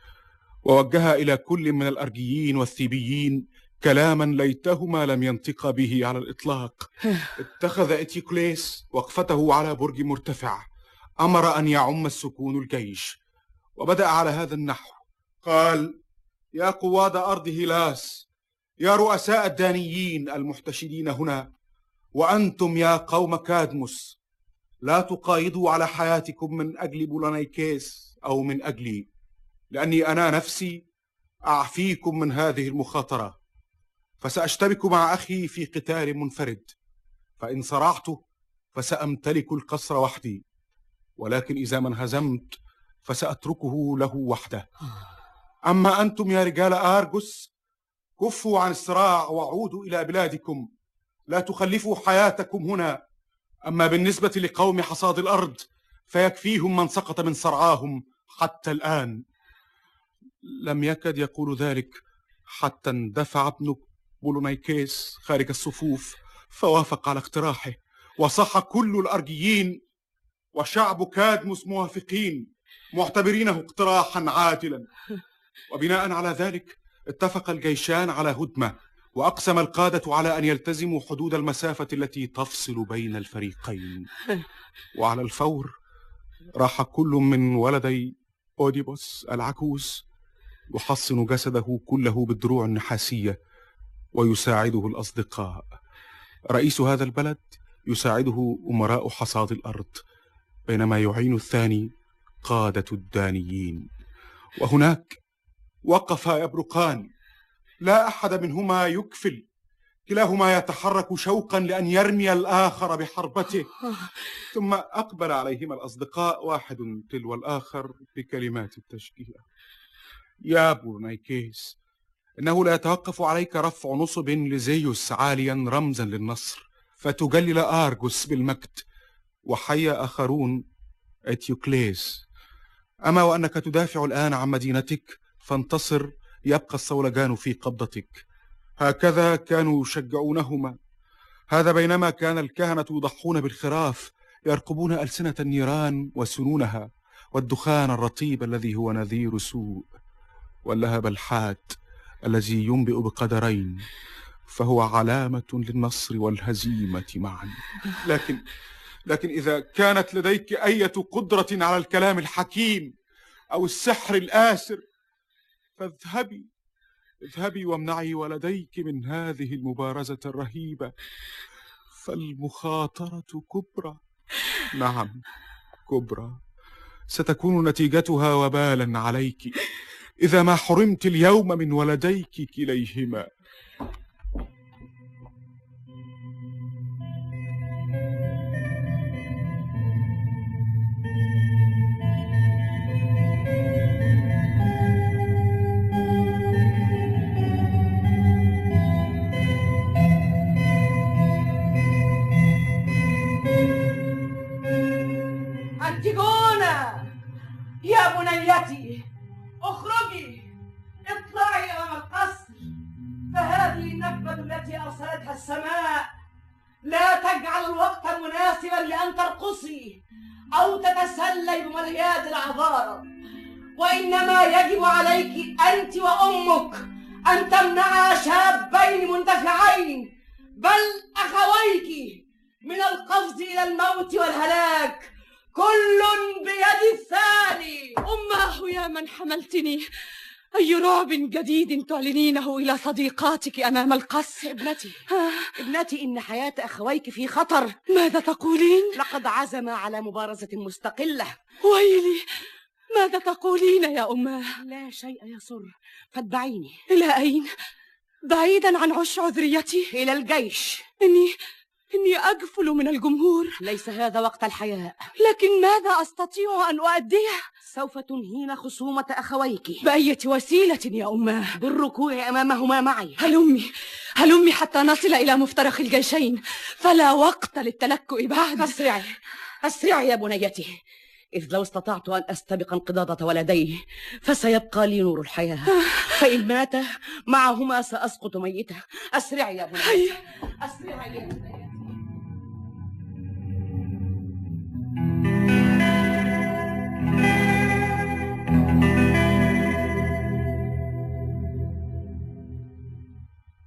ووجه إلى كل من الأرجيين والثيبيين كلاما ليتهما لم ينطق به على الإطلاق. [sighs] اتخذ إتيكليس وقفته على برج مرتفع أمر أن يعم السكون الجيش وبدأ على هذا النحو. قال يا قواد أرض هيلاس يا رؤساء الدانيين المحتشدين هنا وأنتم يا قوم كادموس لا تقايضوا على حياتكم من أجل بولانيكيس أو من أجلي لأني أنا نفسي أعفيكم من هذه المخاطرة. فسأشتبك مع أخي في قتال منفرد. فإن صرعت فسأمتلك القصر وحدي. ولكن إذا ما انهزمت فسأتركه له وحده. أما أنتم يا رجال آرجوس كفوا عن الصراع وعودوا إلى بلادكم. لا تخلفوا حياتكم هنا. أما بالنسبة لقوم حصاد الأرض فيكفيهم من سقط من صرعاهم حتى الآن. لم يكد يقول ذلك حتى اندفع ابن بولونيكيس خارج الصفوف فوافق على اقتراحه وصح كل الأرجيين وشعب كادموس موافقين معتبرينه اقتراحا عادلا. وبناء على ذلك اتفق الجيشان على هدمة. وأقسم القادة على أن يلتزموا حدود المسافة التي تفصل بين الفريقين. [laughs] وعلى الفور راح كل من ولدي أوديبوس العكوز يحصن جسده كله بالدروع النحاسيه ويساعده الأصدقاء. رئيس هذا البلد يساعده أمراء حصاد الأرض بينما يعين الثاني قادة الدانيين. وهناك وقفا يبرقان. لا أحد منهما يكفل. كلاهما يتحرك شوقا لأن يرمي الآخر بحربته. [laughs] ثم أقبل عليهما الأصدقاء واحد تلو الآخر بكلمات التشجيع. يا بولونيكيس إنه لا يتوقف عليك رفع نصب لزيوس عاليا رمزا للنصر فتجلل آرجوس بالمجد. وحي آخرون أتيوكليس أما وأنك تدافع الآن عن مدينتك فانتصر يبقى الصولجان في قبضتك. هكذا كانوا يشجعونهما. هذا بينما كان الكهنة يضحون بالخراف يرقبون ألسنة النيران وسنونها والدخان الرطيب الذي هو نذير سوء واللهب الحاد الذي ينبئ بقدرين فهو علامة للنصر والهزيمة معا. لكن لكن إذا كانت لديك أية قدرة على الكلام الحكيم أو السحر الآسر فاذهبي. اذهبي وامنعي ولديك من هذه المبارزة الرهيبة. فالمخاطرة كبرى. نعم كبرى. ستكون نتيجتها وبالا عليك. إذا ما حرمت اليوم من ولديك كليهما السماء. لا تجعل الوقت مناسبا لأن ترقصي أو تتسلي بمليات العذارى وإنما يجب عليك أنت وأمك أن تمنعا شابين مندفعين بل أخويك من القفز إلى الموت والهلاك. كل بيد الثاني. أماه يا من حملتني. أي رعب جديد تعلنينه إلى صديقاتك أمام القصر؟ ابنتي ابنتي إن حياة أخويك في خطر. ماذا تقولين؟ لقد عزم على مبارزة مستقلة. ويلي ماذا تقولين يا أماه؟ لا شيء يسر فاتبعيني. إلى أين؟ بعيدا عن عش عذريتي؟ إلى الجيش. إني إني أغفل من الجمهور. ليس هذا وقت الحياء. لكن ماذا أستطيع أن أؤديه؟ سوف تنهين خصومة أخويك. بأية وسيلة يا أماه؟ بالركوع أمامهما معي. هلمي هلمي حتى نصل إلى مفترق الجيشين؟ فلا وقت للتلكؤ بعد. أسرعي أسرعي يا بنيتي. إذ لو استطعت أن أستبق انقضاضة ولديه فسيبقى لي نور الحياة. فإن مات معهما سأسقط ميتة. أسرعي يا بنيتي. أسرعي يا بنيتي.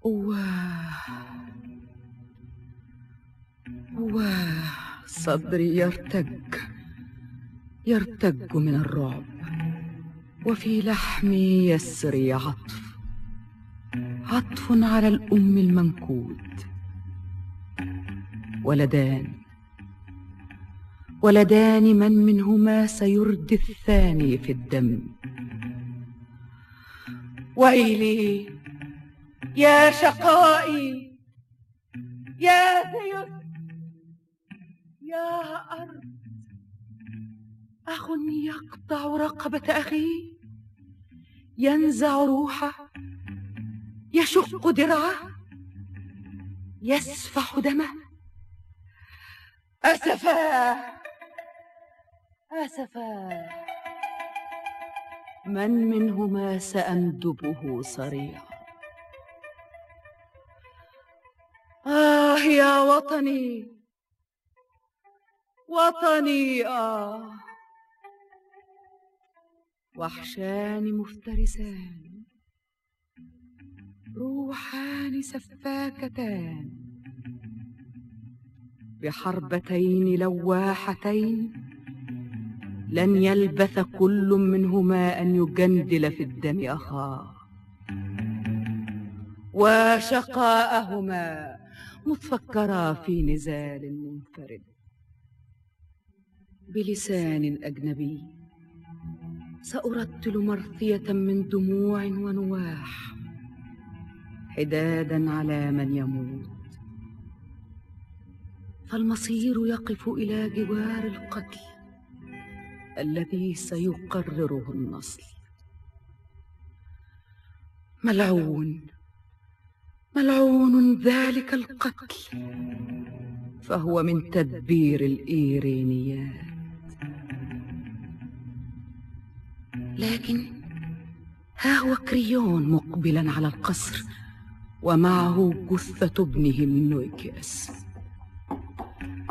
واه صدري يرتج يرتج من الرعب وفي لحمي يسري عطف عطف على الأم المنكود. ولدان ولدان من منهما سيردي الثاني في الدم. ويلي يا شقائي يا زيوس يا أرض. أخ يقطع رقبة أخيه ينزع روحه يشق درعه يسفح دمه. أسفا أسفا. من منهما سأندبه صريعا آه يا وطني وطني آه. وحشان مفترسان روحان سفاكتان. بحربتين لواحتين لن يلبث كل منهما أن يجندل في الدم أخاه. وشقاءهما متفكرا في نزال منفرد. بلسان أجنبي. سأرتل مرثية من دموع ونواح. حدادا على من يموت. فالمصير يقف إلى جوار القتل الذي سيقرره النصل. ملعون. ملعون ذلك القتل. فهو من تدبير الايرينيات لكن ها هو كريون مقبلا على القصر ومعه جثة ابنه النويكياس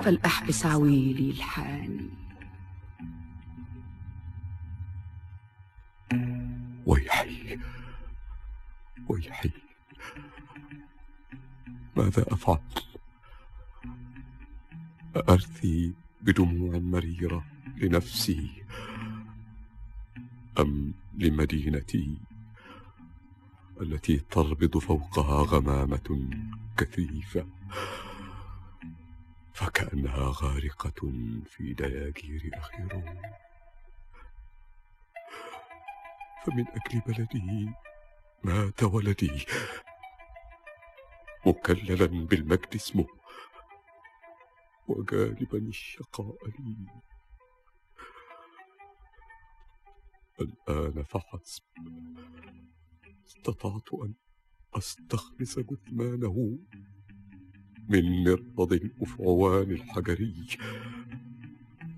فلأحبس عويلي الحاني. ويحي ويحي ماذا أفعل أرثي بدموع مريرة لنفسي أم لمدينتي التي تربض فوقها غمامة كثيفة فكأنها غارقة في دياجير أخيرون فمن أجل بلدي مات ولدي. مكللا بالمجد اسمه وجالبا الشقاء لي. الآن فحسب استطعت أن أستخلص جثمانه من مرصد الأفعوان الحجري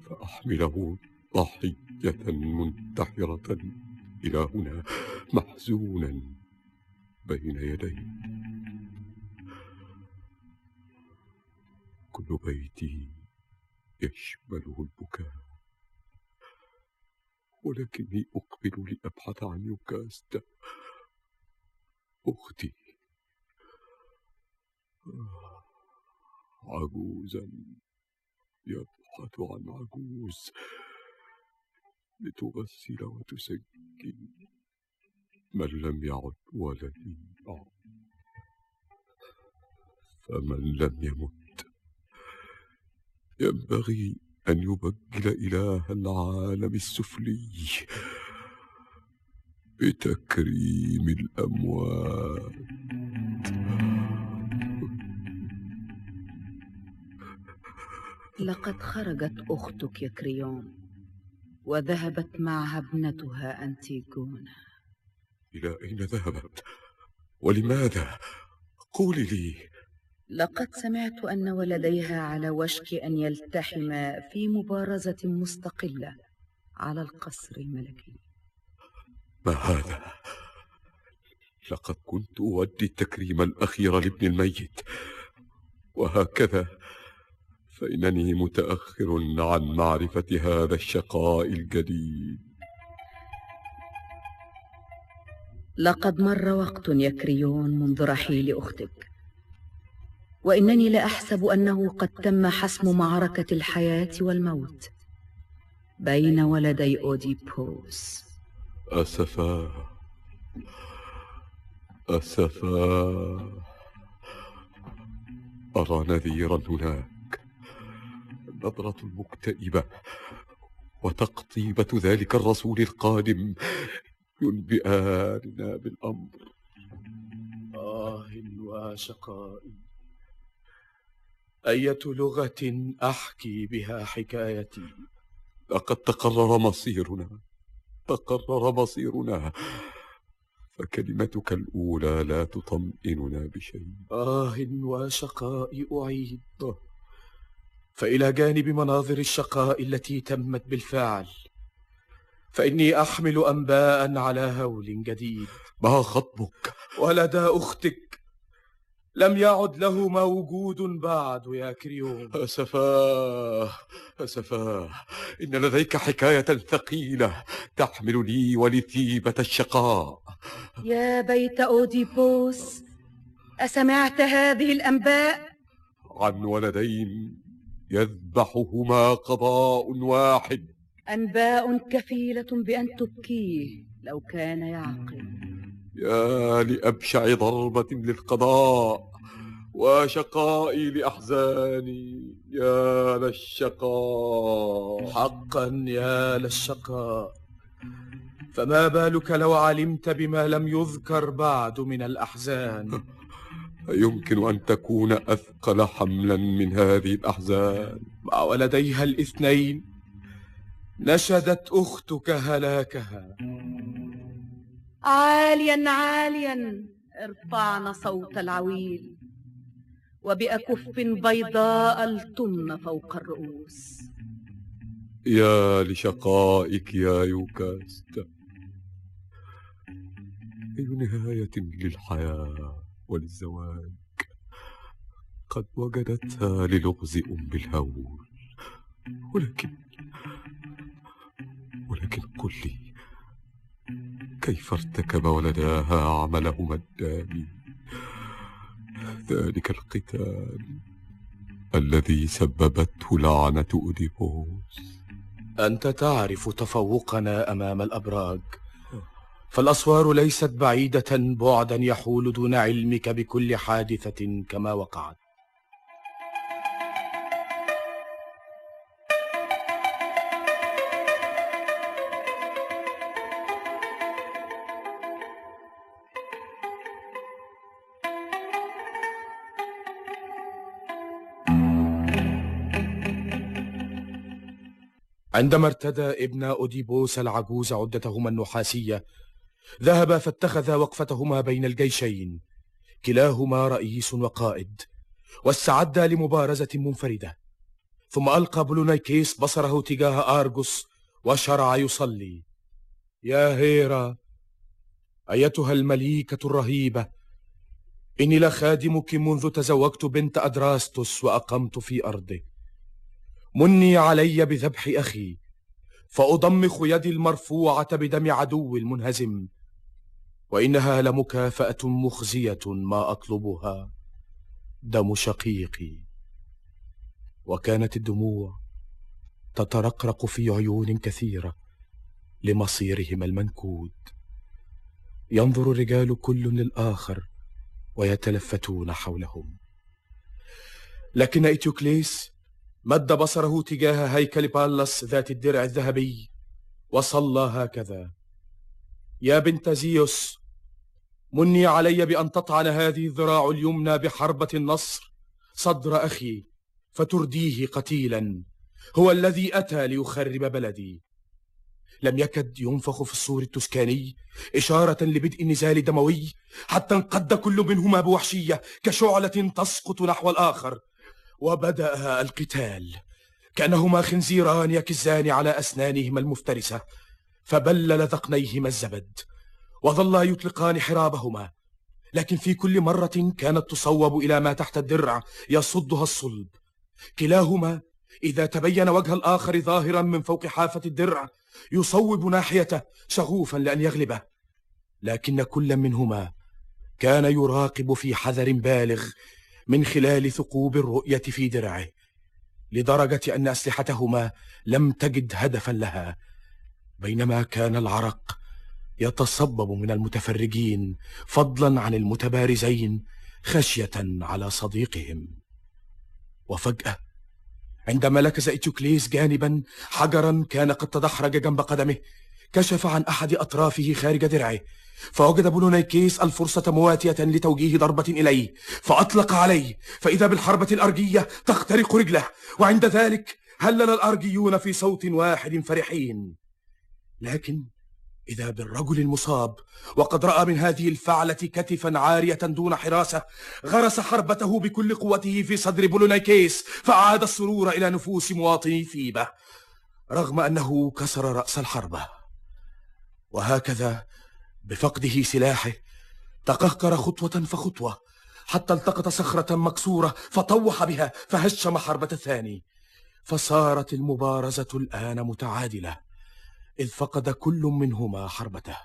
فأحمله ضحية منتحرة إلى هنا محزونا بين يدي. كل بيتي يشمله البكاء. ولكني أقبل لأبحث عن يوكاستا أختي. عجوزا. يبحث عن عجوز. لتغسل وتسكن من لم يعد ولدي. فمن لم يمت ينبغي أن يبجل إله العالم السفلي بتكريم الأموات لقد خرجت أختك يا كريون وذهبت معها ابنتها أنتيجونا إلى أين ذهبت؟ ولماذا؟ قولي لي لقد سمعت أن ولديها على وشك أن يلتحما في مبارزة مستقلة على القصر الملكي. ما هذا؟ لقد كنت أودي التكريم الأخير لابن الميت. وهكذا فإنني متأخر عن معرفة هذا الشقاء الجديد. لقد مر وقت يا كريون منذ رحيل أختك. وإنني لأحسب أنه قد تم حسم معركة الحياة والموت بين ولدي أوديبوس. أسفا. أسفا. أرى نذيرا هناك. النظرة المكتئبة وتقطيبة ذلك الرسول القادم. ينبئاننا بالأمر. آه وشقائي أية لغة أحكي بها حكايتي؟ لقد تقرر مصيرنا تقرر مصيرنا. فكلمتك الأولى لا تطمئننا بشيء. آه وشقائي أعيد. فإلى جانب مناظر الشقاء التي تمت بالفعل. فإني أحمل أنباء على هول جديد. ما خطبك؟ ولدى أختك. لم يعد له موجود بعد يا كريون أسفاه أسفاه إن لديك حكاية ثقيلة تحمل لي ولثيبة الشقاء. يا بيت أوديبوس أسمعت هذه الأنباء؟ عن ولدين يذبحهما قضاء واحد. أنباء كفيلة بأن تبكيه لو كان يعقل. يا لأبشع ضربة للقضاء وشقائي لأحزاني يا للشقاء. حقا يا للشقاء. فما بالك لو علمت بما لم يذكر بعد من الأحزان؟ يمكن أن تكون أثقل حملا من هذه الأحزان؟ مع ولديها الاثنين نشدت أختك هلاكها. عاليا عاليا ارفعن صوت العويل. وبأكف بيضاء الطن فوق الرؤوس. يا لشقائك يا يوكاستا أي نهاية للحياة وللزواج. قد وجدتها للغز أم الهول ولكن ولكن قل لي كيف ارتكب ولداها عملهما الدامي ذلك القتال الذي سببته لعنة أوديبوس. أنت تعرف تفوقنا أمام الأبراج. فالأسوار ليست بعيدة بعدا يحول دون علمك بكل حادثة كما وقعت. عندما ارتدى ابن أوديبوس العجوز عدتهما النحاسية ذهبا فاتخذا وقفتهما بين الجيشين كلاهما رئيس وقائد واستعدا لمبارزة منفردة. ثم ألقى بلونيكيس بصره تجاه آرجوس وشرع يصلي. يا هيرا أيتها المليكة الرهيبة إني لخادمك منذ تزوجت بنت أدراستوس وأقمت في أرضه مني علي بذبح أخي فأضمخ يدي المرفوعة بدم عدو المنهزم وإنها لمكافأة مخزية ما أطلبها دم شقيقي. وكانت الدموع تترقرق في عيون كثيرة لمصيرهما المنكود. ينظر الرجال كل للآخر ويتلفتون حولهم. لكن إتيوكليس مد بصره تجاه هيكل بالس ذات الدرع الذهبي وصلى هكذا. يا بنت زيوس مني علي بأن تطعن هذه الذراع اليمنى بحربة النصر. صدر أخي فترديه قتيلا. هو الذي أتى ليخرب بلدي. لم يكد ينفخ في الصور التسكاني إشارة لبدء النزال دموي حتى انقد كل منهما بوحشية كشعلة تسقط نحو الآخر. وبدأ القتال. كأنهما خنزيران يكزان على أسنانهما المفترسة فبلل ذقنيهما الزبد وظلا يطلقان حرابهما. لكن في كل مرة كانت تصوب إلى ما تحت الدرع يصدها الصلب. كلاهما إذا تبين وجه الآخر ظاهرا من فوق حافة الدرع يصوب ناحيته شغوفا لأن يغلبه. لكن كل منهما كان يراقب في حذر بالغ من خلال ثقوب الرؤية في درعه لدرجة أن أسلحتهما لم تجد هدفا لها بينما كان العرق يتصبب من المتفرجين فضلا عن المتبارزين خشية على صديقهم. وفجأة عندما لكز إتيوكليس جانبا حجرا كان قد تدحرج جنب قدمه كشف عن أحد أطرافه خارج درعه فوجد بولونيكيس الفرصة مواتية لتوجيه ضربة إليه فأطلق عليه فإذا بالحربة الأرجية تخترق رجله. وعند ذلك هلل الأرجيون في صوت واحد فرحين. لكن إذا بالرجل المصاب وقد رأى من هذه الفعلة كتفا عارية دون حراسة غرس حربته بكل قوته في صدر بولونيكيس فأعاد السرور إلى نفوس مواطني ثيبة رغم أنه كسر رأس الحربة. وهكذا بفقده سلاحه. تقهقر خطوة فخطوة حتى التقط صخرة مكسورة فطوح بها فهشم حربة الثاني. فصارت المبارزة الآن متعادلة إذ فقد كل منهما حربته.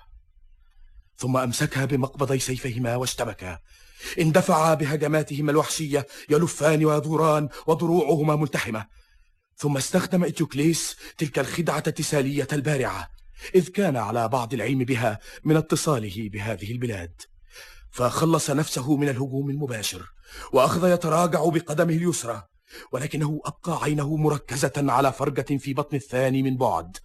ثم أمسكا بمقبضي سيفيهما واشتبكا. اندفعا بهجماتهما الوحشية يلفان ويدوران وضروعهما ملتحمة. ثم استخدم إتيوكليس تلك الخدعة التسالية البارعة. إذ كان على بعض العلم بها من اتصاله بهذه البلاد. فخلص نفسه من الهجوم المباشر وأخذ يتراجع بقدمه اليسرى ولكنه أبقى عينه مركزة على فرجة في بطن الثاني من بعد.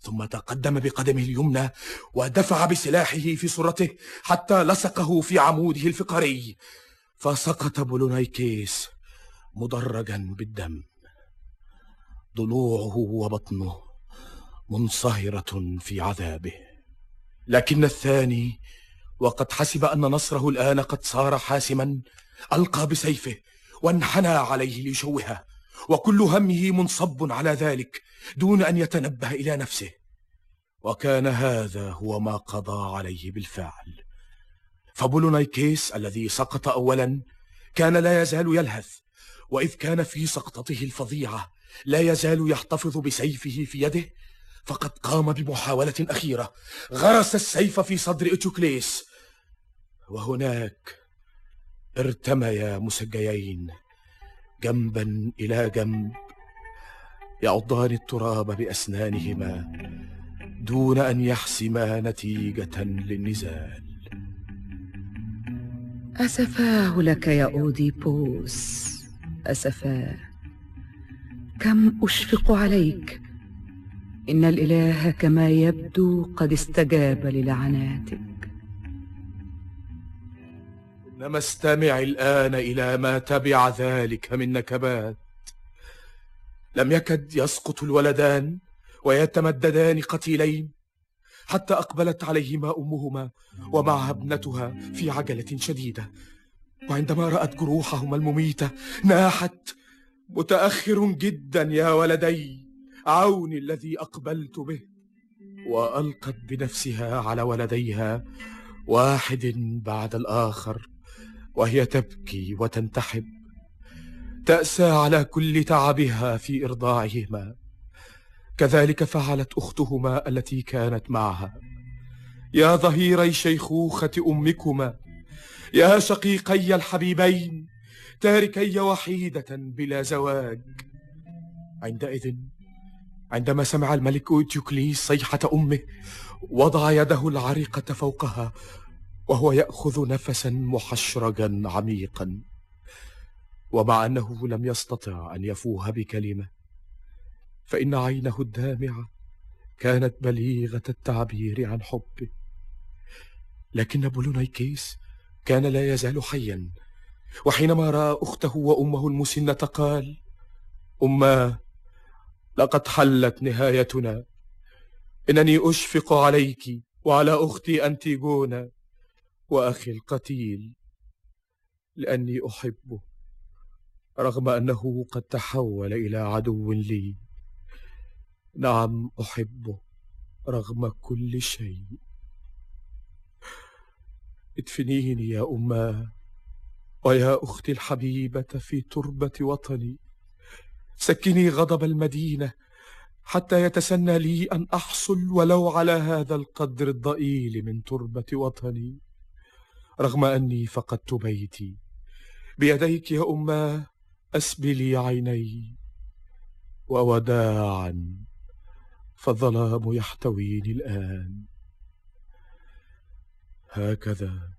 ثم تقدم بقدمه اليمنى ودفع بسلاحه في سرته حتى لصقه في عموده الفقري. فسقط بولونايكيس مدرجا بالدم. ضلوعه وبطنه منصهرة في عذابه. لكن الثاني وقد حسب أن نصره الآن قد صار حاسما ألقى بسيفه وانحنى عليه ليشوهه وكل همه منصب على ذلك دون أن يتنبه إلى نفسه. وكان هذا هو ما قضى عليه بالفعل. فبولونايكيس الذي سقط أولا كان لا يزال يلهث وإذ كان في سقطته الفظيعة لا يزال يحتفظ بسيفه في يده فقد قام بمحاولة أخيرة. غرس السيف في صدر إتوكليس. وهناك ارتميا مسجيين جنبا إلى جنب يعضان التراب بأسنانهما دون أن يحسما نتيجة للنزال. أسفاه لك يا أوديبوس. أسفاه كم أشفق عليك؟ إن الإله كما يبدو قد استجاب للعناتك. إنما استمع الآن إلى ما تبع ذلك من نكبات. لم يكد يسقط الولدان ويتمددان قتيلين حتى أقبلت عليهما أمهما ومعها ابنتها في عجلة شديدة. وعندما رأت جروحهما المميتة ناحت متأخر جدا يا ولدي. عوني الذي أقبلت به وألقت بنفسها على ولديها واحد بعد الآخر وهي تبكي وتنتحب تأسى على كل تعبها في إرضاعهما. كذلك فعلت أختهما التي كانت معها. يا ظهيري شيخوخة أمكما يا شقيقي الحبيبين تاركي وحيدة بلا زواج. عندئذ عندما سمع الملك أوتيوكليس صيحة أمه وضع يده العريقة فوقها وهو يأخذ نفسا محشرجا عميقا. ومع أنه لم يستطع أن يفوه بكلمة فإن عينه الدامعة كانت بليغة التعبير عن حبه. لكن بولونايكيس كان لا يزال حيا وحينما رأى أخته وأمه المسنة قال أماه لقد حلت نهايتنا. إنني أشفق عليك وعلى أختي أنتيجونا وأخي القتيل لأني أحبه رغم أنه قد تحول إلى عدو لي. نعم أحبه رغم كل شيء. ادفنيني يا أماه ويا أختي الحبيبة في تربة وطني. سكني غضب المدينة حتى يتسنى لي أن أحصل ولو على هذا القدر الضئيل من تربة وطني. رغم أني فقدت بيتي. بيديك يا أماه أسبلي عيني. ووداعا فالظلام يحتويني الآن. هكذا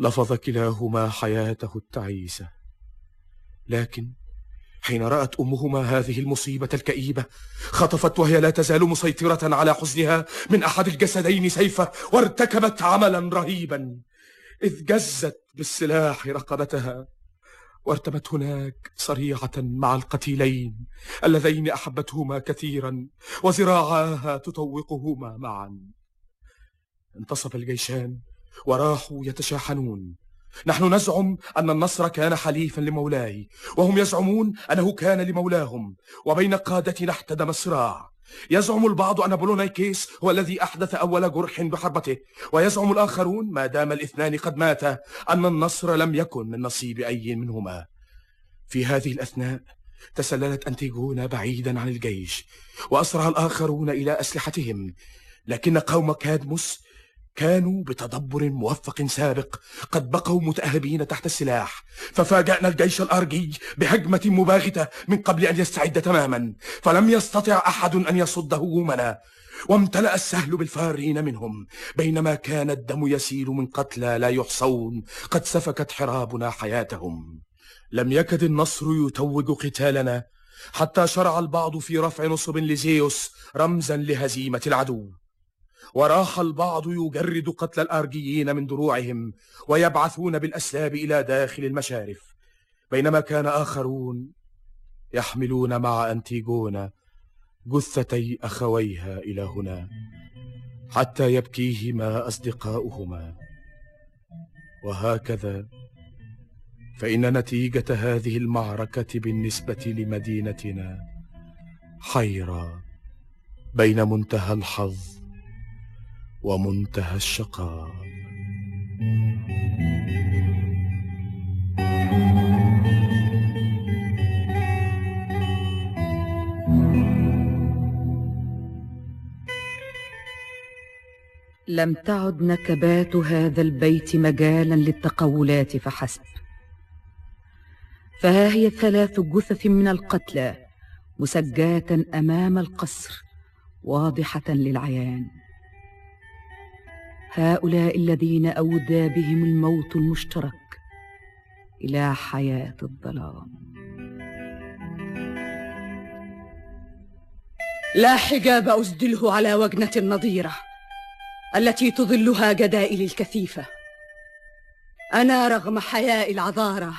لفظ كلاهما حياته التعيسة. لكن حين رأت أمهما هذه المصيبة الكئيبة خطفت وهي لا تزال مسيطرة على حزنها من أحد الجسدين سيفه وارتكبت عملا رهيبا. إذ جزت بالسلاح رقبتها وارتمت هناك صريعة مع القتيلين اللذين أحبتهما كثيرا وزراعاها تطوقهما معا. انتصب الجيشان وراحوا يتشاحنون. نحن نزعم أن النصر كان حليفا لمولاي وهم يزعمون أنه كان لمولاهم وبين قادتنا احتدم الصراع. يزعم البعض أن بولونايكيس هو الذي أحدث أول جرح بحربته ويزعم الآخرون ما دام الاثنان قد ماتا أن النصر لم يكن من نصيب أي منهما. في هذه الأثناء تسللت أنتيجونا بعيدا عن الجيش وأسرع الآخرون إلى أسلحتهم لكن قوم كادموس كانوا بتدبر موفق سابق قد بقوا متأهبين تحت السلاح ففاجأنا الجيش الأرجي بهجمة مباغتة من قبل أن يستعد تماما فلم يستطع أحد أن يصد هجومنا وامتلأ السهل بالفارين منهم بينما كان الدم يسيل من قتلى لا يحصون قد سفكت حرابنا حياتهم. لم يكد النصر يتوج قتالنا حتى شرع البعض في رفع نصب لزيوس رمزا لهزيمة العدو. وراح البعض يجرد قتل الآرجيين من دروعهم ويبعثون بالأسلاب إلى داخل المشارف. بينما كان آخرون يحملون مع أنتيجونا جثتي أخويها إلى هنا حتى يبكيهما أصدقاؤهما. وهكذا فإن نتيجة هذه المعركة بالنسبة لمدينتنا حيرة بين منتهى الحظ ومنتهى الشقاء. لم تعد نكبات هذا البيت مجالا للتقولات فحسب. فها هي ثلاث جثث من القتلى مسجات أمام القصر واضحة للعيان. هؤلاء الذين أودى بهم الموت المشترك إلى حياة الظلام. لا حجاب أسدله على وجنة النظيرة التي تظلها جدائل الكثيفة. أنا رغم حياء العذارة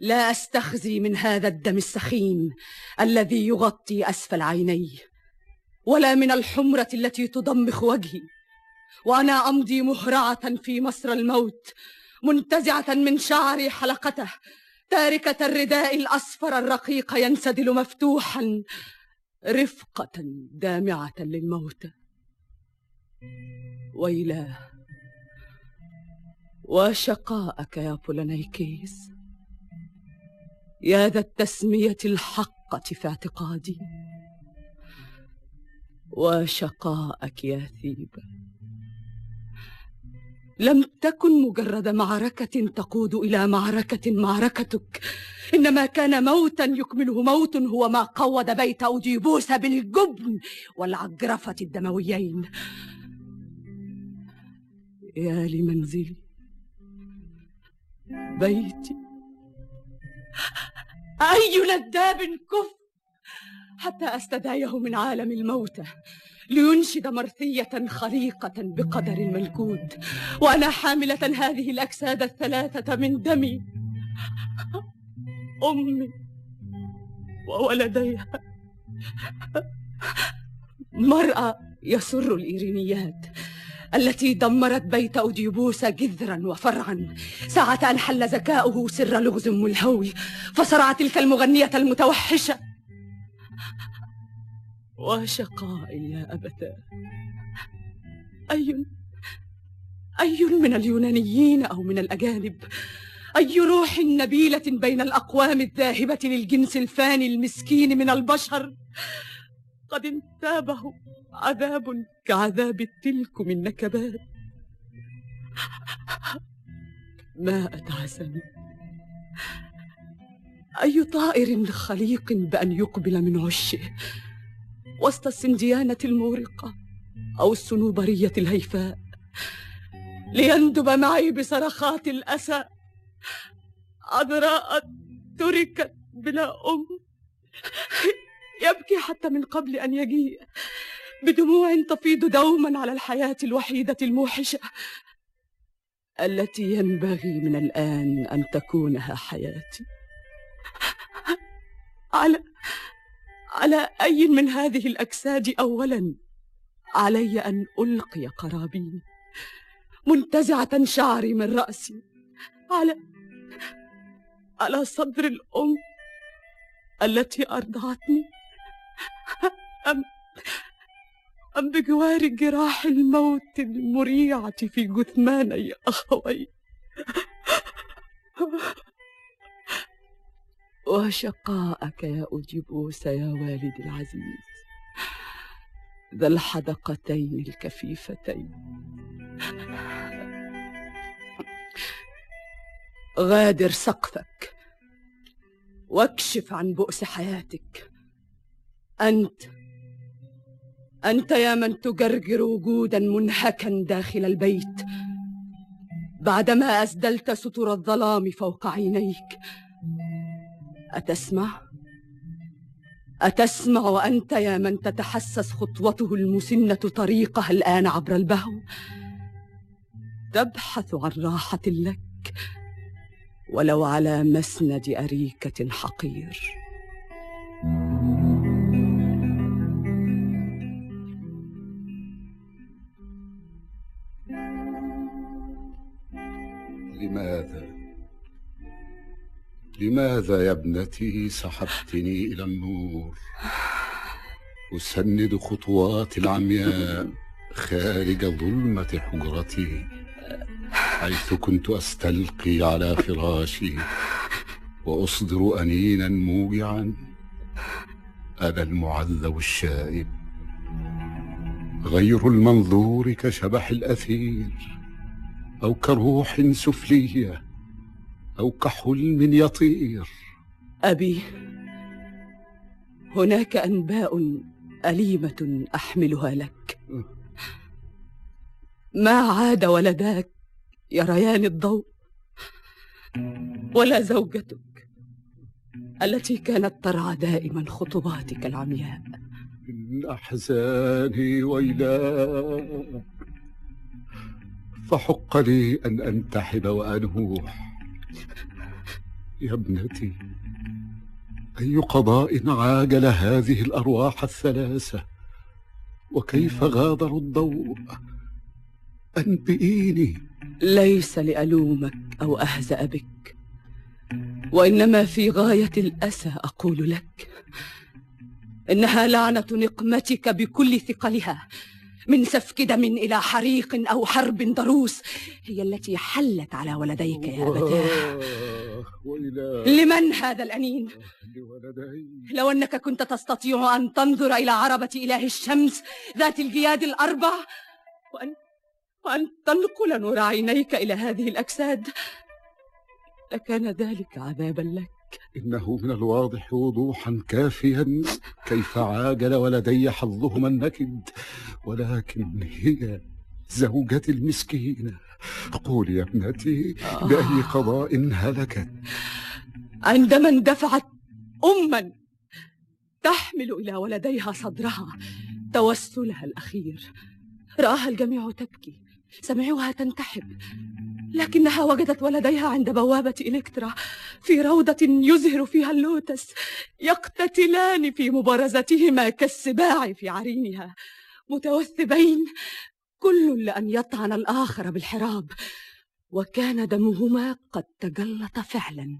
لا أستخزي من هذا الدم السخين الذي يغطي أسفل عيني ولا من الحمرة التي تضمخ وجهي. وأنا أمضي مهرعة في مصر الموت منتزعة من شعري حلقته تاركة الرداء الأصفر الرقيق ينسدل مفتوحا رفقة دامعة للموتى ويلاه وشقاءك يا بولانيكيس يا ذا التسمية الحقة في اعتقادي. وشقاءك يا ثيبة. لم تكن مجرد معركة تقود إلى معركة معركتك. إنما كان موتا يكمله موت هو ما قود بيت أوديبوس بالجبن والعجرفة الدمويين. يا لمنزلي بيتي أي نداب كف؟ حتى أستدعيه من عالم الموتى. لينشد مرثية خليقة بقدر الملكوت وأنا حاملة هذه الأجساد الثلاثة من دمي. أمي وولديها. مرأة يسر الإيرينيات التي دمرت بيت أوديبوس جذرا وفرعا. ساعة أن حل ذكاؤه سر لغز ملهوي فصرع تلك المغنية المتوحشة. وشقائي يا أبتاه. أي أي من اليونانيين أو من الأجانب؟ أي روح نبيلة بين الأقوام الذاهبة للجنس الفاني المسكين من البشر؟ قد انتابه عذاب كعذاب تلكم النكبات ما أتعسني أي طائر خليق بأن يقبل من عشه؟ وسط السنديانة المورقة أو الصنوبرية الهيفاء ليندب معي بصرخات الأسى. عذراء تركت بلا أم. يبكي حتى من قبل أن يجيء. بدموع تفيض دوما على الحياة الوحيدة الموحشة التي ينبغي من الآن أن تكونها حياتي. على على أي من هذه الأجساد أولا؟ علي أن ألقي قرابين منتزعة شعري من رأسي على على صدر الأم التي أرضعتني. أم أم بجوار جراح الموت المريعة في جثماني أخوي. وشقاءك يا أوديبوس يا والدي العزيز. ذا الحدقتين الكفيفتين. غادر سقفك. واكشف عن بؤس حياتك. أنت أنت يا من تجرجر وجودا منهكا داخل البيت. بعدما أسدلت ستر الظلام فوق عينيك. أتسمع؟ أتسمع وأنت يا من تتحسس خطوته المسنة طريقها الآن عبر البهو؟ تبحث عن راحة لك ولو على مسند أريكة حقير. لماذا؟ لماذا يا ابنتي سحبتني إلى النور؟ أسند خطواتي العمياء خارج ظلمة حجرتي حيث كنت أستلقي على فراشي وأصدر أنينا موجعا. أنا المعذب الشائب. غير المنظور كشبح الأثير أو كروح سفلية. أو كحلم يطير. أبي هناك أنباء أليمة أحملها لك. ما عاد ولداك يريان الضوء ولا زوجتك التي كانت ترعى دائما خطواتك العمياء. من أحزاني ويلا فحق لي أن أنتحب وأنوح يا ابنتي أي قضاء عاجل هذه الأرواح الثلاثة؟ وكيف غادروا الضوء؟ أنبئيني ليس لألومك أو أهزأ بك وإنما في غاية الأسى أقول لك إنها لعنة نقمتك بكل ثقلها. من سفك دم إلى حريق أو حرب ضروس هي التي حلت على ولديك يا أبتاه لمن هذا الأنين؟ لولدي. لو أنك كنت تستطيع أن تنظر إلى عربة إله الشمس ذات الجياد الأربع وأن وأن تنقل نور عينيك إلى هذه الأجساد لكان ذلك عذابا لك. إنه من الواضح وضوحا كافيا كيف عاجل ولدي حظهما النكد ولكن هي زوجتي المسكينة قولي يا ابنتي بأي قضاء هلكت؟ عندما اندفعت أما تحمل إلى ولديها صدرها توسلها الأخير رآها الجميع تبكي. سمعوها تنتحب لكنها وجدت ولديها عند بوابة إلكترا في روضة يزهر فيها اللوتس يقتتلان في مبارزتهما كالسباع في عرينها. متوثبين كل لأن يطعن الآخر بالحراب وكان دمهما قد تجلط فعلا.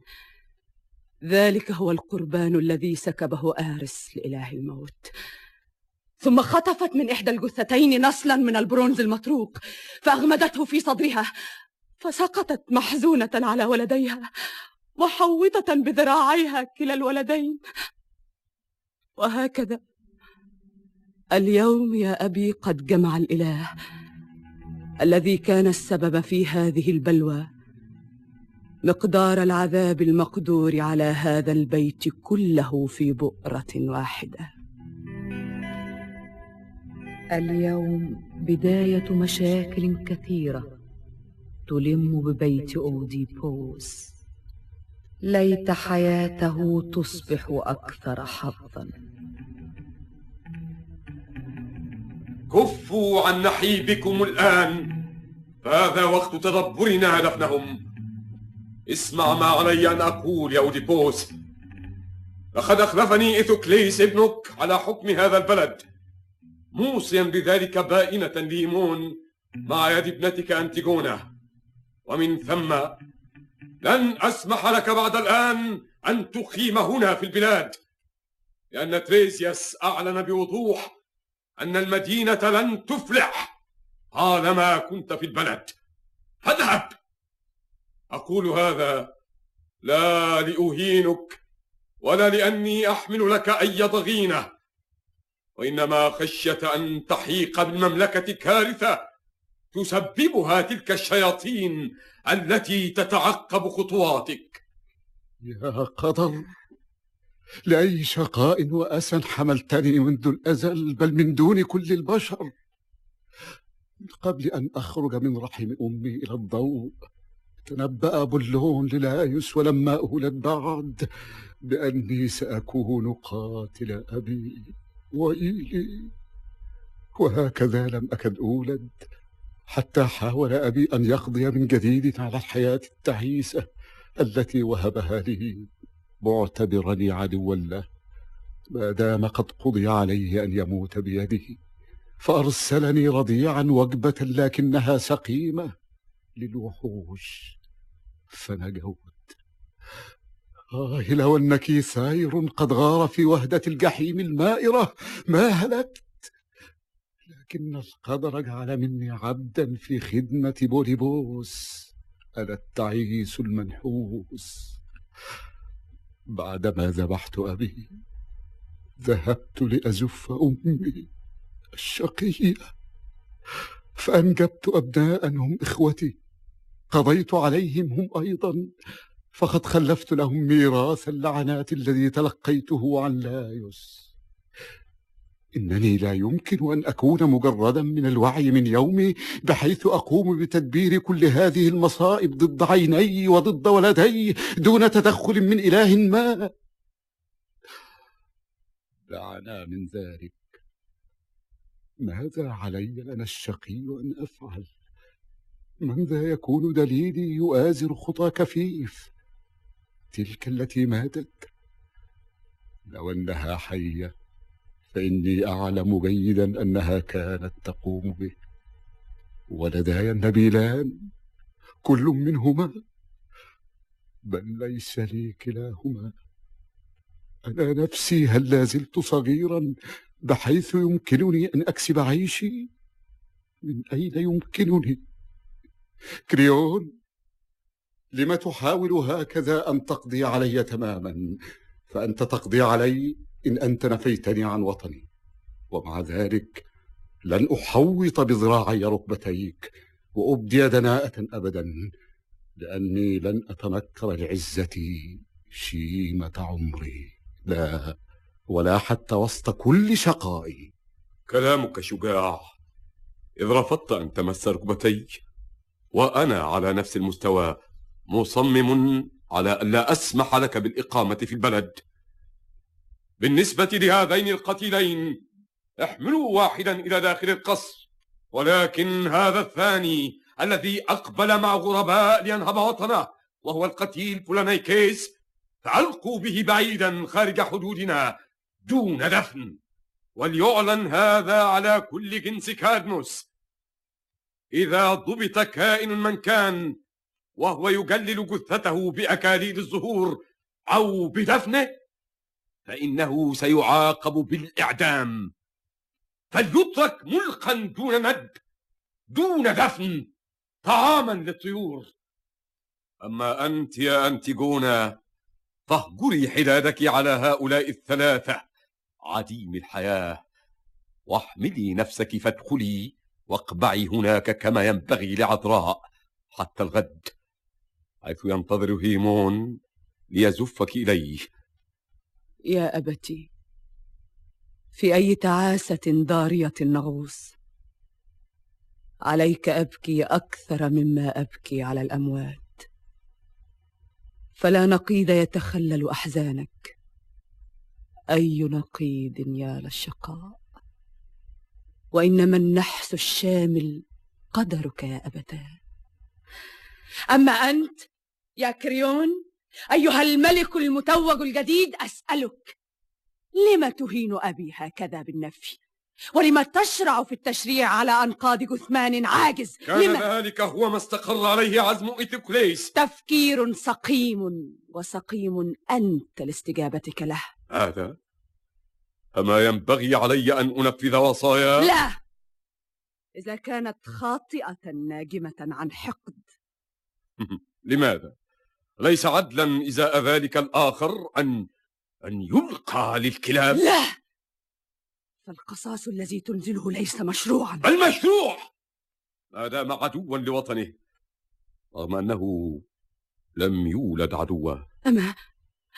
ذلك هو القربان الذي سكبه آرس لإله الموت. ثم خطفت من إحدى الجثتين نصلا من البرونز المطروق فأغمدته في صدرها فسقطت محزونة على ولديها محوطة بذراعيها كلا الولدين. وهكذا اليوم يا أبي قد جمع الإله الذي كان السبب في هذه البلوى. مقدار العذاب المقدور على هذا البيت كله في بؤرة واحدة. اليوم بداية مشاكل كثيرة تلم ببيت أوديبوس. ليت حياته تصبح أكثر حظا. كفوا عن نحيبكم الآن. فهذا وقت تدبرنا دفنهم اسمع ما علي أن أقول يا أوديبوس. لقد أخلفني إيثوكليس ابنك على حكم هذا البلد. موصيا بذلك بائنة ليمون مع يد ابنتك أنتيغونا. ومن ثم لن أسمح لك بعد الآن أن تقيم هنا في البلاد لأن تريسياس أعلن بوضوح أن المدينة لن تفلح طالما كنت في البلد. فاذهب! أقول هذا لا لأهينك ولا لأني أحمل لك أي ضغينة. وإنما خشية أن تحيق بالمملكة كارثة تسببها تلك الشياطين التي تتعقب خطواتك. يا قدر لأي شقاء وأسى حملتني منذ الأزل بل من دون كل البشر؟ قبل أن أخرج من رحم أمي إلى الضوء تنبأ بلون للايوس ولما أولد بعد بأني سأكون قاتل أبي. وإيلي وهكذا لم أكد أولد حتى حاول أبي أن يقضي من جديد على الحياة التعيسة التي وهبها لي معتبرني عدوا له. ما دام قد قضي عليه أن يموت بيده فأرسلني رضيعا وجبة لكنها سقيمة للوحوش. فنجوت آه لو أنك ثائر قد غار في وهدة الجحيم المائرة ما هلكت؟ لكن القدر جعل مني عبدا في خدمة بوليبوس. أنا التعيس المنحوس. بعدما ذبحت أبي ذهبت لأزف أمي الشقية. فأنجبت أبناء هم إخوتي. قضيت عليهم هم أيضا. فقد خلفت لهم ميراث اللعنات الذي تلقيته عن لايوس. إنني لا يمكن أن أكون مجردا من الوعي من يومي بحيث أقوم بتدبير كل هذه المصائب ضد عيني وضد ولدي دون تدخل من إله ما. دعنا من ذلك. ماذا علي أنا الشقي أن أفعل؟ من ذا يكون دليلي يؤازر خطى كفيف؟ تلك التي ماتت لو أنها حية فإني أعلم جيدا أنها كانت تقوم به ولداي النبيلان كل منهما. بل ليس لي كلاهما. أنا نفسي هل لا زلت صغيرا بحيث يمكنني أن أكسب عيشي؟ من أين يمكنني؟ كريون لم تحاول هكذا أن تقضي علي تماما؟ فأنت تقضي علي إن أنت نفيتني عن وطني ومع ذلك لن أحوط بذراعي ركبتيك وأبدي دناءة أبدا لأني لن أتنكر لعزتي شيمة عمري لا ولا حتى وسط كل شقائي. كلامك شجاع. إذ رفضت أن تمس ركبتي وأنا على نفس المستوى. مصمم على ألا أسمح لك بالإقامة في البلد. بالنسبة لهذين القتيلين احملوا واحدا إلى داخل القصر ولكن هذا الثاني الذي أقبل مع غرباء لينهب وطنه وهو القتيل فلانيكيس فألقوا به بعيدا خارج حدودنا دون دفن. وليعلن هذا على كل جنس كادموس إذا ضبط كائن من كان وهو يجلل جثته بأكاليل الزهور أو بدفنه فإنه سيعاقب بالإعدام. فليترك ملقا دون ند دون دفن طعاما للطيور. أما أنت يا أنتيجونا فاهجري حدادك على هؤلاء الثلاثة عديم الحياة. واحملي نفسك فادخلي واقبعي هناك كما ينبغي لعذراء حتى الغد. حيث ينتظر هيمون ليزفك إليه. يا أبتي في أي تعاسة ضارية نغوص؟ عليك أبكي أكثر مما أبكي على الأموات. فلا نقيد يتخلل أحزانك. أي نقيد يا للشقاء وإنما النحس الشامل قدرك يا أبتاه. أما أنت يا كريون أيها الملك المتوج الجديد أسألك لم تهين أبي هكذا بالنفي؟ ولم تشرع في التشريع على أنقاض جثمان عاجز؟ كان لم... ذلك هو ما استقر عليه عزم إيثوكليس تفكير سقيم وسقيم أنت لاستجابتك له. هذا؟ أما ينبغي علي أن أنفذ وصايا؟ لا! إذا كانت خاطئة ناجمة عن حقد. [laughs] لماذا؟ ليس عدلا إزاء ذلك الآخر أن أن يلقى للكلاب. لا! فالقصاص الذي تنزله ليس مشروعا. بل مشروع ما دام عدوا لوطنه رغم أنه لم يولد عدوا. أما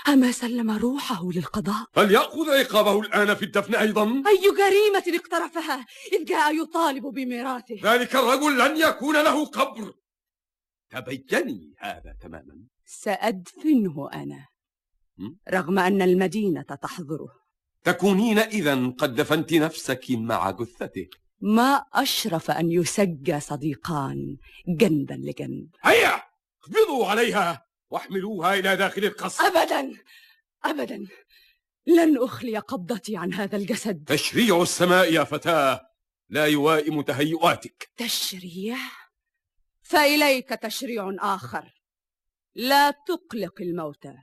أما سلم روحه للقضاء؟ فليأخذ عقابه الآن في الدفن أيضا. أي جريمة اقترفها؟ إذ جاء يطالب بميراثه. ذلك الرجل لن يكون له قبر. تبيني هذا تماما. سأدفنه أنا? رغم أن المدينة تحضره. تكونين إذا قد دفنت نفسك مع جثته. ما أشرف أن يسجى صديقان جنبا لجنب. هيا! اقبضوا عليها واحملوها إلى داخل القصر. أبدا! أبدا! لن أخلي قبضتي عن هذا الجسد. تشريع السماء يا فتاة لا يوائم تهيؤاتك. تشريع؟ فإليك تشريع آخر. لا تقلق الموتى.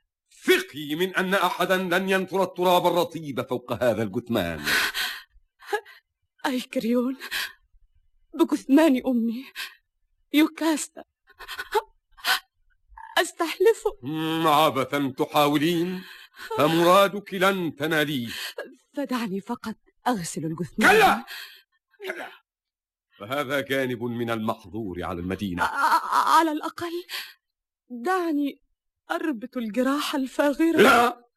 ثقي من أن أحدا لن ينثر التراب الرطيب فوق هذا الجثمان. [laughs] أي كريون بجثمان أمي. يكاسى أستحلفه عبثا تحاولين. فمرادك لن تناليه. فدعني فقط أغسل الجثمان. كلا! كلا! فهذا جانب من المحظور على المدينة. على الأقل. دعني أربط الجراح الفاغرة. لا!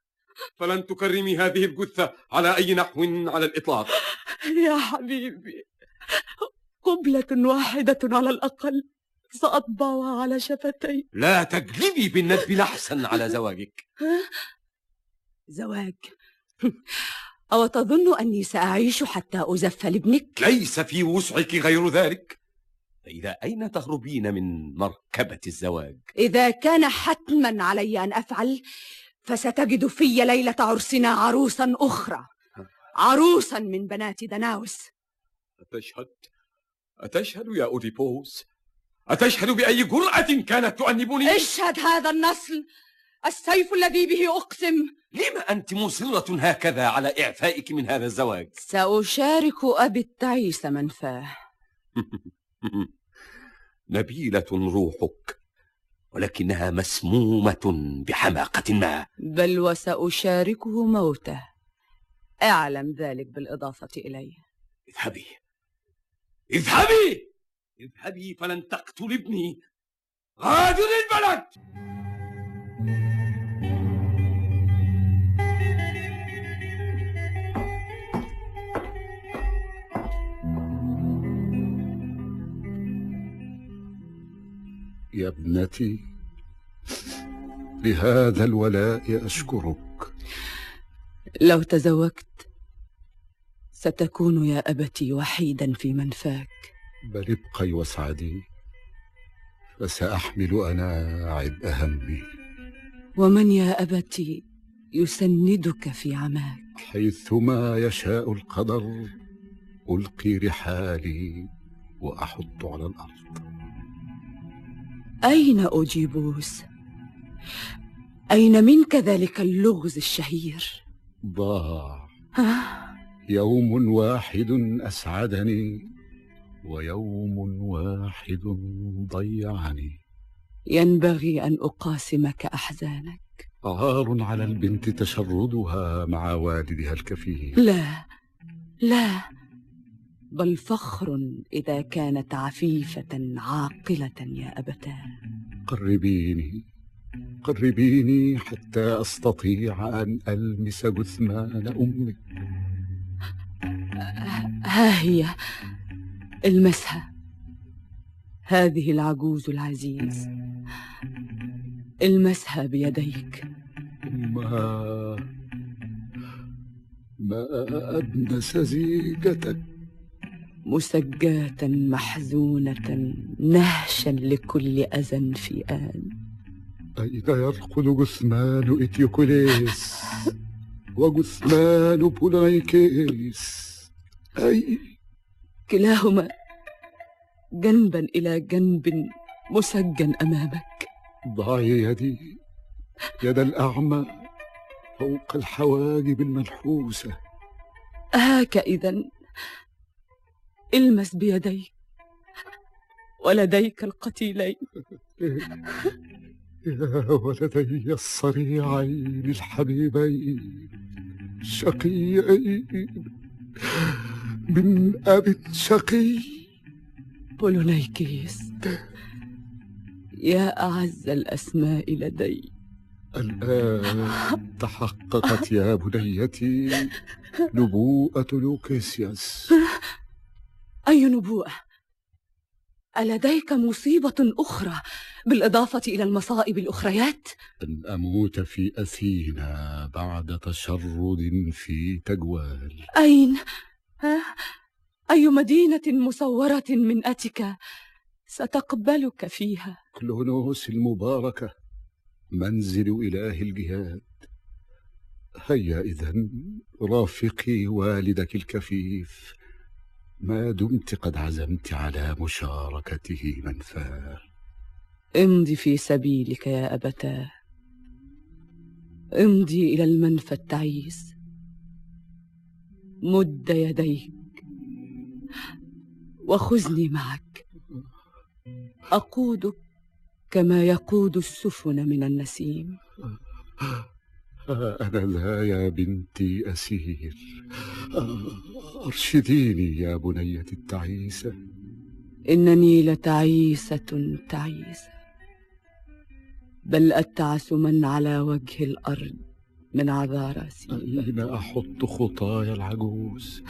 فلن تكرمي هذه الجثة على أي نحو على الإطلاق. [laughs] يا حبيبي قبلة واحدة على الأقل سأطبعها على شفتي. لا تجلبي بالندب لحسا على زواجك. [laughs] زواج. أو تظن أني سأعيش حتى أزف لابنك؟ ليس في وسعك غير ذلك. فإلى أين تهربين من مركبة الزواج؟ إذا كان حتما علي أن أفعل فستجد في ليلة عرسنا عروسا أخرى. عروسا من بنات دناوس. أتشهد؟ أتشهد يا أوديبوس أتشهد بأي جرأة كانت تؤنبني؟ اشهد هذا النصل السيف الذي به أقسم. لم أنت مصرة هكذا على إعفائك من هذا الزواج؟ سأشارك أبي التعيس منفاه [laughs] نبيلة روحك ولكنها مسمومة بحماقة ما. بل وسأشاركه موته. أعلم ذلك بالإضافة إليه. اذهبي. اذهبي! اذهبي فلن تقتل ابني. غادر البلد! يا ابنتي. لهذا الولاء أشكرك. لو تزوجت ستكون يا أبتي وحيدا في منفاك. بل ابقي واسعدي فسأحمل أنا عبء همي. ومن يا أبتي يسندك في عماك؟ حيثما يشاء القدر ألقي رحالي وأحط على الأرض. أين أجيبوس؟ أين منك ذلك اللغز الشهير؟ ضاع آه، يوم واحد أسعدني ويوم واحد ضيعني. ينبغي أن أقاسمك أحزانك. عار على البنت تشردها مع والدها الكفيل. لا لا. بل فخر إذا كانت عفيفة عاقلة يا أبتاه. قربيني قربيني حتى أستطيع أن ألمس جثمان أمي. ها هي المسها. هذه العجوز العزيز. المسها بيديك. ما ما أدنس زيجتك. مسجاة محزونة نهشا لكل أذى في آن. أين يرقد جثمان إتيوكوليس وجثمان بوليكيس؟ أي؟ كلاهما جنبا إلى جنب مسجا أمامك. ضعي يدي يد الأعمى فوق الحواجب المنحوسة. هاك إذا. المس بيديك. ولديك القتيلين. يا [laughs] ولدي الصريعين الحبيبين شقيين من أب شقي. بولونيكيس. يا أعز الأسماء لدي. الآن تحققت يا بنيتي [laughs] نبوءة لوكيسياس. أي نبوءة؟ ألديك مصيبة أخرى بالإضافة إلى المصائب الأخريات؟ أن أموت في أثينا بعد تشرد في تجوال. أين؟ ها؟ أي مدينة مصورة من أتيكا ستقبلك فيها. كلونوس المباركة منزل إله الجهاد. هيا إذن رافقي والدك الكفيف. ما دمت قد عزمت على مشاركته منفاه امضي في سبيلك يا أبتاه. امضي إلى المنفى التعيس. مد يديك وخذني معك. أقودك كما يقود السفن من النسيم. أنا لا يا بنتي أسير. أرشديني يا بنية التعيسة. إنني لتعيسة تعيسة. بل أتعس من على وجه الأرض من عذارى سيبة أين أحط خطايا العجوز؟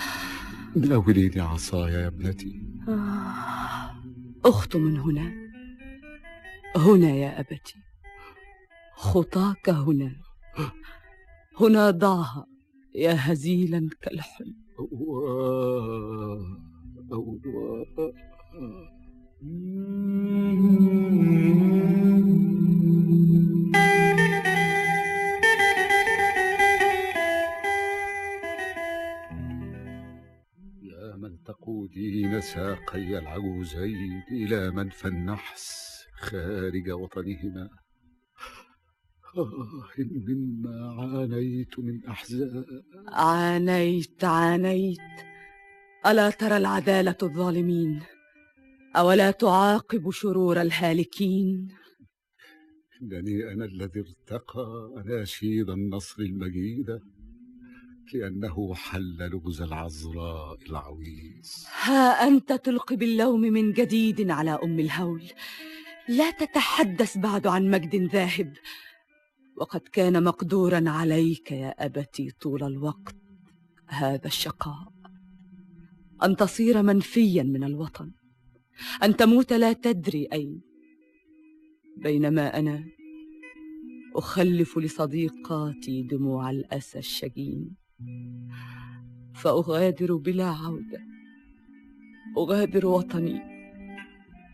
ناوليني عصايا يا ابنتي؟ آه، أخت من هنا. هنا يا أبتي. خطاك هنا. هنا ضعها يا هزيلا كالحلم. يا من تقودين ساقي العجوزين إلى منفى النحس خارج وطنهما آه مما عانيت من أحزان. عانيت عانيت. ألا ترى العدالة الظالمين؟ أولا تعاقب شرور الهالكين؟ إنني أنا الذي ارتقى أناشيد النصر المجيدة لأنه حل لغز العذراء العويس ها أنت تلقي باللوم من جديد على أم الهول. لا تتحدث بعد عن مجد ذاهب. وقد كان مقدورا عليك يا أبتي طول الوقت هذا الشقاء. أن تصير منفيا من الوطن. أن تموت لا تدري أين. بينما أنا أخلف لصديقاتي دموع الأسى الشجين. فأغادر بلا عودة. أغادر وطني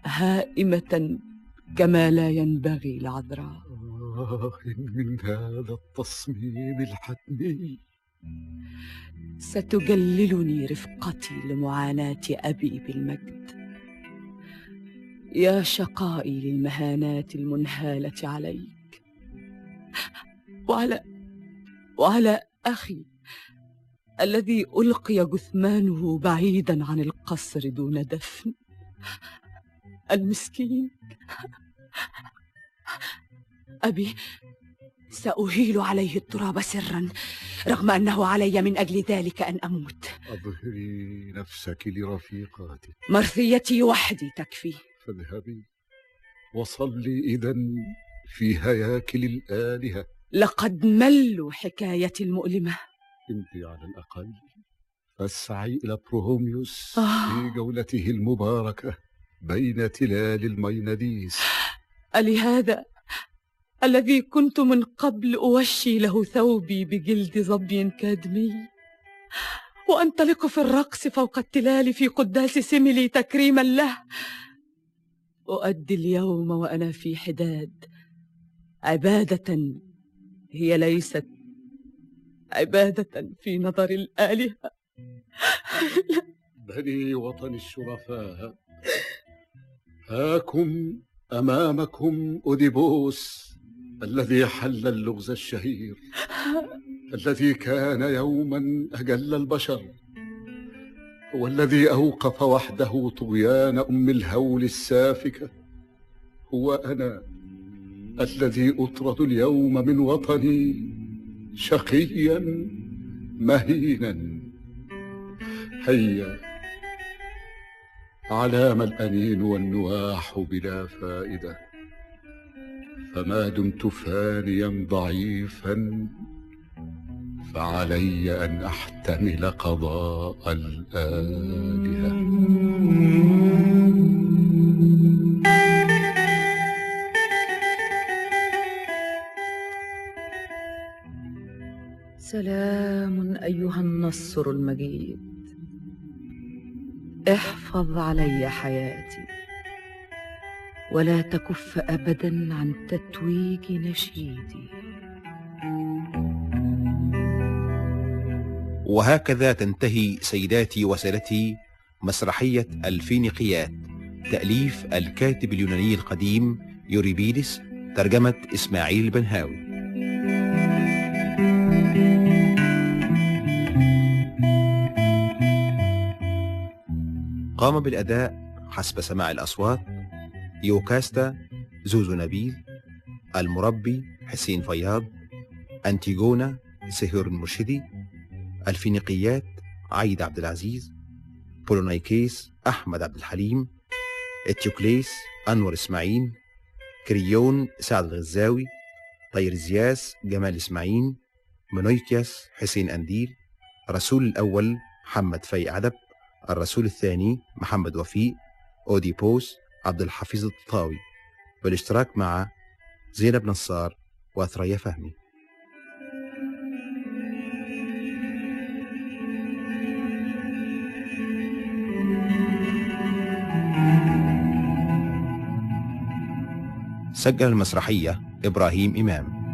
هائمة كما لا ينبغي العذراء. آه من هذا التصميم الحتمي. ستجللني رفقتي لمعاناة أبي بالمجد. يا شقائي للمهانات المنهالة عليك. وعلى وعلى أخي الذي ألقي جثمانه بعيدا عن القصر دون دفن. المسكين. أبي سأهيل عليه التراب سرا رغم أنه علي من أجل ذلك أن أموت. أظهري نفسك لرفيقاتك. مرثيتي وحدي تكفي. فاذهبي وصلي إذا في هياكل الآلهة. لقد ملوا حكايتي المؤلمة. انت على الأقل. فاسعي إلى بروهوميوس آه. في جولته المباركة بين تلال الميناديس. ألهذا؟ الذي كنت من قبل أوشي له ثوبي بجلد ظبي كادمي. وأنطلق في الرقص فوق التلال في قداس سملي تكريما له. أؤدي اليوم وأنا في حداد. عبادة هي ليست عبادة في نظر الآلهة. بني وطن الشرفاء. هاكم أمامكم أوديبوس. الذي حل اللغز الشهير [laughs] الذي كان يوما أجل البشر والذي أوقف وحده طغيان أم الهول السافكة هو أنا الذي أطرد اليوم من وطني شقيا مهينا. هيا علام الأنين والنواح بلا فائدة. فما دمت فانيا ضعيفا فعلي أن أحتمل قضاء الآلهة. سلام أيها النصر المجيد. احفظ علي حياتي. ولا تكف أبدا عن تتويج نشيدي. وهكذا تنتهي سيداتي وسادتي مسرحية الفينيقيات. تأليف الكاتب اليوناني القديم يوريبيدس ترجمة إسماعيل البنهاوي قام بالأداء حسب سماع الأصوات يوكاستا زوزو نبيل المربي حسين فياض أنتيجونا سهير المرشدي الفينيقيات عيد عبد العزيز بولونايكيس أحمد عبد الحليم إتيوكليس أنور إسماعيل كريون سعد الغزاوي طيرزياس جمال إسماعيل منويكياس حسين أنديل رسول الأول محمد في عدب الرسول الثاني محمد وفيق أوديبوس عبد الحفيظ الطاوي بالاشتراك مع زينب نصار وثريا فهمي. سجل المسرحية إبراهيم إمام.